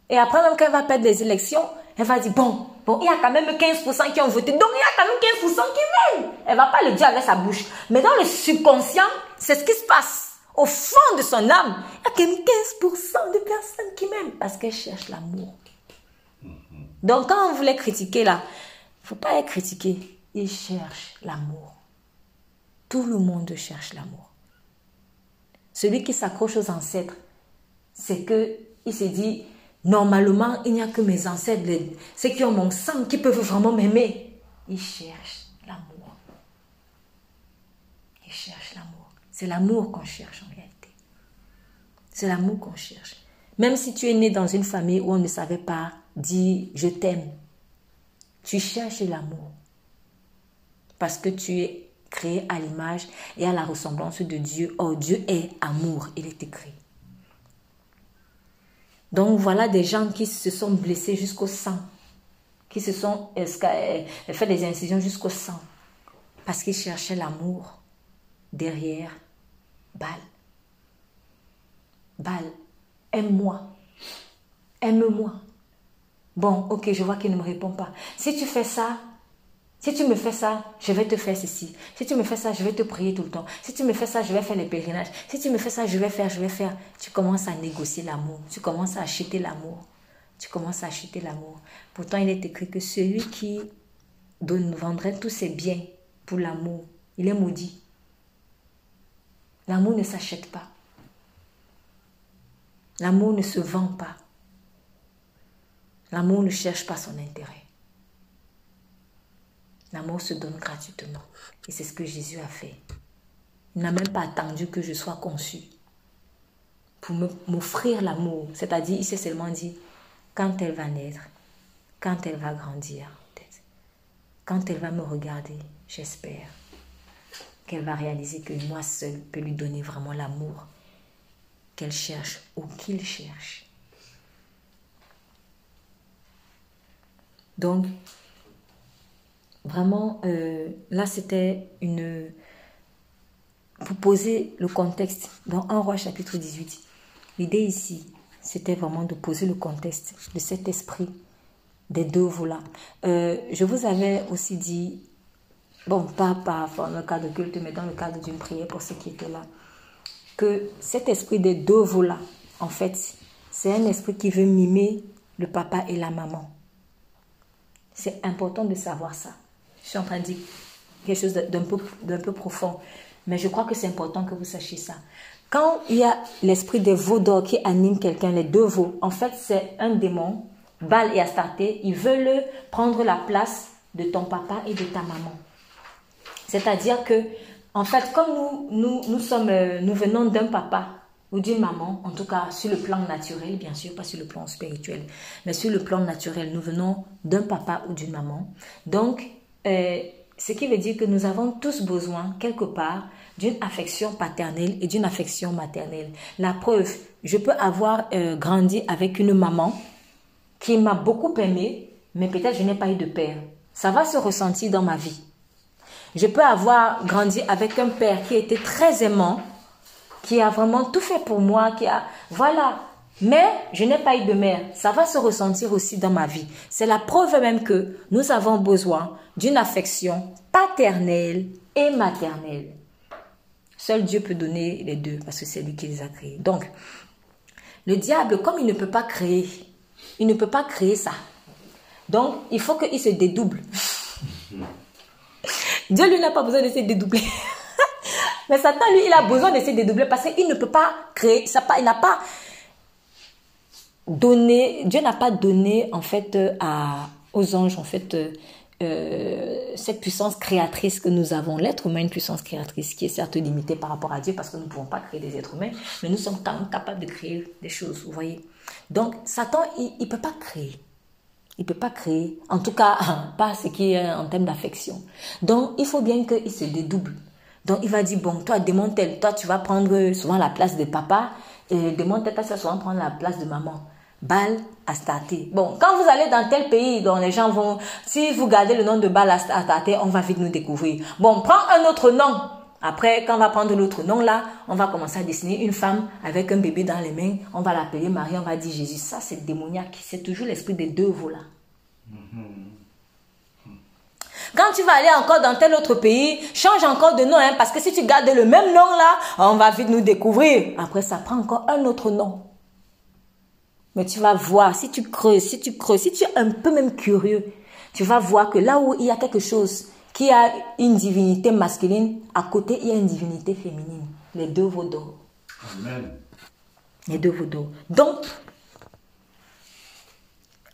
Et après, même quand elle va perdre les élections, elle va dire, bon, bon, il y a quand même 15% qui ont voté, donc il y a quand même 15% qui m'aiment. Elle va pas le dire avec sa bouche. Mais dans le subconscient, c'est ce qui se passe. Au fond de son âme, il y a quand même 15% de personnes qui m'aiment parce qu'elle cherche l'amour. Donc quand on voulait critiquer là, faut pas être critiqué. Il cherche l'amour. Tout le monde cherche l'amour. Celui qui s'accroche aux ancêtres, c'est que il se dit normalement il n'y a que mes ancêtres, ceux qui ont mon sang, qui peuvent vraiment m'aimer. Il cherche l'amour. Il cherche l'amour. C'est l'amour qu'on cherche en réalité. C'est l'amour qu'on cherche. Même si tu es né dans une famille où on ne savait pas dire je t'aime, tu cherches l'amour. Parce que tu es créé à l'image et à la ressemblance de Dieu. Oh, Dieu est amour, il est écrit. Donc voilà des gens qui se sont blessés jusqu'au sang, qui se sont euh, fait des incisions jusqu'au sang, parce qu'ils cherchaient l'amour derrière Bal. Bal, aime-moi, aime-moi. Bon, ok, je vois qu'il ne me répond pas. Si tu fais ça, si tu me fais ça, je vais te faire ceci. Si tu me fais ça, je vais te prier tout le temps. Si tu me fais ça, je vais faire les pèlerinages. Si tu me fais ça, je vais faire, je vais faire. Tu commences à négocier l'amour. Tu commences à acheter l'amour. Tu commences à acheter l'amour. Pourtant, il est écrit que celui qui donne, vendrait tous ses biens pour l'amour, il est maudit. L'amour ne s'achète pas. L'amour ne se vend pas. L'amour ne cherche pas son intérêt. L'amour se donne gratuitement. Et c'est ce que Jésus a fait. Il n'a même pas attendu que je sois conçu pour m'offrir l'amour. C'est-à-dire, il s'est seulement dit, quand elle va naître, quand elle va grandir, quand elle va me regarder, j'espère qu'elle va réaliser que moi seul peux lui donner vraiment l'amour qu'elle cherche ou qu'il cherche. Donc, Vraiment, euh, là, c'était une... Pour poser le contexte, dans 1 roi chapitre 18, l'idée ici, c'était vraiment de poser le contexte de cet esprit des deux volants. Euh, je vous avais aussi dit, bon, pas, pas dans le cadre de culte, mais dans le cadre d'une prière pour ceux qui étaient là, que cet esprit des deux volants, en fait, c'est un esprit qui veut mimer le papa et la maman. C'est important de savoir ça. Je suis en train de dire quelque chose d'un peu, peu profond. Mais je crois que c'est important que vous sachiez ça. Quand il y a l'esprit des veaux qui anime quelqu'un, les deux veaux, en fait, c'est un démon, Baal et Astarté, ils veulent prendre la place de ton papa et de ta maman. C'est-à-dire que, en fait, comme nous, nous, nous, sommes, euh, nous venons d'un papa ou d'une maman, en tout cas sur le plan naturel, bien sûr, pas sur le plan spirituel, mais sur le plan naturel, nous venons d'un papa ou d'une maman. Donc, euh, ce qui veut dire que nous avons tous besoin, quelque part, d'une affection paternelle et d'une affection maternelle. La preuve, je peux avoir euh, grandi avec une maman qui m'a beaucoup aimé, mais peut-être je n'ai pas eu de père. Ça va se ressentir dans ma vie. Je peux avoir grandi avec un père qui était très aimant, qui a vraiment tout fait pour moi, qui a... Voilà. Mais je n'ai pas eu de mère. Ça va se ressentir aussi dans ma vie. C'est la preuve même que nous avons besoin d'une affection paternelle et maternelle. Seul Dieu peut donner les deux parce que c'est lui qui les a créés. Donc, le diable, comme il ne peut pas créer, il ne peut pas créer ça. Donc, il faut qu'il se dédouble. Dieu, lui, n'a pas besoin de se dédoubler. Mais Satan, lui, il a besoin de se dédoubler parce qu'il ne peut pas créer, ça il n'a pas donné, Dieu n'a pas donné, en fait, à, aux anges, en fait, euh, cette puissance créatrice que nous avons, l'être humain, une puissance créatrice qui est certes limitée par rapport à Dieu parce que nous ne pouvons pas créer des êtres humains, mais nous sommes quand même capables de créer des choses, vous voyez. Donc, Satan, il ne peut pas créer. Il ne peut pas créer, en tout cas, pas ce qui est en termes d'affection. Donc, il faut bien qu'il se dédouble. Donc, il va dire, bon, toi, démonte toi, tu vas prendre souvent la place de papa, et démonte toi, tu vas souvent prendre la place de maman. Bal Astarte. Bon, quand vous allez dans tel pays dont les gens vont, si vous gardez le nom de Bal Astarte, on va vite nous découvrir. Bon, prends un autre nom. Après, quand on va prendre l'autre nom là, on va commencer à dessiner une femme avec un bébé dans les mains. On va l'appeler Marie, on va dire Jésus. Ça, c'est démoniaque. C'est toujours l'esprit des deux veaux là. Quand tu vas aller encore dans tel autre pays, change encore de nom, hein, parce que si tu gardes le même nom là, on va vite nous découvrir. Après, ça prend encore un autre nom. Mais tu vas voir, si tu creuses, si tu creuses, si tu es un peu même curieux, tu vas voir que là où il y a quelque chose qui a une divinité masculine, à côté, il y a une divinité féminine. Les deux vaut d'or. Amen. Les deux vaut d'or. Donc,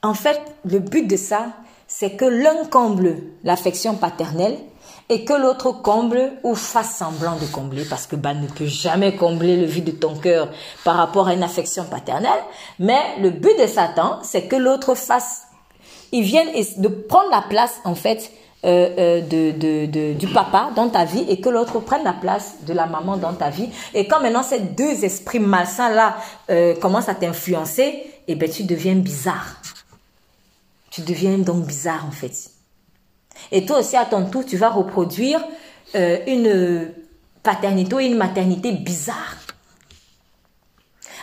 en fait, le but de ça, c'est que l'un comble l'affection paternelle et que l'autre comble ou fasse semblant de combler, parce que bah, ne peut jamais combler le vide de ton cœur par rapport à une affection paternelle. Mais le but de Satan, c'est que l'autre fasse, il vienne de prendre la place en fait euh, euh, de, de, du papa dans ta vie et que l'autre prenne la place de la maman dans ta vie. Et quand maintenant ces deux esprits malsains là euh, commencent à t'influencer, et eh ben tu deviens bizarre. Tu deviens donc bizarre en fait. Et toi aussi, à ton tour, tu vas reproduire euh, une paternité ou une maternité bizarre.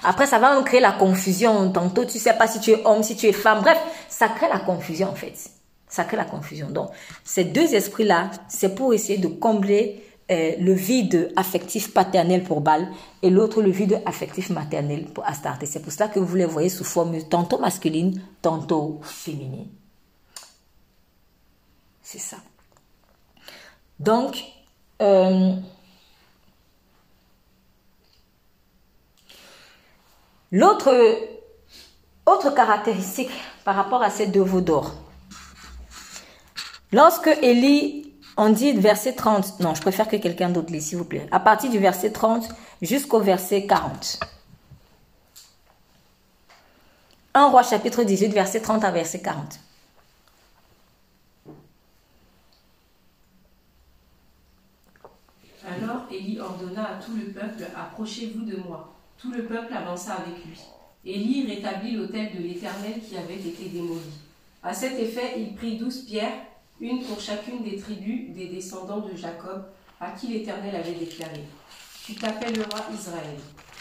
Après, ça va créer la confusion. Tantôt, tu sais pas si tu es homme, si tu es femme. Bref, ça crée la confusion en fait. Ça crée la confusion. Donc, ces deux esprits-là, c'est pour essayer de combler euh, le vide affectif paternel pour Bal et l'autre le vide affectif maternel pour Astarté. C'est pour ça que vous les voyez sous forme tantôt masculine, tantôt féminine. Ça. Donc, euh, l'autre autre caractéristique par rapport à ces deux veaux d'or. Lorsque Élie, on dit verset 30, non, je préfère que quelqu'un d'autre lise, s'il vous plaît, à partir du verset 30 jusqu'au verset 40. 1 roi chapitre 18, verset 30 à verset 40. Élie à tout le peuple Approchez-vous de moi. Tout le peuple avança avec lui. Élie rétablit l'autel de l'Éternel qui avait été démoli. À cet effet, il prit douze pierres, une pour chacune des tribus des descendants de Jacob, à qui l'Éternel avait déclaré Tu t'appelleras Israël.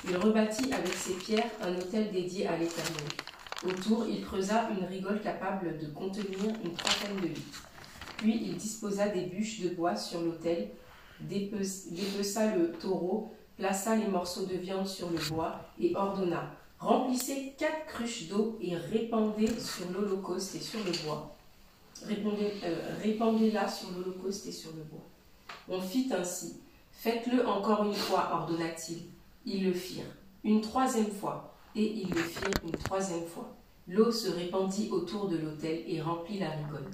Il rebâtit avec ces pierres un autel dédié à l'Éternel. Autour, il creusa une rigole capable de contenir une trentaine de litres. Puis il disposa des bûches de bois sur l'autel dépeça le taureau, plaça les morceaux de viande sur le bois et ordonna Remplissez quatre cruches d'eau et répandez sur l'holocauste et sur le bois. Euh, répandez-la sur l'holocauste et sur le bois. On fit ainsi. Faites-le encore une fois, ordonna-t-il. Ils le firent. Une troisième fois. Et ils le firent une troisième fois. L'eau se répandit autour de l'autel et remplit la rigole.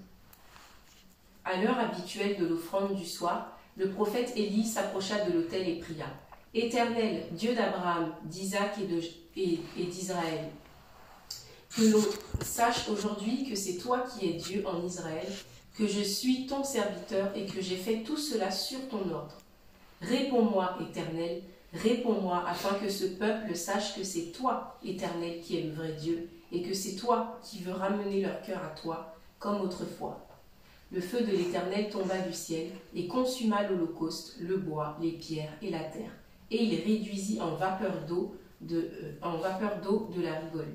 À l'heure habituelle de l'offrande du soir, le prophète Élie s'approcha de l'autel et pria. Éternel, Dieu d'Abraham, d'Isaac et d'Israël, que l'on sache aujourd'hui que c'est toi qui es Dieu en Israël, que je suis ton serviteur et que j'ai fait tout cela sur ton ordre. Réponds-moi, Éternel, réponds-moi afin que ce peuple sache que c'est toi, Éternel, qui es le vrai Dieu, et que c'est toi qui veux ramener leur cœur à toi, comme autrefois. Le feu de l'Éternel tomba du ciel et consuma l'holocauste, le bois, les pierres et la terre, et il réduisit en vapeur d'eau de, euh, en vapeur d'eau de la rigole.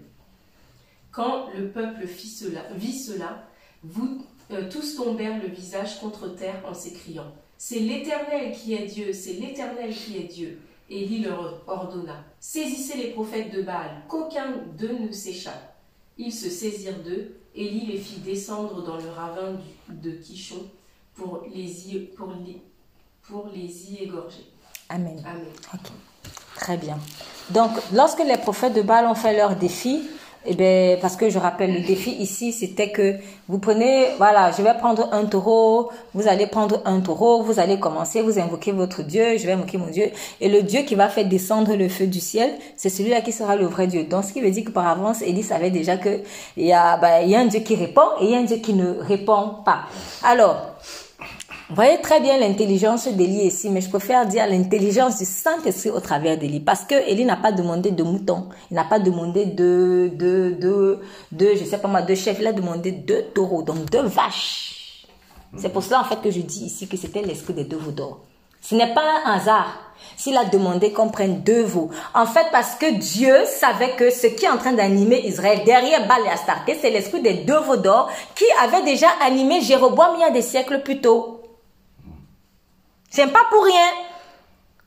Quand le peuple fit cela, vit cela, euh, tous tombèrent le visage contre terre en s'écriant C'est l'Éternel qui est Dieu, c'est l'Éternel qui est Dieu. Élie leur ordonna Saisissez les prophètes de Baal, qu'aucun d'eux ne s'échappe. Ils se saisirent d'eux. Élie les fit descendre dans le ravin de Quichon pour les y, pour les, pour les y égorger. Amen. Amen. Très bien. Donc, lorsque les prophètes de Baal ont fait leur défi, eh bien, parce que je rappelle, le défi ici, c'était que vous prenez, voilà, je vais prendre un taureau, vous allez prendre un taureau, vous allez commencer, vous invoquez votre Dieu, je vais invoquer mon Dieu. Et le Dieu qui va faire descendre le feu du ciel, c'est celui-là qui sera le vrai Dieu. Donc, ce qui veut dire que par avance, Élie savait déjà que il y a, ben, il y a un Dieu qui répond et il y a un Dieu qui ne répond pas. Alors, vous voyez très bien l'intelligence d'Élie ici, mais je préfère dire l'intelligence du Saint-Esprit au travers d'Élie. Parce que Élie n'a pas demandé de moutons, il n'a pas demandé de, de, de, de, je sais pas moi, de chefs, il a demandé deux taureaux, donc deux vaches. C'est pour cela en fait que je dis ici que c'était l'esprit des deux veaux d'or. Ce n'est pas un hasard s'il a demandé qu'on prenne deux veaux. En fait, parce que Dieu savait que ce qui est en train d'animer Israël derrière Baal et Astarté, c'est l'esprit des deux veaux d'or qui avait déjà animé Jéroboam il y a des siècles plus tôt. C'est pas pour rien.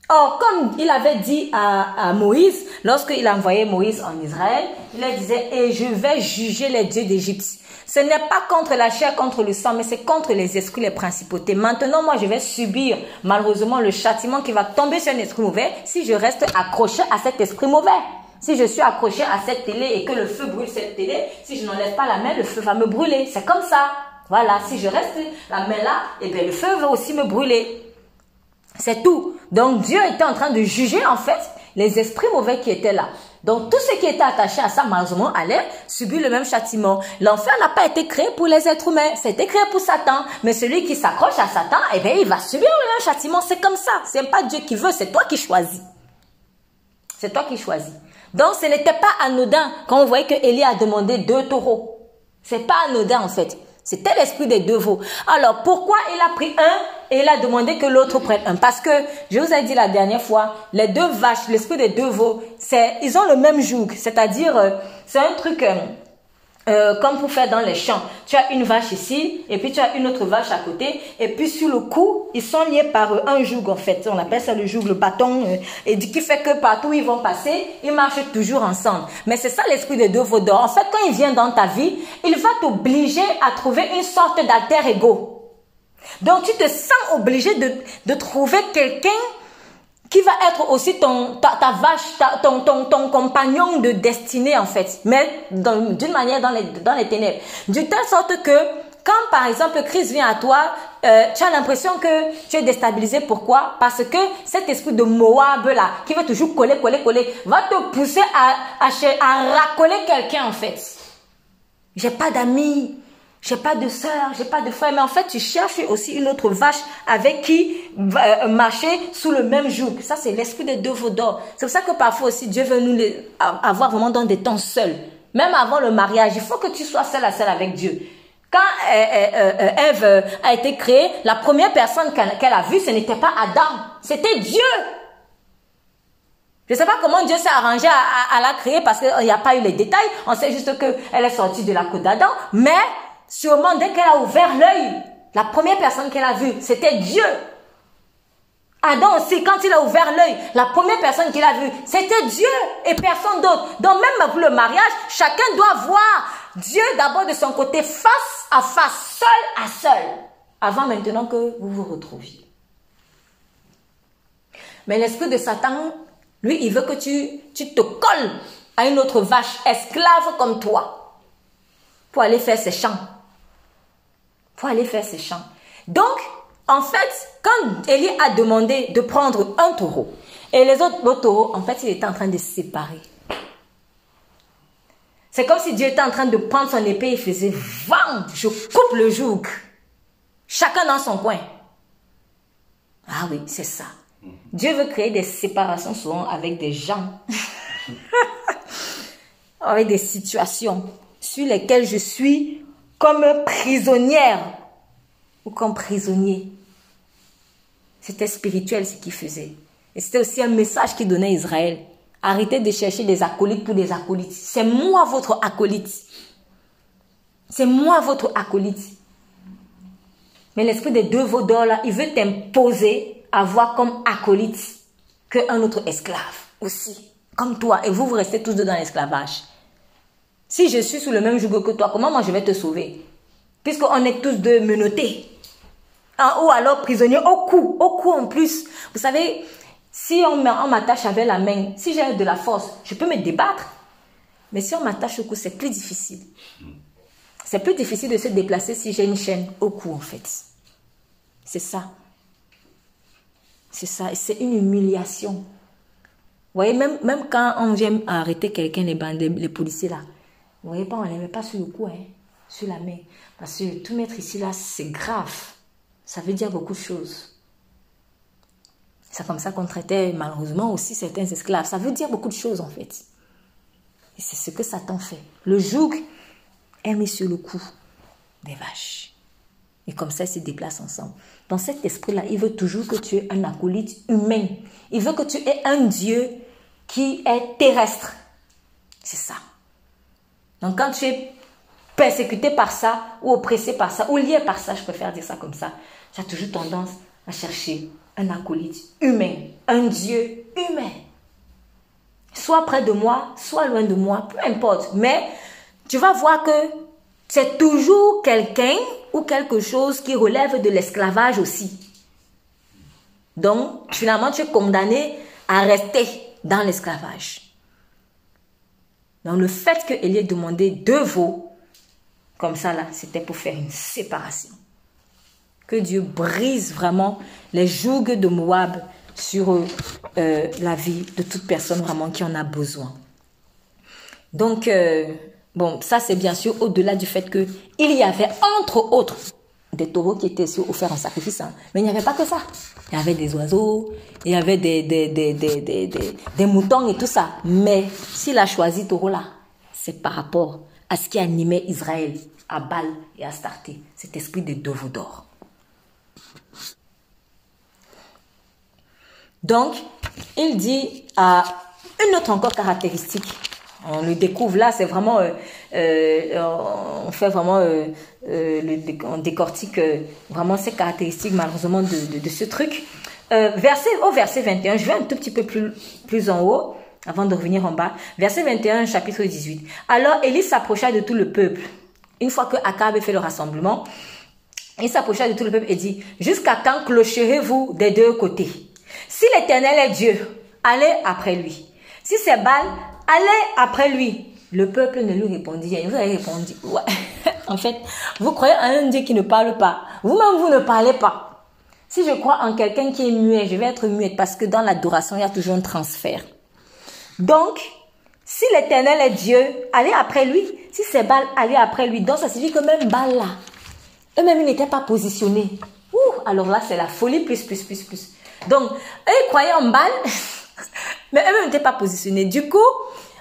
Or, comme il avait dit à, Moïse, lorsqu'il a envoyé Moïse en Israël, il leur disait, et je vais juger les dieux d'Égypte. Ce n'est pas contre la chair, contre le sang, mais c'est contre les esprits, les principautés. Maintenant, moi, je vais subir, malheureusement, le châtiment qui va tomber sur un esprit mauvais si je reste accroché à cet esprit mauvais. Si je suis accroché à cette télé et que le feu brûle cette télé, si je n'enlève pas la main, le feu va me brûler. C'est comme ça. Voilà, si je reste la main là, eh bien, le feu va aussi me brûler. C'est tout. Donc Dieu était en train de juger en fait les esprits mauvais qui étaient là. Donc tout ce qui était attaché à ça, malheureusement, allait subir le même châtiment. L'enfer n'a pas été créé pour les êtres humains, c'était créé pour Satan. Mais celui qui s'accroche à Satan, eh bien, il va subir le même châtiment. C'est comme ça. C'est pas Dieu qui veut, c'est toi qui choisis. C'est toi qui choisis. Donc ce n'était pas anodin quand on voyait que Élie a demandé deux taureaux. C'est pas anodin en fait. C'était l'esprit des deux veaux. Alors, pourquoi il a pris un et il a demandé que l'autre prenne un? Parce que, je vous ai dit la dernière fois, les deux vaches, l'esprit des deux veaux, c'est, ils ont le même joug. C'est-à-dire, euh, c'est un truc, euh, comme pour faire dans les champs. Tu as une vache ici, et puis tu as une autre vache à côté, et puis sur le cou, ils sont liés par euh, un joug en fait. On appelle ça le joug, le bâton, euh, et qui fait que partout où ils vont passer, ils marchent toujours ensemble. Mais c'est ça l'esprit des deux veaux En fait, quand il vient dans ta vie, il va t'obliger à trouver une sorte d'alter ego. Donc tu te sens obligé de, de trouver quelqu'un qui va être aussi ton, ta, vache, ton, ton, ton compagnon de destinée en fait, mais d'une manière dans les, dans les ténèbres. De telle sorte que quand par exemple Christ vient à toi, euh, tu as l'impression que tu es déstabilisé. Pourquoi? Parce que cet esprit de Moab là, qui va toujours coller, coller, coller, va te pousser à, à, à racoler quelqu'un en fait. J'ai pas d'amis, j'ai pas de soeur, j'ai pas de frère, mais en fait, tu cherches aussi une autre vache avec qui euh, marcher sous le même joug. Ça, c'est l'esprit des deux veaux d'or. C'est pour ça que parfois aussi, Dieu veut nous les, avoir vraiment dans des temps seuls. Même avant le mariage, il faut que tu sois seul à seul avec Dieu. Quand euh, euh, Ève a été créée, la première personne qu'elle a vue, ce n'était pas Adam, c'était Dieu. Je ne sais pas comment Dieu s'est arrangé à, à, la créer parce qu'il n'y a pas eu les détails. On sait juste qu'elle est sortie de la côte d'Adam. Mais Sûrement, dès qu'elle a ouvert l'œil, la première personne qu'elle a vue, c'était Dieu. Adam aussi, quand il a ouvert l'œil, la première personne qu'il a vue, c'était Dieu et personne d'autre. Donc même pour le mariage, chacun doit voir Dieu d'abord de son côté face à face, seul à seul, avant maintenant que vous vous retrouviez. Mais l'esprit de Satan, lui, il veut que tu, tu te colles à une autre vache esclave comme toi pour aller faire ses chants pour aller faire ses champs. Donc, en fait, quand Élie a demandé de prendre un taureau, Et les autres, l'autre taureau, en fait, il était en train de se séparer. C'est comme si Dieu était en train de prendre son épée et faisait vent, je coupe le joug. Chacun dans son coin. Ah oui, c'est ça. Dieu veut créer des séparations souvent avec des gens, avec des situations sur lesquelles je suis comme prisonnière ou comme prisonnier. C'était spirituel ce qu'il faisait. Et c'était aussi un message qu'il donnait à Israël. Arrêtez de chercher des acolytes pour des acolytes. C'est moi votre acolyte. C'est moi votre acolyte. Mais l'esprit des deux vaudeurs là, il veut t'imposer à voir comme acolyte qu'un autre esclave aussi. Comme toi. Et vous, vous restez tous deux dans l'esclavage. Si je suis sous le même joug que toi, comment moi je vais te sauver? Puisqu'on est tous deux menottés. Ou alors prisonniers au cou, au cou en plus. Vous savez, si on m'attache avec la main, si j'ai de la force, je peux me débattre. Mais si on m'attache au cou, c'est plus difficile. C'est plus difficile de se déplacer si j'ai une chaîne au cou, en fait. C'est ça. C'est ça. C'est une humiliation. Vous voyez, même, quand on vient arrêter quelqu'un, les les policiers là, vous voyez pas, on ne les met pas sur le cou, hein, sur la main. Parce que tout mettre ici là, c'est grave. Ça veut dire beaucoup de choses. C'est comme ça qu'on traitait malheureusement aussi certains esclaves. Ça veut dire beaucoup de choses en fait. Et c'est ce que Satan fait. Le joug est mis sur le cou des vaches. Et comme ça, ils se déplacent ensemble. Dans cet esprit-là, il veut toujours que tu aies un acolyte humain. Il veut que tu aies un Dieu qui est terrestre. C'est ça. Donc quand tu es persécuté par ça, ou oppressé par ça, ou lié par ça, je préfère dire ça comme ça, tu as toujours tendance à chercher un acolyte humain, un Dieu humain. Soit près de moi, soit loin de moi, peu importe. Mais tu vas voir que c'est toujours quelqu'un ou quelque chose qui relève de l'esclavage aussi. Donc, finalement, tu es condamné à rester dans l'esclavage. Donc, le fait que ait demandé deux veaux, comme ça, là, c'était pour faire une séparation. Que Dieu brise vraiment les jougs de Moab sur euh, la vie de toute personne vraiment qui en a besoin. Donc, euh, bon, ça c'est bien sûr au-delà du fait que il y avait entre autres des taureaux qui étaient offerts en sacrifice, hein. mais il n'y avait pas que ça. Il y avait des oiseaux, il y avait des, des, des, des, des moutons et tout ça. Mais s'il a choisi taureau là, c'est par rapport à ce qui animait Israël à Baal et à Starté, cet esprit de d'or. Donc, il dit à une autre encore caractéristique. On le découvre là, c'est vraiment, euh, euh, on fait vraiment, euh, le, on décortique vraiment ces caractéristiques malheureusement de, ce truc. verset, au verset 21, je vais un tout petit peu plus, plus en haut, avant de revenir en bas. Verset 21, chapitre 18. Alors Élie s'approcha de tout le peuple. Une fois que Akab fait le rassemblement, il s'approcha de tout le peuple et dit, jusqu'à quand clocherez-vous des deux côtés? Si l'Éternel est Dieu, allez après lui. Si c'est Baal, allez après lui. Le peuple ne lui répondit rien. Vous avez répondu, ouais. en fait, vous croyez en un Dieu qui ne parle pas. Vous-même, vous ne parlez pas. Si je crois en quelqu'un qui est muet, je vais être muette parce que dans l'adoration, il y a toujours un transfert. Donc, si l'éternel est Dieu, allez après lui. Si c'est Baal, allez après lui. Donc, ça signifie que même Baal là, eux-mêmes, ils n'étaient pas positionnés. Ouh, alors là, c'est la folie plus, plus, plus, plus. Donc, eux, ils croyaient en balle, mais eux n'étaient pas positionnés. Du coup,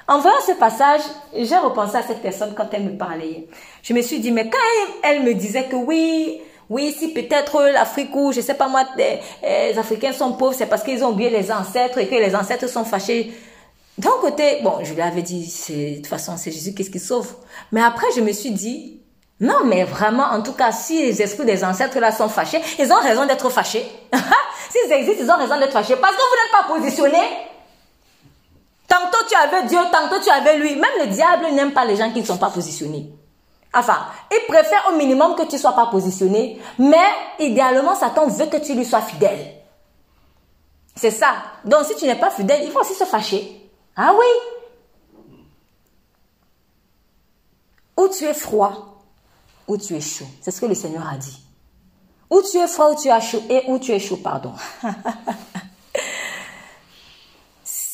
en voyant ce passage, j'ai repensé à cette personne quand elle me parlait. Je me suis dit, mais quand elle, me disait que oui, oui, si peut-être l'Afrique ou je sais pas moi, les, Africains sont pauvres, c'est parce qu'ils ont oublié les ancêtres et que les ancêtres sont fâchés. D'un côté, bon, je lui avais dit, de toute façon, c'est Jésus qu'est-ce qui sauve. Mais après, je me suis dit, non, mais vraiment, en tout cas, si les esprits des ancêtres là sont fâchés, ils ont raison d'être fâchés. S'ils existent, ils ont raison d'être fâchés. Parce que vous n'êtes pas positionnés. Tantôt tu avais Dieu, tantôt tu avais lui. Même le diable n'aime pas les gens qui ne sont pas positionnés. Enfin, il préfère au minimum que tu ne sois pas positionné, mais idéalement, Satan veut que tu lui sois fidèle. C'est ça. Donc, si tu n'es pas fidèle, il faut aussi se fâcher. Ah oui. Ou tu es froid, ou tu es chaud. C'est ce que le Seigneur a dit. Ou tu es froid, ou tu es chaud, et où tu es chaud, pardon.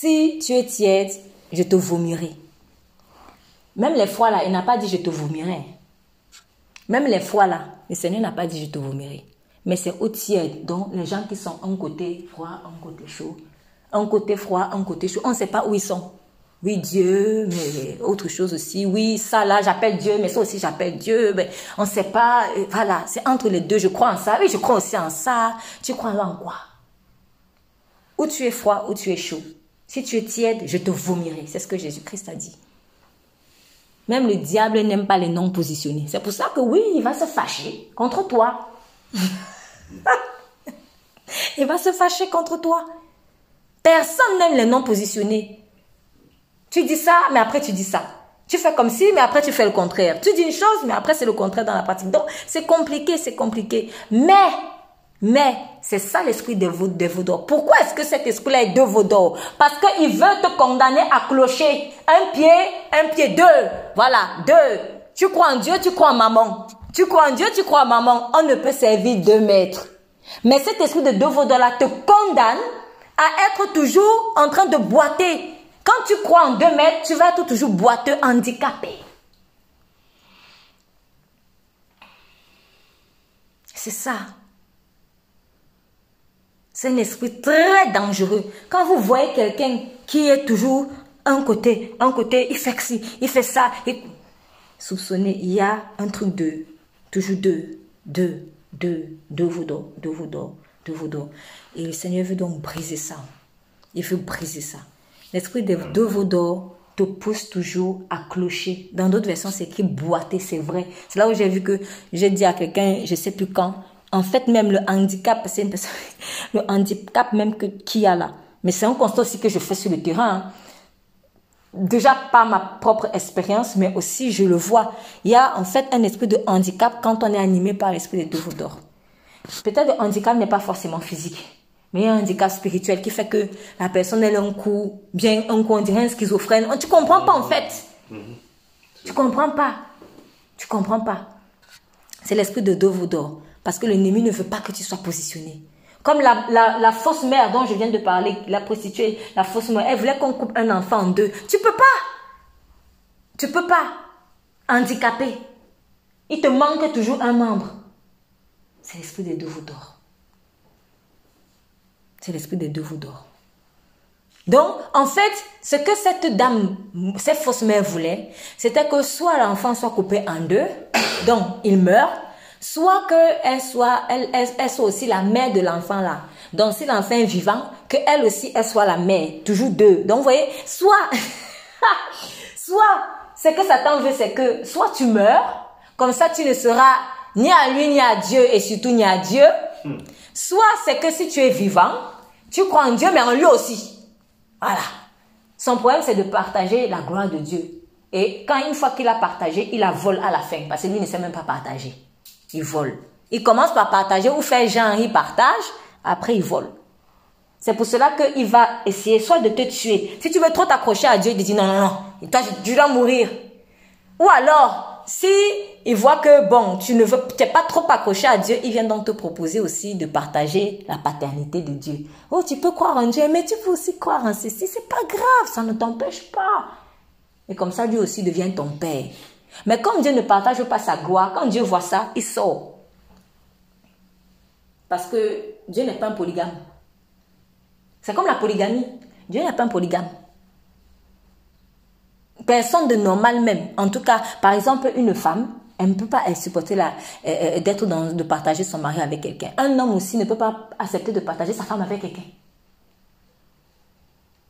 Si tu es tiède, je te vomirai. Même les fois là, il n'a pas dit je te vomirai. Même les fois là, le Seigneur n'a pas dit je te vomirai. Mais c'est au tiède. Donc les gens qui sont un côté froid, un côté chaud, un côté froid, un côté chaud, on ne sait pas où ils sont. Oui, Dieu, mais autre chose aussi. Oui, ça là, j'appelle Dieu, mais ça aussi j'appelle Dieu. Mais on ne sait pas. Voilà, c'est entre les deux. Je crois en ça. Oui, je crois aussi en ça. Tu crois en quoi? Ou tu es froid, ou tu es chaud. Si tu es tiède, je te vomirai. C'est ce que Jésus-Christ a dit. Même le diable n'aime pas les non positionnés. C'est pour ça que oui, il va se fâcher contre toi. il va se fâcher contre toi. Personne n'aime les non positionnés. Tu dis ça, mais après tu dis ça. Tu fais comme si, mais après tu fais le contraire. Tu dis une chose, mais après c'est le contraire dans la pratique. Donc c'est compliqué, c'est compliqué. Mais, mais, c'est ça l'esprit de, de Pourquoi est-ce que cet esprit-là est de Vaudor? Parce qu'il veut te condamner à clocher. Un pied, un pied, deux. Voilà, deux. Tu crois en Dieu, tu crois en maman. Tu crois en Dieu, tu crois en maman. On ne peut servir deux maîtres. Mais cet esprit de deux là te condamne à être toujours en train de boiter quand tu crois en deux mètres, tu vas être toujours boiteux, handicapé. C'est ça. C'est un esprit très dangereux. Quand vous voyez quelqu'un qui est toujours un côté, un côté, il fait ci, il fait ça. Et... Soupçonnez, il y a un truc de toujours deux, deux, deux, deux vous deux vous deux vous Et le Seigneur veut donc briser ça. Il veut briser ça. L'esprit de deux d'or te pousse toujours à clocher. Dans d'autres versions, c'est écrit boiter, c'est vrai. C'est là où j'ai vu que j'ai dit à quelqu'un, je sais plus quand, en fait, même le handicap, c'est une personne, le handicap même que, qu'il y a là. Mais c'est un constat aussi que je fais sur le terrain. Hein. Déjà par ma propre expérience, mais aussi je le vois. Il y a en fait un esprit de handicap quand on est animé par l'esprit de deux d'or. Peut-être le handicap n'est pas forcément physique mais un handicap spirituel qui fait que la personne elle a un coup, bien un coup on dirait un schizophrène. Tu comprends pas en fait. Mhm. Tu comprends pas. Tu comprends pas. C'est l'esprit de Dovodor. Parce que l'ennemi ne veut pas que tu sois positionné. Comme la, fausse mère dont je viens de parler, la prostituée, la fausse mère, elle voulait qu'on coupe un enfant en deux. Tu peux pas. Tu peux pas. Handicapé. Il te manque toujours un membre. C'est l'esprit de Dovodor. C'est l'esprit des deux d'or. Donc, en fait, ce que cette dame, cette fausse mère voulait, c'était que soit l'enfant soit coupé en deux, donc il meurt, soit qu'elle soit, elle, elle, soit aussi la mère de l'enfant là. Donc, si l'enfant est vivant, qu'elle aussi, elle soit la mère. Toujours deux. Donc, vous voyez, soit, soit, ce que Satan veut, c'est que, soit tu meurs, comme ça tu ne seras ni à lui, ni à Dieu, et surtout ni à Dieu. Hmm. Soit c'est que si tu es vivant, tu crois en Dieu, mais en lui aussi. Voilà. Son problème, c'est de partager la gloire de Dieu. Et quand une fois qu'il a partagé, il la vole à la fin. Parce que lui ne sait même pas partager. Il vole. Il commence par partager ou faire genre, il partage. Après, il vole. C'est pour cela qu'il va essayer soit de te tuer. Si tu veux trop t'accrocher à Dieu, il dit non, non, non. Et toi, tu dois mourir. Ou alors, si il voit que, bon, tu ne veux, tu pas trop accroché à Dieu, il vient donc te proposer aussi de partager la paternité de Dieu. Oh, tu peux croire en Dieu, mais tu peux aussi croire en ceci. C'est pas grave, ça ne t'empêche pas. Et comme ça, lui aussi devient ton père. Mais comme Dieu ne partage pas sa gloire, quand Dieu voit ça, il sort. Parce que Dieu n'est pas un polygame. C'est comme la polygamie. Dieu n'est pas un polygame. Personne de normal même. En tout cas, par exemple, une femme, elle ne peut pas supporter euh, euh, d'être dans, de partager son mari avec quelqu'un. Un homme aussi ne peut pas accepter de partager sa femme avec quelqu'un.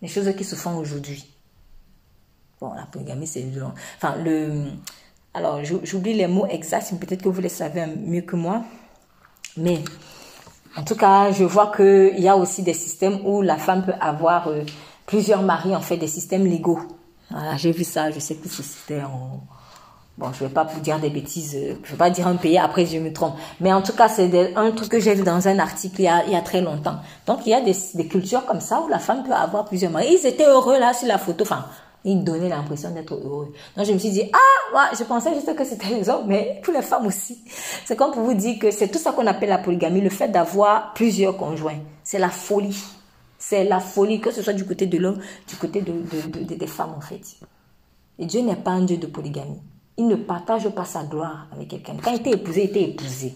Les choses qui se font aujourd'hui. Bon, la polygamie, c'est. Enfin, le. Alors, j'oublie les mots exacts, peut-être que vous les savez mieux que moi. Mais, en tout cas, je vois qu'il y a aussi des systèmes où la femme peut avoir euh, plusieurs maris, en fait, des systèmes légaux. Voilà, j'ai vu ça, je sais plus si c'était en Bon, je vais pas vous dire des bêtises, euh, je vais pas dire un pays, après je me trompe. Mais en tout cas, c'est un truc que j'ai vu dans un article il y a, il y a très longtemps. Donc, il y a des, des, cultures comme ça où la femme peut avoir plusieurs maris. Ils étaient heureux là sur la photo. Enfin, ils donnaient l'impression d'être heureux. Donc, je me suis dit, ah, ouais, je pensais juste que c'était les hommes, mais pour les femmes aussi. C'est comme pour vous dire que c'est tout ça qu'on appelle la polygamie, le fait d'avoir plusieurs conjoints. C'est la folie. C'est la folie, que ce soit du côté de l'homme, du côté de, des femmes en fait. Et Dieu n'est pas un Dieu de polygamie. Il ne partage pas sa gloire avec quelqu'un. Quand il était épousé, il était épousé.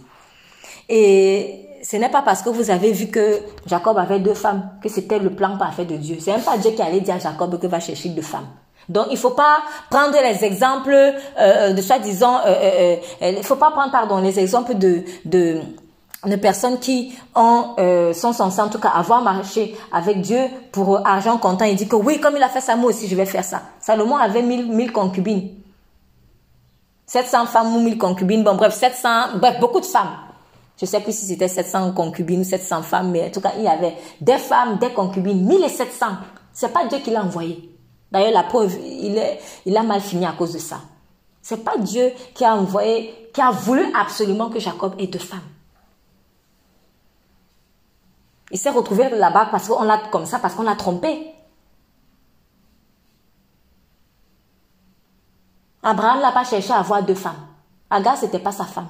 Et ce n'est pas parce que vous avez vu que Jacob avait deux femmes que c'était le plan parfait de Dieu. C'est même pas Dieu qui allait dire à Jacob que va chercher deux femmes. Donc, il faut pas prendre les exemples euh, de soi-disant, euh, euh, euh, il faut pas prendre, pardon, les exemples de, de, de personnes qui ont, euh, sont censées en tout cas avoir marché avec Dieu pour argent comptant et dit que oui, comme il a fait ça, moi aussi je vais faire ça. Salomon avait mille, mille concubines. 700 femmes ou mille concubines, bon bref, 700, bref, beaucoup de femmes. Je sais plus si c'était 700 concubines ou 700 femmes, mais en tout cas, il y avait des femmes, des concubines, 1700. C'est pas Dieu qui l'a envoyé. D'ailleurs, la preuve, il, est, il a mal fini à cause de ça. C'est pas Dieu qui a envoyé, qui a voulu absolument que Jacob ait deux femmes. Il s'est retrouvé là-bas parce qu'on l'a comme ça, parce qu'on l'a trompé. Abraham n'a pas cherché à avoir deux femmes. Agar, c'était pas sa femme.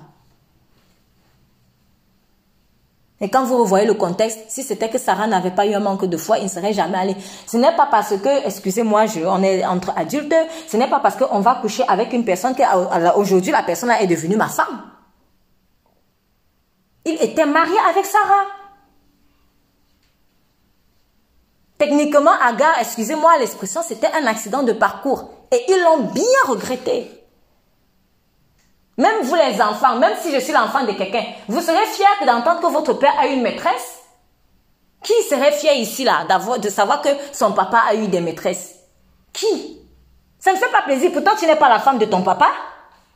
Et quand vous revoyez le contexte, si c'était que Sarah n'avait pas eu un manque de foi, il ne serait jamais allé. Ce n'est pas parce que, excusez-moi, on est entre adultes, ce n'est pas parce qu'on va coucher avec une personne qu'aujourd'hui la personne est devenue ma femme. Il était marié avec Sarah. Techniquement, Agar, excusez-moi l'expression, c'était un accident de parcours. Et ils l'ont bien regretté. Même vous les enfants, même si je suis l'enfant de quelqu'un, vous serez fiers d'entendre que votre père a une maîtresse? Qui serait fier ici là de savoir que son papa a eu des maîtresses? Qui? Ça ne fait pas plaisir. Pourtant, tu n'es pas la femme de ton papa.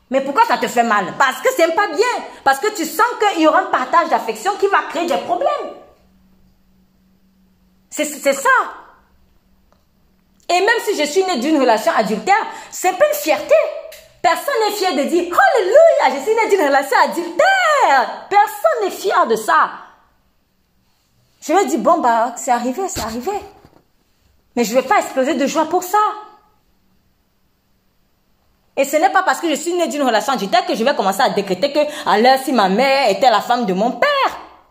Mais pourquoi ça te fait mal? Parce que c'est pas bien. Parce que tu sens qu'il y aura un partage d'affection qui va créer des problèmes. C'est ça. Et même si je suis née d'une relation adultère, c'est pas une fierté. Personne n'est fier de dire Alléluia, je suis né d'une relation adultère. Personne n'est fier de ça. Je vais dire Bon, bah, c'est arrivé, c'est arrivé. Mais je ne vais pas exploser de joie pour ça. Et ce n'est pas parce que je suis né d'une relation adultère que je vais commencer à décréter que, alors, si ma mère était la femme de mon père,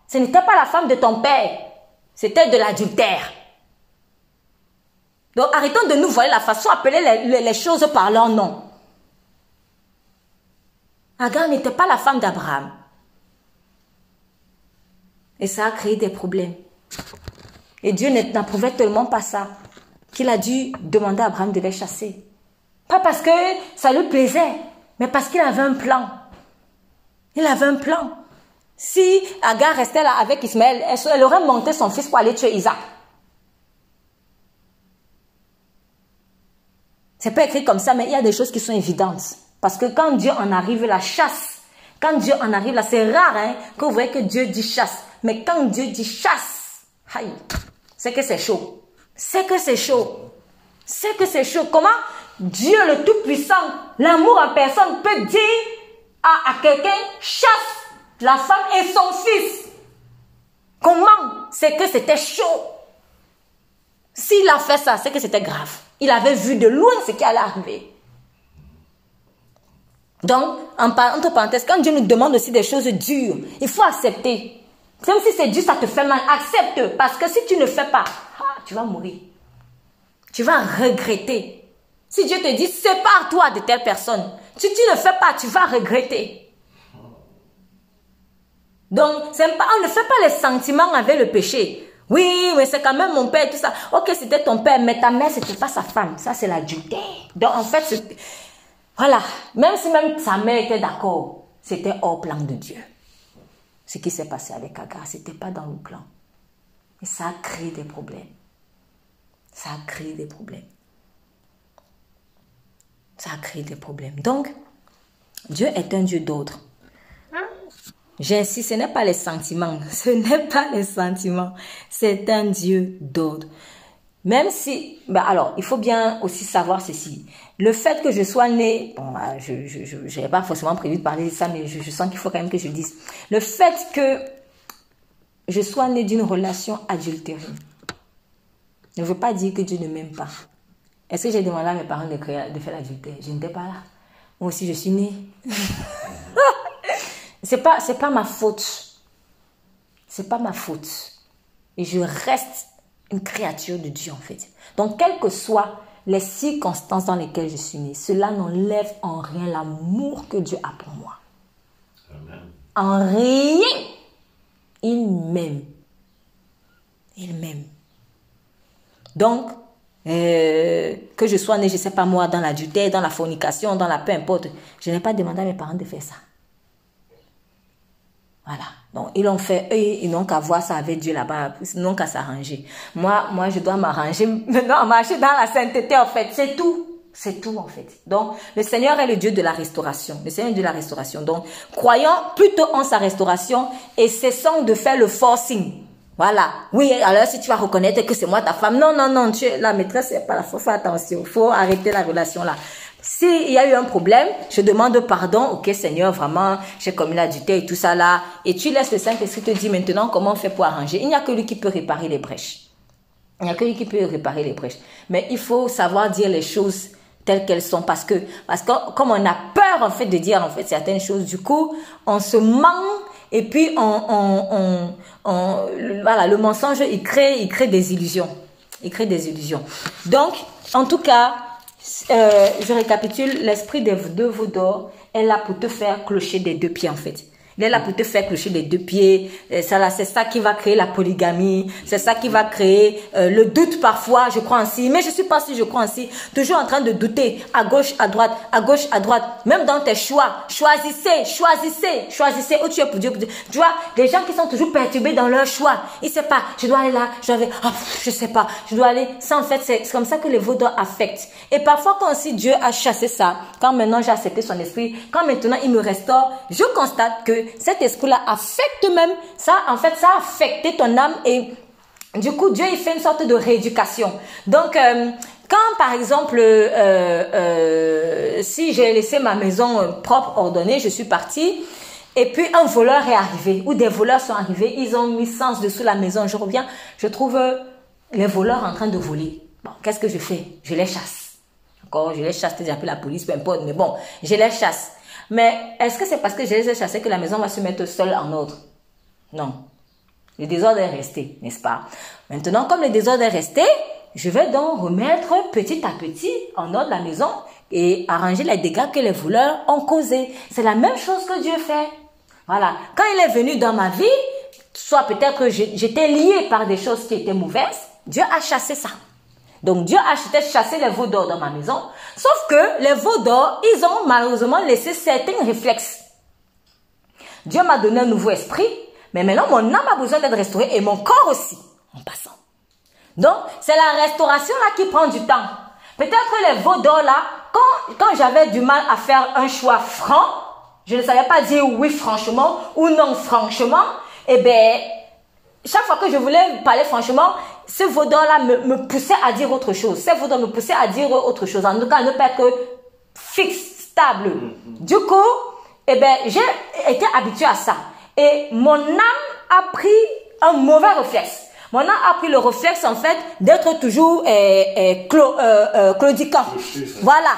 ce n'était pas la femme de ton père, c'était de l'adultère. Donc arrêtons de nous voir la façon d'appeler les, les choses par leur nom. Agar n'était pas la femme d'Abraham. Et ça a créé des problèmes. Et Dieu n'approuvait tellement pas ça qu'il a dû demander à Abraham de les chasser. Pas parce que ça lui plaisait, mais parce qu'il avait un plan. Il avait un plan. Si Agar restait là avec Ismaël, elle aurait monté son fils pour aller tuer Isaac. C'est pas écrit comme ça, mais il y a des choses qui sont évidentes. Parce que quand Dieu en arrive, la chasse. Quand Dieu en arrive, là, c'est rare hein, que vous voyez que Dieu dit chasse. Mais quand Dieu dit chasse, c'est que c'est chaud. C'est que c'est chaud. C'est que c'est chaud. Comment Dieu le Tout-Puissant, l'amour en personne, peut dire à, à quelqu'un chasse la femme et son fils Comment C'est que c'était chaud. S'il a fait ça, c'est que c'était grave. Il avait vu de loin ce qui allait arriver. Donc, entre parenthèses, quand Dieu nous demande aussi des choses dures, il faut accepter. Même si c'est dur, ça te fait mal, accepte. Parce que si tu ne fais pas, ah, tu vas mourir. Tu vas regretter. Si Dieu te dit, sépare-toi de telle personne. Si tu ne fais pas, tu vas regretter. Donc, on ne fait pas les sentiments avec le péché. Oui, mais c'est quand même mon père, tout ça. Ok, c'était ton père, mais ta mère, c'était pas sa femme. Ça, c'est l'adultère. Donc, en fait, voilà. Même si même sa mère était d'accord, c'était hors plan de Dieu. Ce qui s'est passé avec Agar, c'était pas dans le plan. Et ça a créé des problèmes. Ça a créé des problèmes. Ça a créé des problèmes. Donc, Dieu est un Dieu d'ordre. J'insiste, ce n'est pas les sentiments. Ce n'est pas les sentiments. C'est un Dieu d'ordre. Même si, bah alors, il faut bien aussi savoir ceci. Le fait que je sois né, bon, bah, je je n'avais pas forcément prévu de parler de ça, mais je, sens qu'il faut quand même que je dise. Le fait que je sois né d'une relation adultérée ne veut pas dire que Dieu ne m'aime pas. Est-ce que j'ai demandé à mes parents de, de faire l'adultère? Je n'étais pas là. Moi aussi, je suis née. c'est pas, c'est pas ma faute. C'est pas ma faute. Et je reste une créature de Dieu en fait. Donc, quelles que soient les circonstances dans lesquelles je suis née, cela n'enlève en rien l'amour que Dieu a pour moi. Amen. En rien, il m'aime. Il m'aime. Donc, euh, que je sois né, je ne sais pas moi, dans l'adultère, dans la fornication, dans la peu importe, je n'ai pas demandé à mes parents de faire ça. Voilà. Donc, ils l'ont fait, eux, ils n'ont qu'à voir ça avec Dieu là-bas, ils n'ont qu'à s'arranger. Moi, moi, je dois m'arranger maintenant, marcher dans la sainteté, en fait. C'est tout. C'est tout, en fait. Donc, le Seigneur est le Dieu de la restauration. Le Seigneur est le Dieu de la restauration. Donc, croyons plutôt en sa restauration et cessons de faire le forcing. Voilà. Oui, alors si tu vas reconnaître que c'est moi ta femme. Non, non, non, tu es la maîtresse, c'est pas la faut faire attention. Faut arrêter la relation là. S'il y a eu un problème, je demande pardon. Ok, Seigneur, vraiment, j'ai commis l'adultère et tout ça là. Et tu laisses le Saint-Esprit te dire maintenant comment on fait pour arranger. Il n'y a que lui qui peut réparer les brèches. Il n'y a que lui qui peut réparer les brèches. Mais il faut savoir dire les choses telles qu'elles sont parce que, parce que comme on a peur en fait de dire en fait certaines choses, du coup, on se ment et puis on, on, on, voilà, le mensonge, il crée, il crée des illusions. Il crée des illusions. Donc, en tout cas, euh, je récapitule, l'esprit des deux veaux d'or est là pour te faire clocher des deux pieds en fait. Il est là pour te faire clocher les deux pieds. C'est ça qui va créer la polygamie. C'est ça qui va créer euh, le doute parfois. Je crois ainsi. Mais je suis pas si je crois ainsi. Toujours en train de douter. À gauche, à droite, à gauche, à droite. Même dans tes choix. Choisissez, choisissez, choisissez où tu es pour Dieu. Tu vois, des gens qui sont toujours perturbés dans leur choix. Ils ne savent pas. Je dois aller là. Je dois aller. Oh, je sais pas. Je dois aller. Ça, en fait, c'est comme ça que les vaudres affectent. Et parfois, quand aussi Dieu a chassé ça, quand maintenant j'ai accepté son esprit, quand maintenant il me restaure, je constate que cet esprit-là affecte même, ça, en fait, ça a affecté ton âme et du coup, Dieu, il fait une sorte de rééducation. Donc, euh, quand par exemple, euh, euh, si j'ai laissé ma maison propre, ordonnée, je suis partie, et puis un voleur est arrivé, ou des voleurs sont arrivés, ils ont mis sens dessous la maison, je reviens, je trouve les voleurs en train de voler. Bon, qu'est-ce que je fais? Je les chasse. Encore, je les chasse, j'ai appelé la police, peu importe, mais bon, je les chasse. Mais est-ce que c'est parce que je les ai chassés que la maison va se mettre seule en ordre? Non. Le désordre est resté, n'est-ce pas? Maintenant, comme le désordre est resté, je vais donc remettre petit à petit en ordre la maison et arranger les dégâts que les voleurs ont causés. C'est la même chose que Dieu fait. Voilà. Quand il est venu dans ma vie, soit peut-être que j'étais lié par des choses qui étaient mauvaises, Dieu a chassé ça. Donc Dieu a chassé les veaux d'or dans ma maison. Sauf que les veaux d'or, ils ont malheureusement laissé certains réflexes. Dieu m'a donné un nouveau esprit, mais maintenant mon âme a besoin d'être restaurée et mon corps aussi, en passant. Donc, c'est la restauration là qui prend du temps. Peut-être que les veaux d'or là, quand, quand j'avais du mal à faire un choix franc, je ne savais pas dire oui franchement ou non franchement, eh bien, chaque fois que je voulais parler franchement, ce vaudor-là me, me, poussait à dire autre chose. Ce vaudor me poussait à dire autre chose. En tout cas, ne pas être fixe, stable. Mm-hmm. Du coup, eh ben, j'ai été habitué à ça. Et mon âme a pris un mauvais réflexe. Mon âme a pris le réflexe, en fait, d'être toujours eh, eh, clo, euh, euh, claudiquant. Voilà.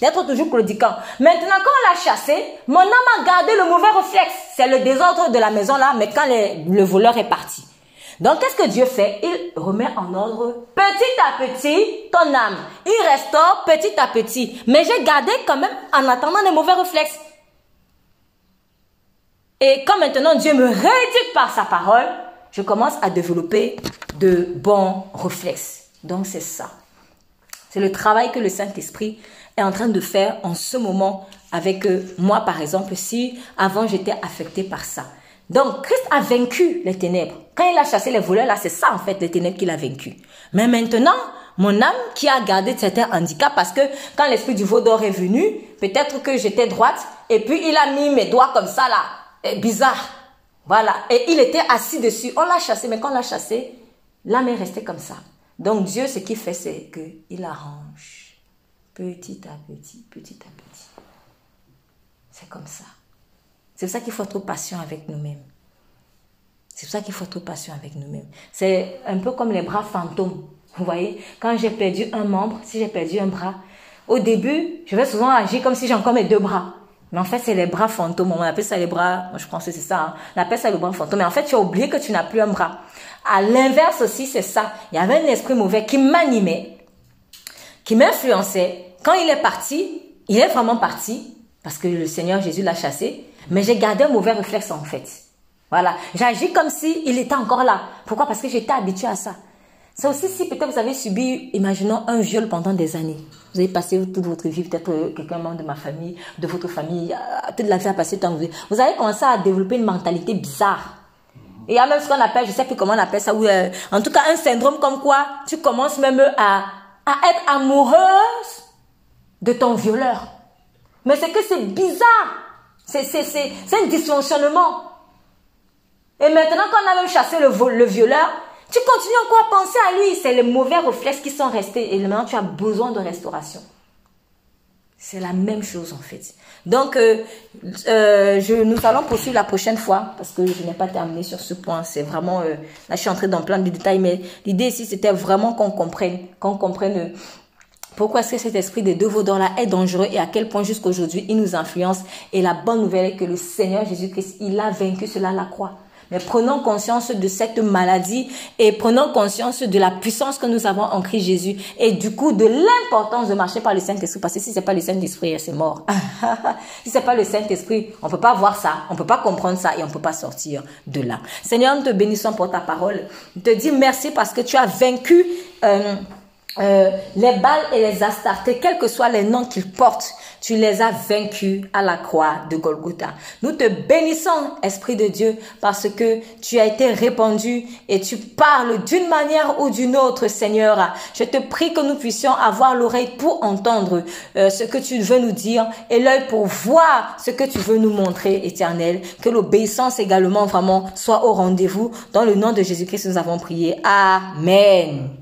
D'être toujours claudiquant. Maintenant, quand on l'a chassé, mon âme a gardé le mauvais réflexe. C'est le désordre de la maison là, mais quand le voleur est parti. Donc, qu'est-ce que Dieu fait? Il remet en ordre petit à petit ton âme. Il restaure petit à petit. Mais j'ai gardé quand même en attendant les mauvais réflexes. Et quand maintenant Dieu me rééduque par sa parole, je commence à développer de bons réflexes. Donc, c'est ça. C'est le travail que le Saint-Esprit est en train de faire en ce moment avec euh, moi, par exemple, si avant j'étais affecté par ça. Donc, Christ a vaincu les ténèbres. Quand il a chassé les voleurs, là, c'est ça, en fait, les ténèbres qu'il a vaincu. Mais maintenant, mon âme qui a gardé certains handicaps, parce que quand l'esprit du veau d'or est venu, peut-être que j'étais droite, et puis il a mis mes doigts comme ça, là. Bizarre. Voilà. Et il était assis dessus. On l'a chassé, mais quand on l'a chassé, l'âme est restée comme ça. Donc, Dieu, ce qu'il fait, c'est qu'il arrange. Petit à petit, petit à petit. C'est comme ça. C'est pour ça qu'il faut être patient avec nous-mêmes. C'est pour ça qu'il faut être patient avec nous-mêmes. C'est un peu comme les bras fantômes. Vous voyez, quand j'ai perdu un membre, si j'ai perdu un bras, au début, je vais souvent agir comme si j'ai encore mes deux bras. Mais en fait, c'est les bras fantômes. On appelle ça les bras, je pense que c'est ça. Hein. On appelle ça le bras fantôme. Mais en fait, tu as oublié que tu n'as plus un bras. À l'inverse aussi, c'est ça. Il y avait un esprit mauvais qui m'animait, qui m'influençait. Quand il est parti, il est vraiment parti parce que le Seigneur Jésus l'a chassé. Mais j'ai gardé un mauvais réflexe en fait. Voilà. J'agis comme si était encore là. Pourquoi? Parce que j'étais habituée à ça. Ça aussi, si peut-être vous avez subi, imaginons, un viol pendant des années. Vous avez passé toute votre vie, peut-être euh, quelqu'un membre de ma famille, de votre famille, euh, toute la vie a passé tant que vous Vous avez commencé à développer une mentalité bizarre. Il y a même ce qu'on appelle, je sais plus comment on appelle ça, ou euh, en tout cas un syndrome comme quoi tu commences même à, à être amoureuse de ton violeur. Mais c'est que c'est bizarre. C'est, un dysfonctionnement. Et maintenant qu'on a même chassé le, le violeur, tu continues encore à penser à lui. C'est les mauvais réflexes qui sont restés. Et maintenant, tu as besoin de restauration. C'est la même chose en fait. Donc, euh, euh, nous allons poursuivre la prochaine fois parce que je n'ai pas terminé sur ce point. C'est vraiment, euh, là je suis entrée dans plein de détails, mais l'idée ici c'était vraiment qu'on comprenne, qu'on comprenne pourquoi est-ce que cet esprit des deux vaudors-là est dangereux et à quel point jusqu'aujourd'hui il nous influence. Et la bonne nouvelle est que le Seigneur Jésus-Christ, il a vaincu cela à la croix. Mais prenons conscience de cette maladie et prenons conscience de la puissance que nous avons en Christ Jésus et du coup de l'importance de marcher par le Saint-Esprit parce que si c'est pas le Saint-Esprit, c'est mort. si c'est pas le Saint-Esprit, on peut pas voir ça, on peut pas comprendre ça et on peut pas sortir de là. Seigneur, nous te bénissons pour ta parole. Je te dis merci parce que tu as vaincu euh, euh, les balles et les astartés, quels que soient les noms qu'ils portent, tu les as vaincus à la croix de Golgotha. Nous te bénissons, Esprit de Dieu, parce que tu as été répandu et tu parles d'une manière ou d'une autre, Seigneur. Je te prie que nous puissions avoir l'oreille pour entendre euh, ce que tu veux nous dire et l'œil pour voir ce que tu veux nous montrer, Éternel. Que l'obéissance également vraiment soit au rendez-vous. Dans le nom de Jésus-Christ, nous avons prié. Amen.